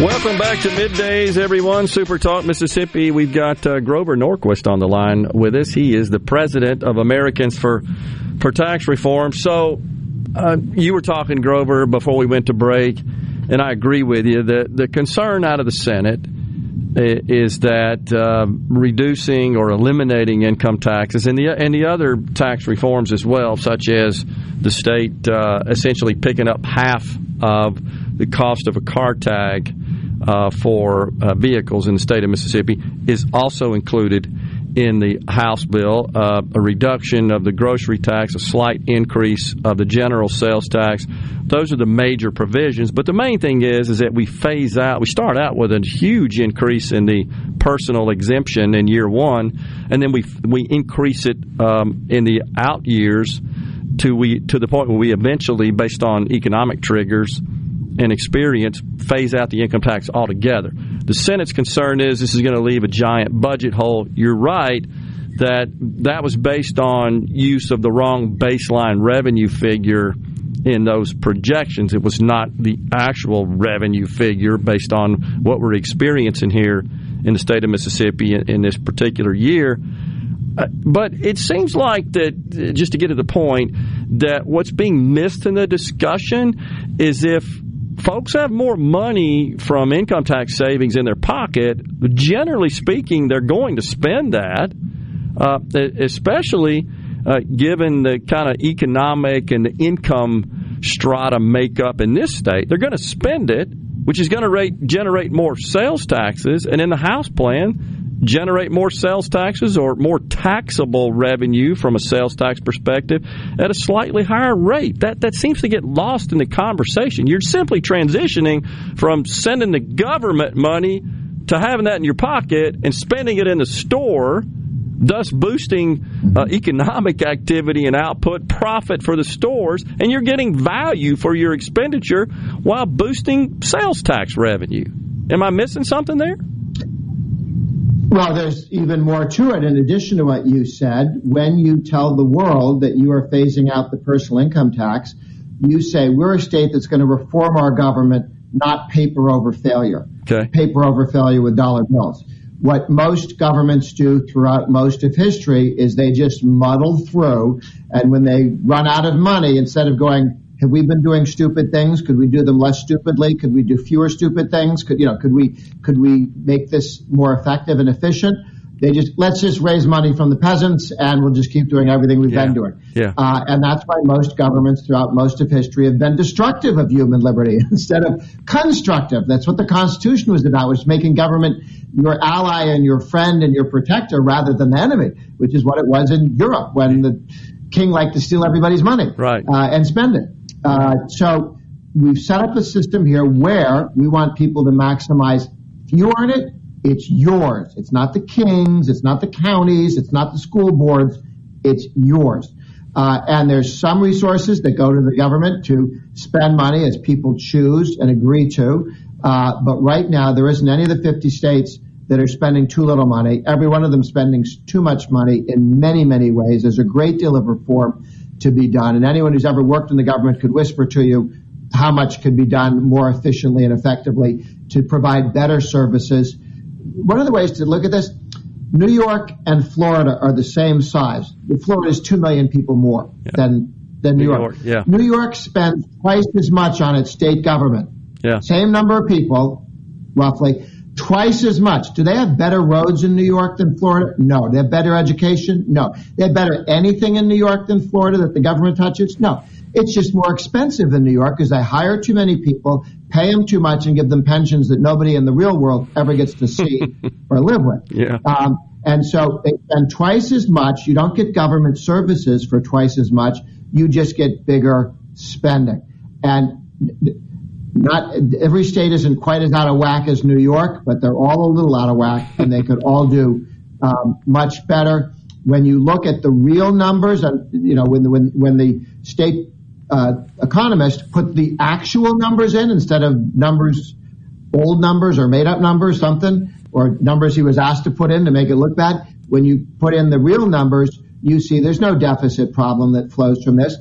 Welcome back to middays, everyone. Super Talk Mississippi. We've got uh, Grover Norquist on the line with us. He is the president of Americans for for Tax Reform. So, uh, you were talking, Grover, before we went to break, and I agree with you. The the concern out of the Senate is that uh, reducing or eliminating income taxes and the and the other tax reforms as well, such as the state uh, essentially picking up half of the cost of a car tag uh, for uh, vehicles in the state of Mississippi is also included in the House bill. Uh, a reduction of the grocery tax, a slight increase of the general sales tax. Those are the major provisions. But the main thing is, is that we phase out. We start out with a huge increase in the personal exemption in year one, and then we we increase it um, in the out years to we to the point where we eventually, based on economic triggers and experience, phase out the income tax altogether. The Senate's concern is this is going to leave a giant budget hole. You're right that that was based on use of the wrong baseline revenue figure in those projections. It was not the actual revenue figure based on what we're experiencing here in the state of Mississippi in, in this particular year. Uh, but it seems like that, just to get to the point, that what's being missed in the discussion is if folks have more money from income tax savings in their pocket, generally speaking, they're going to spend that, uh, especially uh, given the kind of economic and the income strata makeup in this state. They're going to spend it, which is going to generate more sales taxes, and in the House plan, generate more sales taxes or more taxable revenue from a sales tax perspective at a slightly higher rate. That that seems to get lost in the conversation. You're simply transitioning from sending the government money to having that in your pocket and spending it in the store, thus boosting uh, economic activity and output, profit for the stores, and you're getting value for your expenditure while boosting sales tax revenue. Am I missing something there? Well, there's even more to it. In addition to what you said, when you tell the world that you are phasing out the personal income tax, you say we're a state that's going to reform our government, not paper over failure. Okay. Paper over failure with dollar bills. what most governments do throughout most of history is they just muddle through, and when they run out of money, instead of going, have we been doing stupid things? Could we do them less stupidly? Could we do fewer stupid things? Could you know? Could we could we make this more effective and efficient? They just let's just raise money from the peasants, and we'll just keep doing everything we've been doing. Yeah. Uh, and that's why most governments throughout most of history have been destructive of human liberty *laughs* instead of constructive. That's what the Constitution was about, was making government your ally and your friend and your protector rather than the enemy, which is what it was in Europe when the king liked to steal everybody's money right. uh, and spend it. Uh, so we've set up a system here where we want people to maximize. If you earn it, it's yours. It's not the king's. It's not the counties. It's not the school boards. It's yours. Uh, and there's some resources that go to the government to spend money as people choose and agree to. Uh, but right now, there isn't any of the 50 states that are spending too little money. Every one of them spending too much money in many, many ways. There's a great deal of reform to be done. And anyone who's ever worked in the government could whisper to you how much could be done more efficiently and effectively to provide better services. One of the ways to look at this, New York and Florida are the same size. Florida is 2 million people more than, than New, New York. York, yeah. New York spends twice as much on its state government. Yeah. Same number of people, roughly, twice as much. Do they have better roads in New York than Florida? No. They have better education? No. They have better anything in New York than Florida that the government touches? No. It's just more expensive in New York because they hire too many people, pay them too much, and give them pensions that nobody in the real world ever gets to see *laughs* or live with. Yeah. Um, and so they spend twice as much. You don't get government services for twice as much. You just get bigger spending. And not every state isn't quite as out of whack as New York, but they're all a little out of whack, and they could all do um, much better. When you look at the real numbers, you know when the, when when the state uh, economist put the actual numbers in instead of numbers, old numbers or made up numbers, something, or numbers he was asked to put in to make it look bad. When you put in the real numbers, you see there's no deficit problem that flows from this.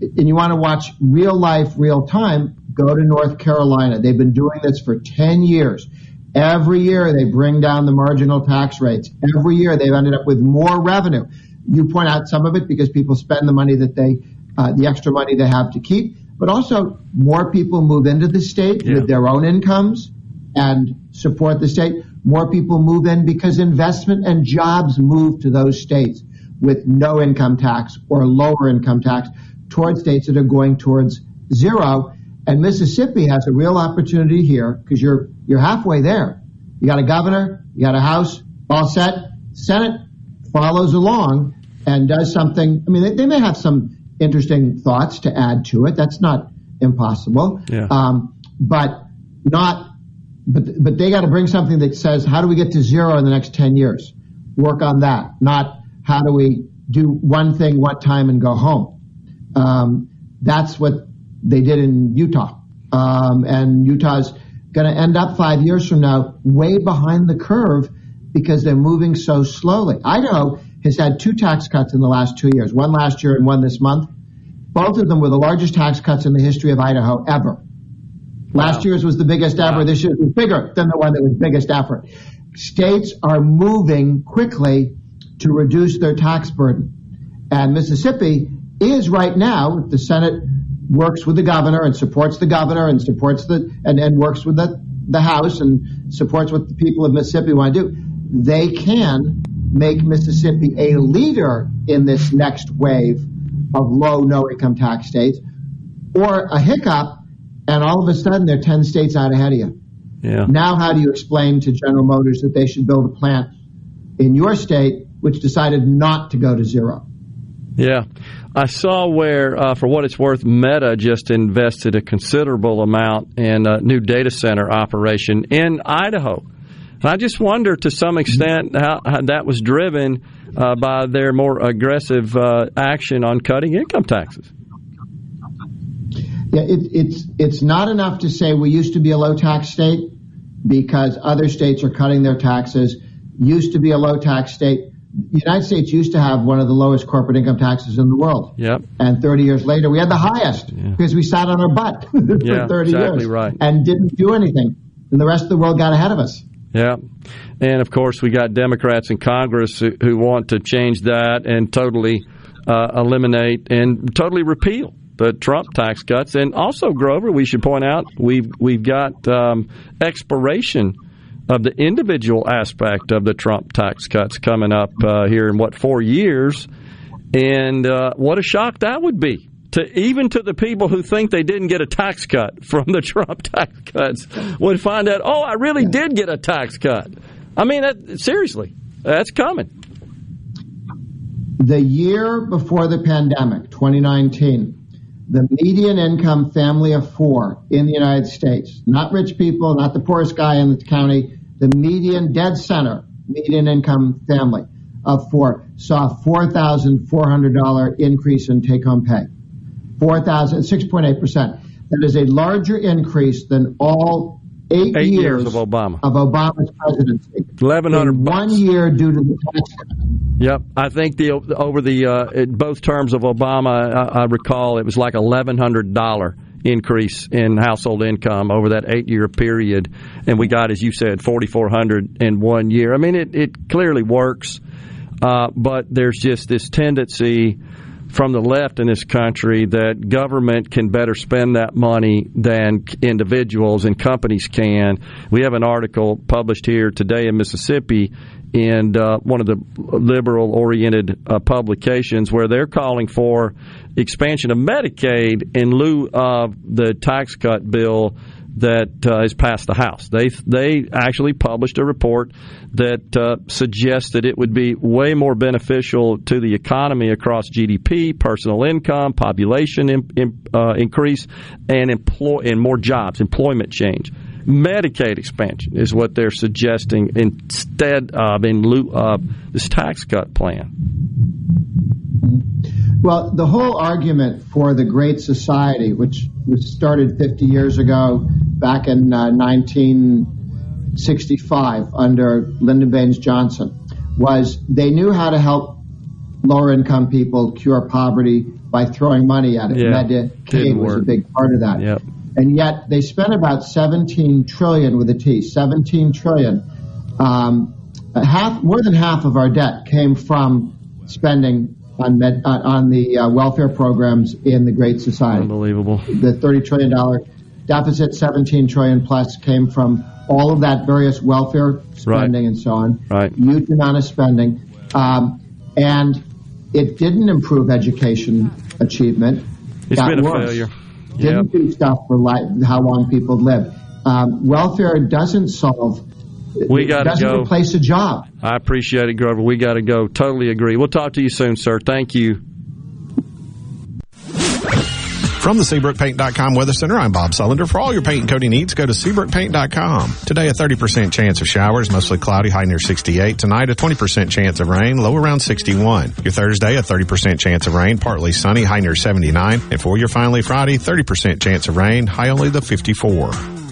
And you want to watch real life, real time, go to North Carolina. They've been doing this for 10 years. Every year they bring down the marginal tax rates. Every year they've ended up with more revenue. You point out some of it because people spend the money that they, uh, the extra money they have to keep, but also more people move into the state with their own incomes and support the state. More people move in because investment and jobs move to those states with no income tax or lower income tax towards states that are going towards zero. And Mississippi has a real opportunity here because you're you're halfway there. You got a governor, you got a house, all set. Senate follows along and does something. I mean, they, they may have some interesting thoughts to add to it. That's not impossible. Yeah. Um, but not. But but they got to bring something that says how do we get to zero in the next ten years? Work on that. Not how do we do one thing one time and go home. Um, that's what they did in Utah. Um, and Utah's going to end up five years from now way behind the curve because they're moving so slowly. Idaho has had two tax cuts in the last two years, one last year and one this month. Both of them were the largest tax cuts in the history of Idaho ever. Last year's was the biggest ever. This year's was bigger than the one that was biggest ever. States are moving quickly to reduce their tax burden. And Mississippi is right now, the Senate works with the governor and supports the governor and supports the, and, and works with the, the House and supports what the people of Mississippi want to do. They can make Mississippi a leader in this next wave of low, no income tax states or a hiccup and all of a sudden they're 10 states out ahead of you. Yeah. Now, how do you explain to General Motors that they should build a plant in your state which decided not to go to zero? Yeah. I saw where, uh, for what it's worth, Meta just invested a considerable amount in a new data center operation in Idaho. And I just wonder to some extent how, how that was driven uh, by their more aggressive uh, action on cutting income taxes. Yeah, it, it's it's not enough to say we used to be a low tax state because other states are cutting their taxes. Used to be a low tax state. The United States used to have one of the lowest corporate income taxes in the world. Yep. And 30 years later, we had the highest because we sat on our butt *laughs* for Yeah, 30 exactly years right. and didn't do anything. And the rest of the world got ahead of us. Yeah. And of course, we got Democrats in Congress who, who want to change that and totally uh, eliminate and totally repeal the Trump tax cuts. And also, Grover, we should point out we've we've got um, expiration of the individual aspect of the Trump tax cuts coming up uh, here in what four years, and uh, what a shock that would be to even to the people who think they didn't get a tax cut *laughs* from the Trump tax cuts would find out, oh, I really did get a tax cut. I mean, that, seriously, that's coming. The year before the pandemic, 2019, the median income family of four in the United States, not rich people, not the poorest guy in the county, the median dead center median income family of four saw a $4,400 increase in take home pay. 4,000, 6.8%. That is a larger increase than all eight, Eight years, years of Obama. of Obama's presidency. Eleven hundred one year due to the tax. Yep, I think the over the uh, both terms of Obama, I, I recall it was like eleven hundred dollar increase in household income over that eight year period, and we got, as you said, forty four hundred in one year. I mean, it it clearly works, uh, but there's just this tendency from the left in this country that government can better spend that money than individuals and companies can. We have an article published here today in Mississippi in uh, one of the liberal oriented uh, publications where they're calling for expansion of Medicaid in lieu of the tax cut bill that uh, has passed the House. They they actually published a report that uh, suggests that it would be way more beneficial to the economy across GDP, personal income, population in, in, uh, increase, and employ and more jobs, employment change. Medicaid expansion is what they're suggesting instead of in lieu of this tax cut plan. Well, the whole argument for the Great Society, which was started 50 years ago, back in uh, 1965 under Lyndon Baines Johnson, was they knew how to help lower income people cure poverty by throwing money at it. Yeah, Medicaid was a big part of that. Yep. And yet they spent about 17 trillion with a T, 17 trillion. Um, half, more than half of our debt came from spending on med, uh, on the uh, welfare programs in the Great Society. Unbelievable. The 30 trillion dollar deficit, 17 trillion plus, came from all of that various welfare spending and so on. Right. Huge amount of spending, um, and it didn't improve education achievement. It's Got been a worse. failure. Didn't do stuff for li- how long people live. Um, welfare doesn't solve. We gotta doesn't go. replace a job. I appreciate it, Grover. We got to go. Totally agree. We'll talk to you soon, sir. Thank you. From the SeabrookPaint.com Weather Center, I'm Bob Sullender. For all your paint and coating needs, go to SeabrookPaint.com. Today, a 30% chance of showers, mostly cloudy, high near 68. Tonight, a 20% chance of rain, low around 61. Your Thursday, a 30% chance of rain, partly sunny, high near 79. And for your finally Friday, 30% chance of rain, high only the 54.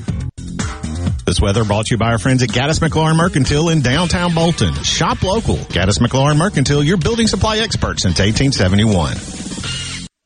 This weather brought to you by our friends at Gaddis McLaurin Mercantile in downtown Bolton. Shop local. Gaddis McLaurin Mercantile, your building supply expert since 1871.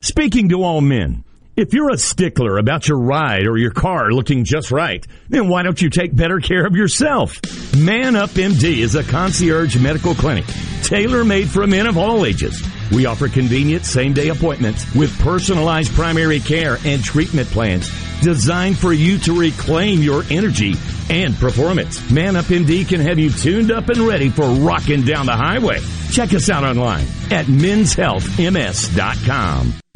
Speaking to all men, if you're a stickler about your ride or your car looking just right, then why don't you take better care of yourself? Man Up MD is a concierge medical clinic, tailor made for men of all ages. We offer convenient same day appointments with personalized primary care and treatment plans designed for you to reclaim your energy and performance. Man Up MD can have you tuned up and ready for rocking down the highway. Check us out online at menshealthms.com.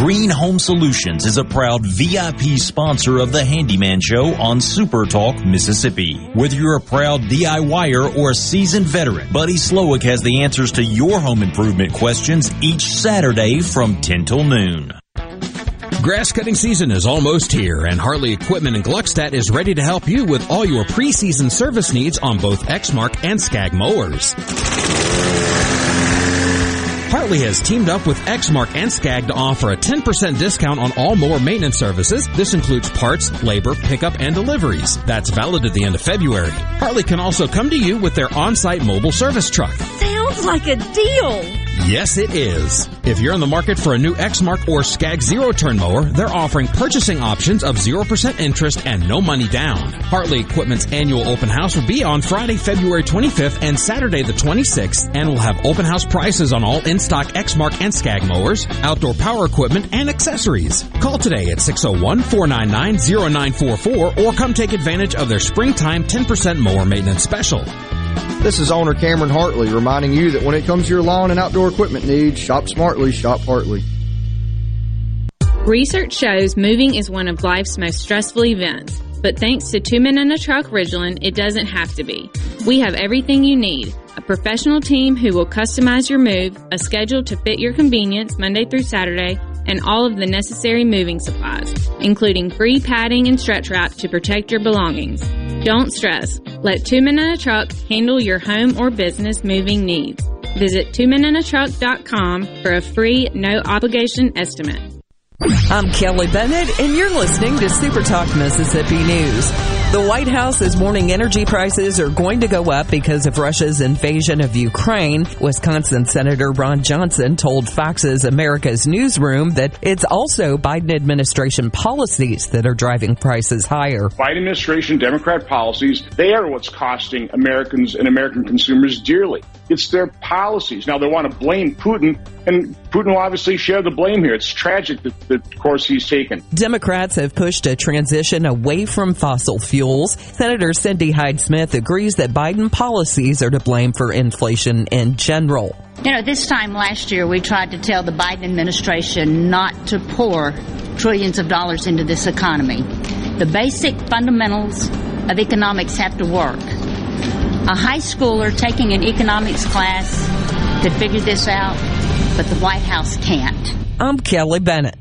Green Home Solutions is a proud VIP sponsor of the Handyman Show on Super Talk, Mississippi. Whether you're a proud DIYer or a seasoned veteran, Buddy Slowick has the answers to your home improvement questions each Saturday from 10 till noon. Grass cutting season is almost here, and Hartley Equipment in Gluckstadt is ready to help you with all your preseason service needs on both Exmark and Skag mowers. Hartley has teamed up with Exmark and Skag to offer a 10% discount on all mower maintenance services. This includes parts, labor, pickup, and deliveries. That's valid at the end of February. Hartley can also come to you with their on-site mobile service truck. Sounds like a deal. Yes, it is. If you're in the market for a new Exmark or Skag zero turn mower, they're offering purchasing options of 0% interest and no money down. Hartley Equipment's annual open house will be on Friday, February 25th and Saturday the 26th, and will have open house prices on all in-stock Exmark and Skag mowers, outdoor power equipment, and accessories. Call today at 601-499-0944 or come take advantage of their springtime 10% mower maintenance special. This is owner Cameron Hartley reminding you that when it comes to your lawn and outdoor equipment needs, shop smartly, shop Hartley. Research shows moving is one of life's most stressful events, but thanks to Two Men in a Truck Ridgeland, it doesn't have to be. We have everything you need. A professional team who will customize your move, a schedule to fit your convenience Monday through Saturday, and all of the necessary moving supplies, including free padding and stretch wrap to protect your belongings. Don't stress. Let Two Men in a Truck handle your home or business moving needs. Visit twomeninatruck.com for a free, no obligation estimate. I'm Kelly Bennett, and you're listening to Super Talk Mississippi News. The White House is warning energy prices are going to go up because of Russia's invasion of Ukraine. Wisconsin Senator Ron Johnson told Fox's America's Newsroom that it's also Biden administration policies that are driving prices higher. Biden administration Democrat policies, they are what's costing Americans and American consumers dearly. It's their policies. Now they want to blame Putin, and Putin will obviously share the blame here. It's tragic that the course he's taken. Democrats have pushed a transition away from fossil fuels. Senator Cindy Hyde Smith agrees that Biden policies are to blame for inflation in general. You know, this time last year, we tried to tell the Biden administration not to pour trillions of dollars into this economy. The basic fundamentals of economics have to work. A high schooler taking an economics class to figure this out, but the White House can't. I'm Kelly Bennett.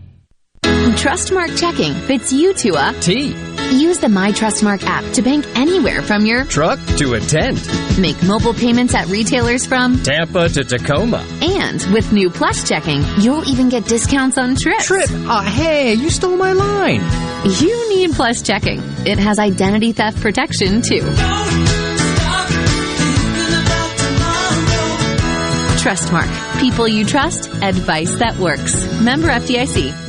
Trustmark checking fits you to a T. Use the My Trustmark app to bank anywhere from your Truck to a tent. make mobile payments at retailers from Tampa to Tacoma. and with new Plus checking, you'll even get discounts on trips. Trip? Uh, hey, you stole my line. You need Plus checking. It has identity theft protection too. Trustmark. People you trust, advice that works. Member FDIC.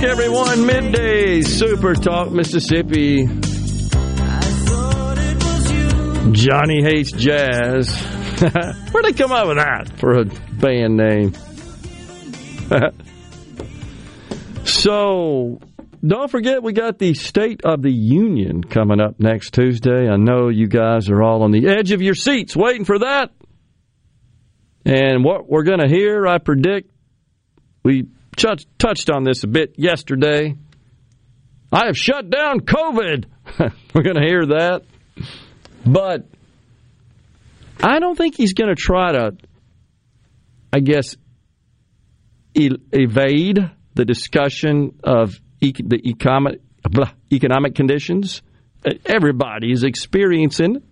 Back, everyone. Midday Super Talk Mississippi. Johnny hates jazz. *laughs* Where'd they come up with that for a band name? *laughs* so, don't forget we got the State of the Union coming up next Tuesday. I know you guys are all on the edge of your seats waiting for that. And what we're going to hear, I predict, we touch, touched on this a bit yesterday. I have shut down COVID. *laughs* We're going to hear that. But I don't think he's going to try to, I guess, evade the discussion of the economic, economic conditions. Everybody is experiencing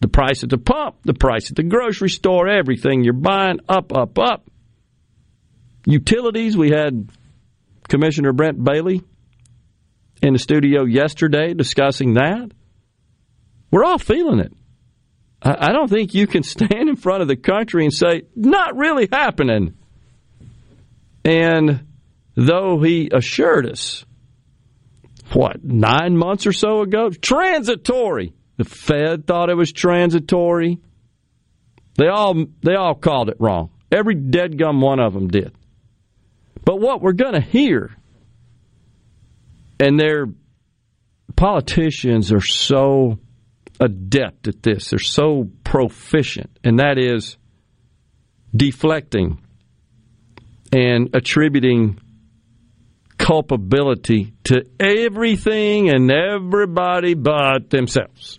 the price at the pump, the price at the grocery store, everything you're buying up, up, up. Utilities, we had Commissioner Brent Bailey in the studio yesterday discussing that. We're all feeling it. I don't think you can *laughs* stand in front of the country and say, not really happening. And though he assured us, what, nine months or so ago, transitory. The Fed thought it was transitory. They all they all called it wrong. Every dead gum one of them did. But what we're going to hear, and their politicians are so adept at this, they're so proficient, and that is deflecting and attributing culpability to everything and everybody but themselves.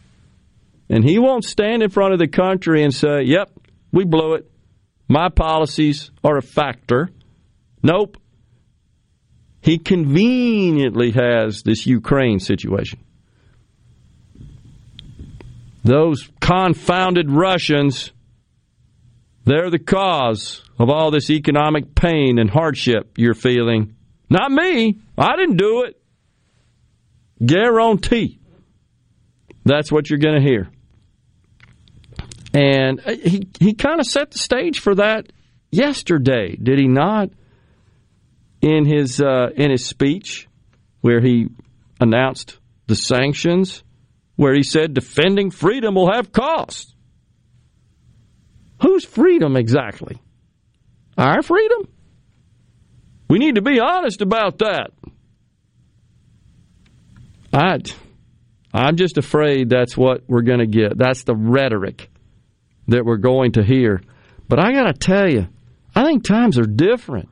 And he won't stand in front of the country and say, yep, we blew it. My policies are a factor. Nope. He conveniently has this Ukraine situation. Those confounded Russians, they're the cause of all this economic pain and hardship you're feeling. Not me. I didn't do it. Guarantee. That's what you're going to hear. And uh, he he kind of set the stage for that yesterday, did he not? In his uh, in his speech, where he announced the sanctions, where he said defending freedom will have costs. Whose freedom exactly? Our freedom? We need to be honest about that. I, I'm just afraid that's what we're going to get. That's the rhetoric that we're going to hear. But I got to tell you, I think times are different.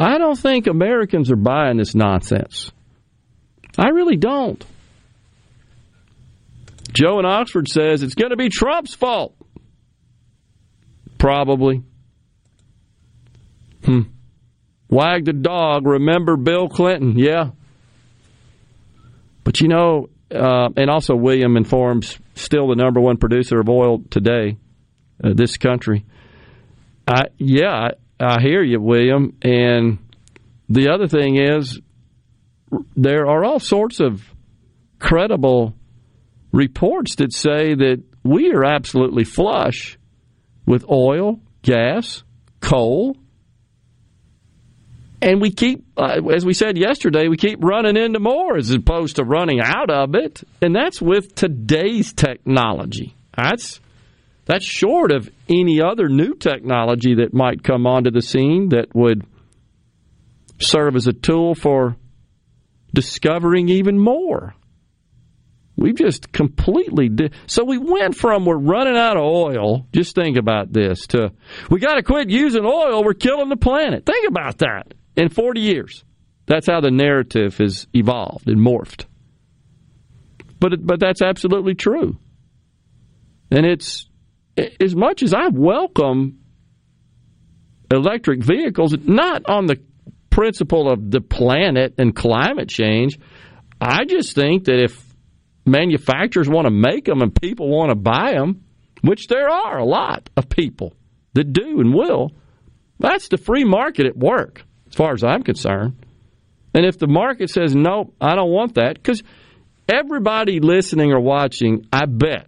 I don't think Americans are buying this nonsense. I really don't. Joe in Oxford says it's going to be Trump's fault. Probably. Hmm. Wag the dog. Remember Bill Clinton? Yeah. But you know, uh, and also William informs still the number one producer of oil today, uh, this country. I yeah, I, hear you, William. And the other thing is, there are all sorts of credible reports that say that we are absolutely flush with oil, gas, coal, and we keep, uh, as we said yesterday, we keep running into more as opposed to running out of it. And that's with today's technology. That's that's short of any other new technology that might come onto the scene that would serve as a tool for discovering even more. We've just completely di- so we went from we're running out of oil. Just think about this to we got to quit using oil. We're killing the planet. Think about that in 40 years. That's how the narrative has evolved and morphed. But but that's absolutely true. And it's as much as I welcome electric vehicles, not on the principle of the planet and climate change. I just think that if manufacturers want to make them and people want to buy them, which there are a lot of people that do and will, that's the free market at work as far as I'm concerned. And if the market says, nope, I don't want that, because everybody listening or watching, I bet,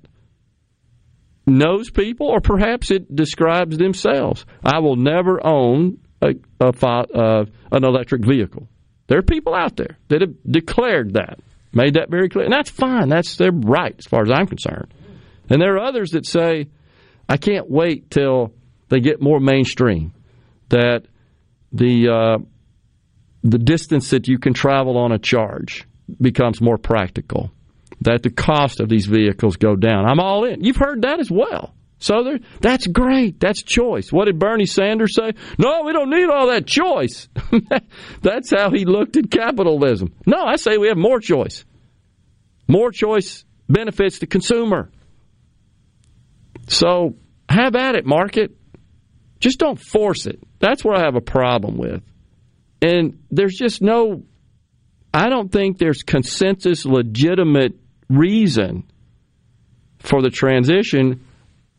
knows people or perhaps it describes themselves. I will never own a, a, uh, an electric vehicle. There are people out there that have declared that, made that very clear. And that's fine. That's their right as far as I'm concerned. And there are others that say, I can't wait till they get more mainstream, that the uh, the distance that you can travel on a charge becomes more practical. That the cost of these vehicles go down. I'm all in. You've heard that as well. So there, that's great. That's choice. What did Bernie Sanders say? No, we don't need all that choice. *laughs* that's how he looked at capitalism. No, I say we have more choice. More choice benefits the consumer. So have at it, market. Just don't force it. That's what I have a problem with. And there's just no, I don't think there's consensus, legitimate reason for the transition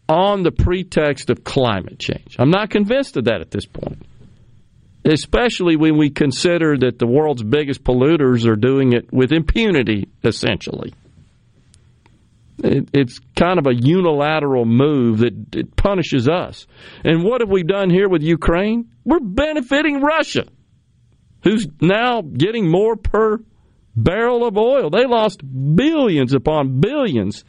on the pretext of climate change. I'm not convinced of that at this point, especially when we consider that the world's biggest polluters are doing it with impunity, essentially. It, it's kind of a unilateral move that it punishes us. And what have we done here with Ukraine? We're benefiting Russia, who's now getting more per barrel of oil. They lost billions upon billions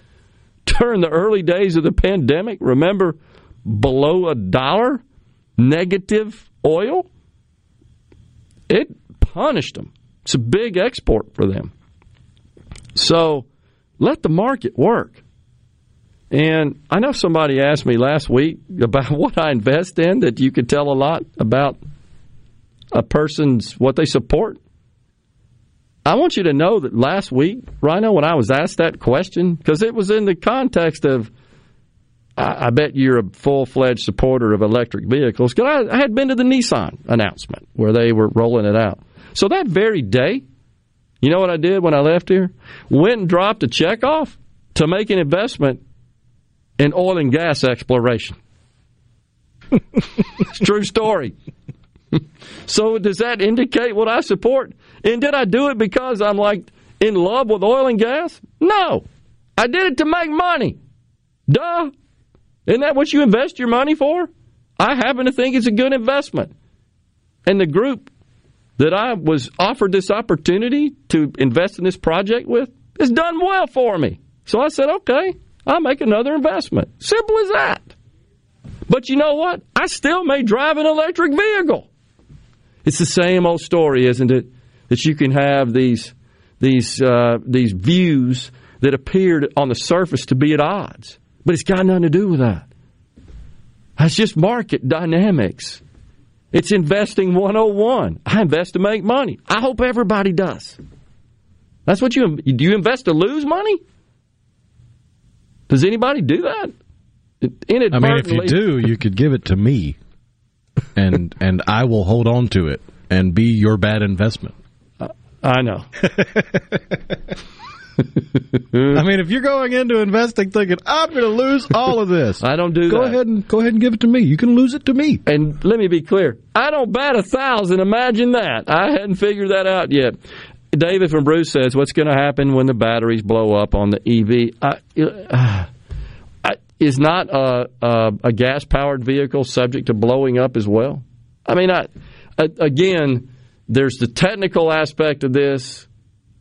during the early days of the pandemic. Remember, below a dollar negative oil? It punished them. It's a big export for them. So let the market work. And I know somebody asked me last week about *laughs* what I invest in that you could tell a lot about a person's what they support. I want you to know that last week, Rhino, when I was asked that question, because it was in the context of, I, I bet you're a full fledged supporter of electric vehicles, because I, I had been to the Nissan announcement where they were rolling it out. So that very day, you know what I did when I left here? Went and dropped a check off to make an investment in oil and gas exploration. *laughs* it's true story. *laughs* so does that indicate what I support? And did I do it because I'm like in love with oil and gas? No. I did it to make money. Duh. Isn't that what you invest your money for? I happen to think it's a good investment. And the group that I was offered this opportunity to invest in this project with has done well for me. So I said, okay, I'll make another investment. Simple as that. But you know what? I still may drive an electric vehicle. It's the same old story, isn't it? That you can have these these uh, these views that appeared on the surface to be at odds, but it's got nothing to do with that. That's just market dynamics. It's investing 101. I invest to make money. I hope everybody does. That's what you do. You invest to lose money? Does anybody do that? I mean, if you do, you could give it to me, and and I will hold on to it and be your bad investment. I know. *laughs* I mean, if you're going into investing thinking I'm going to lose all of this, *laughs* I don't do go that. ahead and go ahead and give it to me. You can lose it to me. And let me be clear: I don't bat a thousand. Imagine that. I hadn't figured that out yet. David from Bruce says, "What's going to happen when the batteries blow up on the EV?" I, uh, is not a, a, a gas powered vehicle subject to blowing up as well? I mean, I, again, there's the technical aspect of this,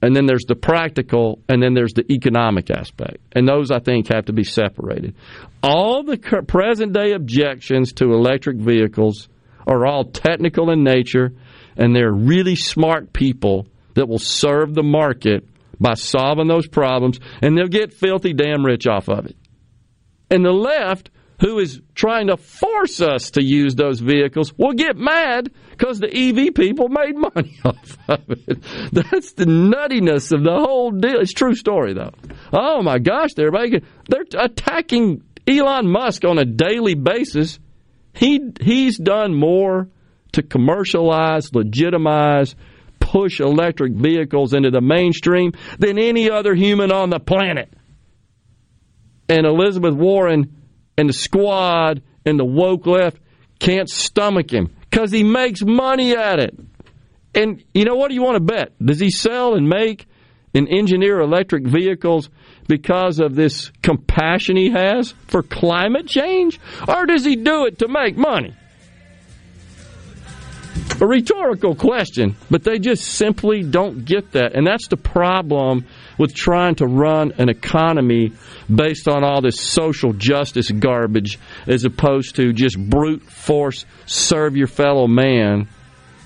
and then there's the practical, and then there's the economic aspect. And those, I think, have to be separated. All the present day objections to electric vehicles are all technical in nature, and they're really smart people that will serve the market by solving those problems, and they'll get filthy damn rich off of it. And the left, who is trying to force us to use those vehicles, will get mad because the EV people made money *laughs* off of it. That's the nuttiness of the whole deal. It's true story, though. Oh my gosh, they're making, they're attacking Elon Musk on a daily basis. He he's done more to commercialize, legitimize, push electric vehicles into the mainstream than any other human on the planet. And Elizabeth Warren and the squad and the woke left can't stomach him because he makes money at it. And you know what do you want to bet? Does he sell and make and engineer electric vehicles because of this compassion he has for climate change? Or does he do it to make money? A rhetorical question, but they just simply don't get that. And that's the problem with trying to run an economy based on all this social justice garbage as opposed to just brute force serve your fellow man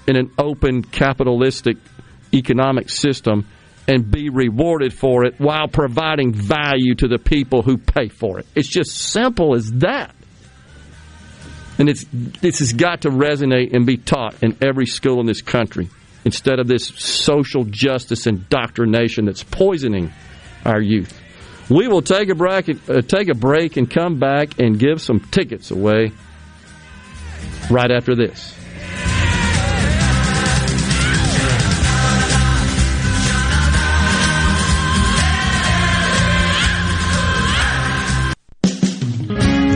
in an open capitalistic economic system and be rewarded for it while providing value to the people who pay for it. It's just simple as that. And it's this has got to resonate and be taught in every school in this country instead of this social justice indoctrination that's poisoning our youth. We will take a break, uh, take a break and come back and give some tickets away right after this.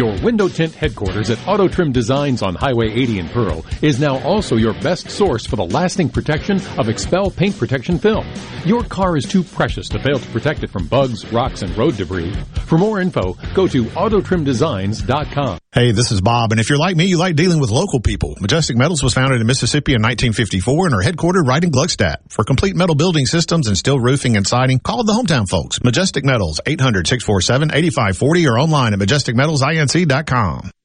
Your window tint headquarters at Auto Trim Designs on Highway 80 in Pearl is now also your best source for the lasting protection of XPEL paint protection film. Your car is too precious to fail to protect it from bugs, rocks, and road debris. For more info, go to autotrimdesigns.com. Hey, this is Bob, and if you're like me, you like dealing with local people. Majestic Metals was founded in Mississippi in 1954 and are headquartered right in Gluckstadt. For complete metal building systems and steel roofing and siding, call the hometown folks. Majestic Metals, 800-647-8540 or online at majesticmetalsinc.com. ChristianCurrency.com.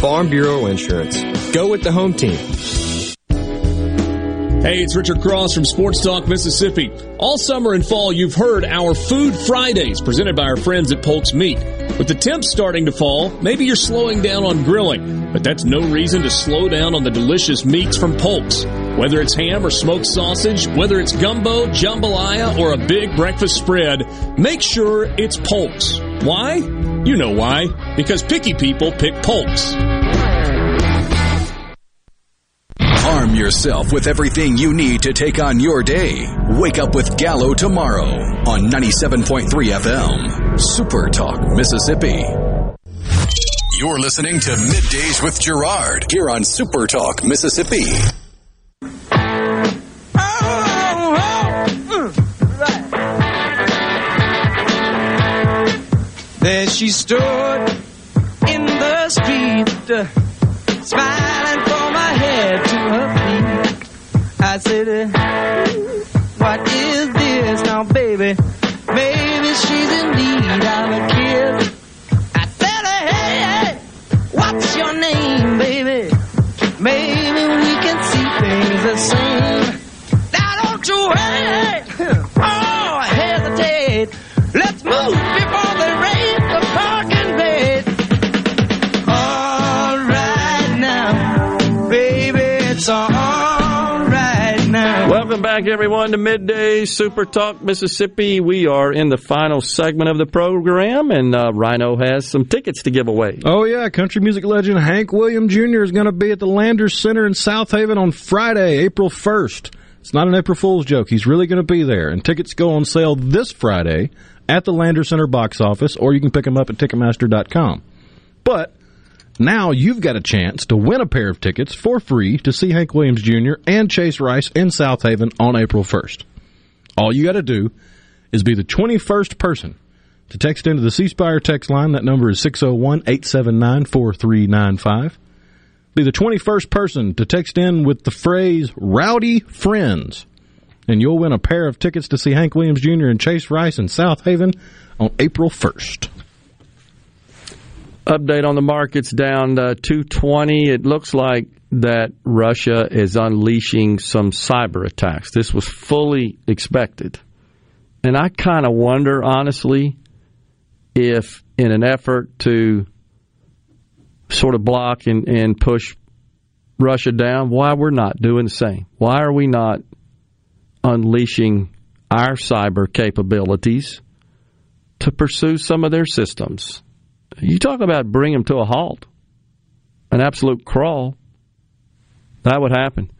Farm Bureau Insurance. Go with the home team. Hey, it's Richard Cross from Sports Talk Mississippi. All summer and fall, you've heard our Food Fridays presented by our friends at Polk's Meat. With the temps starting to fall, maybe you're slowing down on grilling, but that's no reason to slow down on the delicious meats from Polk's. Whether it's ham or smoked sausage, whether it's gumbo, jambalaya, or a big breakfast spread, make sure it's Polk's. Why? You know why. Because picky people pick Polk's. Arm yourself with everything you need to take on your day. Wake up with Gallo tomorrow on 97.3 FM. Super Talk, Mississippi. You're listening to Middays with Gerard here on Super Talk, Mississippi. There she stood just uh, smiling from my head to her feet. I said, What is this now, baby? Maybe she's in need of a kiss. I said, Hey, hey, what's your name, baby? Maybe we can see things the same. Welcome back, everyone, to Midday Super Talk Mississippi. We are in the final segment of the program, and uh, Rhino has some tickets to give away. Oh, yeah. Country music legend Hank Williams Jr. is going to be at the Landers Center in Southaven on Friday, April 1st. It's not an April Fool's joke. He's really going to be there. And tickets go on sale this Friday at the Landers Center box office, or you can pick them up at Ticketmaster.com. But now you've got a chance to win a pair of tickets for free to see Hank Williams Jr. and Chase Rice in Southaven on April 1st. All you got to do is be the 21st person to text into the C Spire text line. That number is 601 879 4395. Be the 21st person to text in with the phrase Rowdy Friends, and you'll win a pair of tickets to see Hank Williams Jr. and Chase Rice in Southaven on April 1st. Update on the markets down uh, 220. It looks like that Russia is unleashing some cyber attacks. This was fully expected. And I kind of wonder, honestly, if in an effort to sort of block and, and push Russia down, why we're not doing the same. Why are we not unleashing our cyber capabilities to pursue some of their systems? You talk about bring them to a halt, an absolute crawl. That would happen.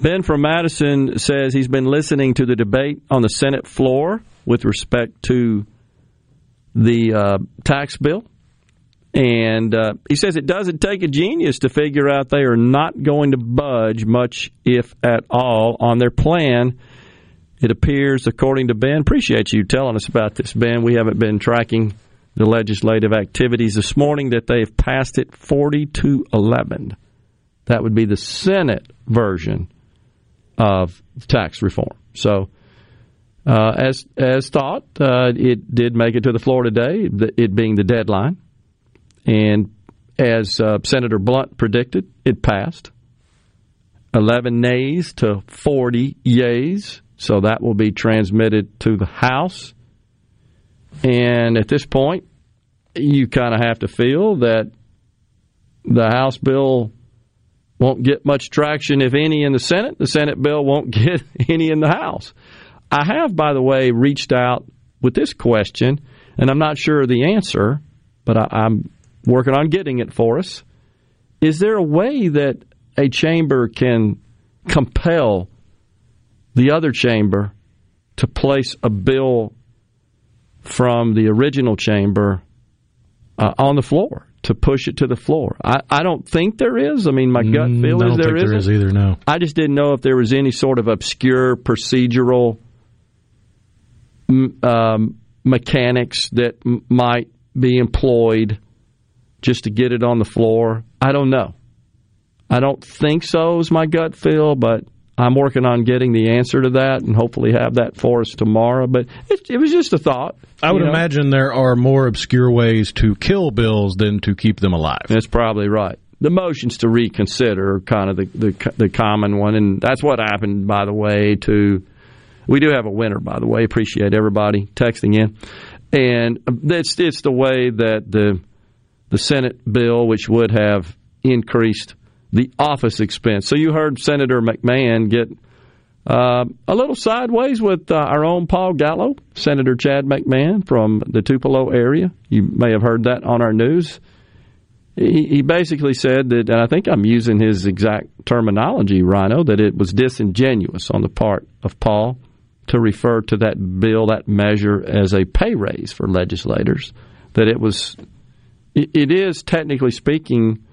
Ben from Madison says he's been listening to the debate on the Senate floor with respect to the uh, tax bill. And uh, he says it doesn't take a genius to figure out they are not going to budge much, if at all, on their plan. It appears, according to Ben, appreciate you telling us about this, Ben. We haven't been tracking the legislative activities this morning that they've passed it 40 to 11. That would be the Senate version of tax reform. So, uh, as as thought, uh, it did make it to the floor today, it being the deadline, and as uh, Senator Blount predicted, it passed. Eleven nays to forty yays, so that will be transmitted to the House. And at this point, you kind of have to feel that the House bill won't get much traction, if any, in the Senate. The Senate bill won't *laughs* get any in the House. I have, by the way, reached out with this question, and I'm not sure of the answer, but I, am working on getting it for us. Is there a way that a chamber can compel the other chamber to place a bill from the original chamber uh, on the floor to push it to the floor. I, I don't think there is. I mean, my gut Mm, feel I is don't there think there isn't. is either, no. I just didn't know if there was any sort of obscure procedural um, mechanics that m- might be employed just to get it on the floor. I don't know. I don't think so is my gut feel, but I'm working on getting the answer to that and hopefully have that for us tomorrow. But it, it was just a thought. I would know? imagine there are more obscure ways to kill bills than to keep them alive. That's probably right. The motions to reconsider are kind of the, the the common one, and that's what happened. By the way, to we do have a winner. By the way, appreciate everybody texting in, and it's it's the way that the the Senate bill, which would have increased the office expense. So you heard Senator McMahan get uh, a little sideways with uh, our own Paul Gallo, Senator Chad McMahan from the Tupelo area. You may have heard that on our news. He, he basically said that, and I think I'm using his exact terminology, Rhino, that it was disingenuous on the part of Paul to refer to that bill, that measure, as a pay raise for legislators. That it was, it, it is technically speaking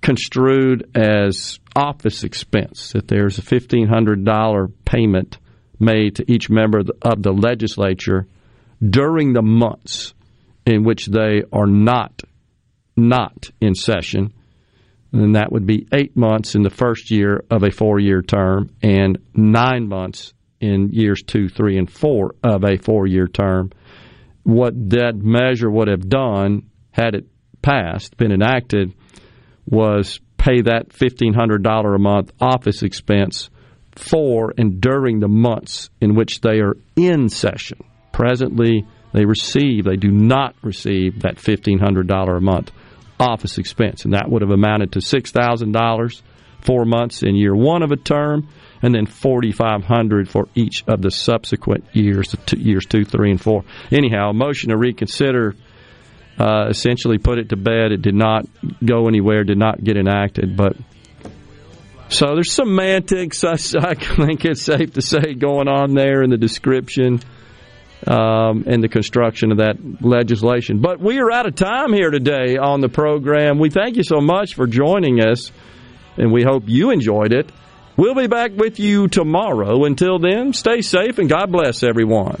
construed as office expense, that there's a $1,500 payment made to each member of the, legislature during the months in which they are not not in session. And that would be eight months in the first year of a four year term and nine months in years two, three, and four of a four year term. What that measure would have done, had it passed, been enacted, was pay that $1,500 a month office expense for and during the months in which they are in session. Presently, they receive, they do not receive that $1,500 a month office expense, and that would have amounted to $6,000 four months in year one of a term, and then 4500 for each of the subsequent years, years two, three, and four. Anyhow, a motion to reconsider uh, essentially put it to bed. It did not go anywhere, did not get enacted, but so there's semantics, I, I think it's safe to say, going on there in the description um, and the construction of that legislation. But we are out of time here today on the program. We thank you so much for joining us, and we hope you enjoyed it. We'll be back with you tomorrow. Until then, stay safe and God bless everyone.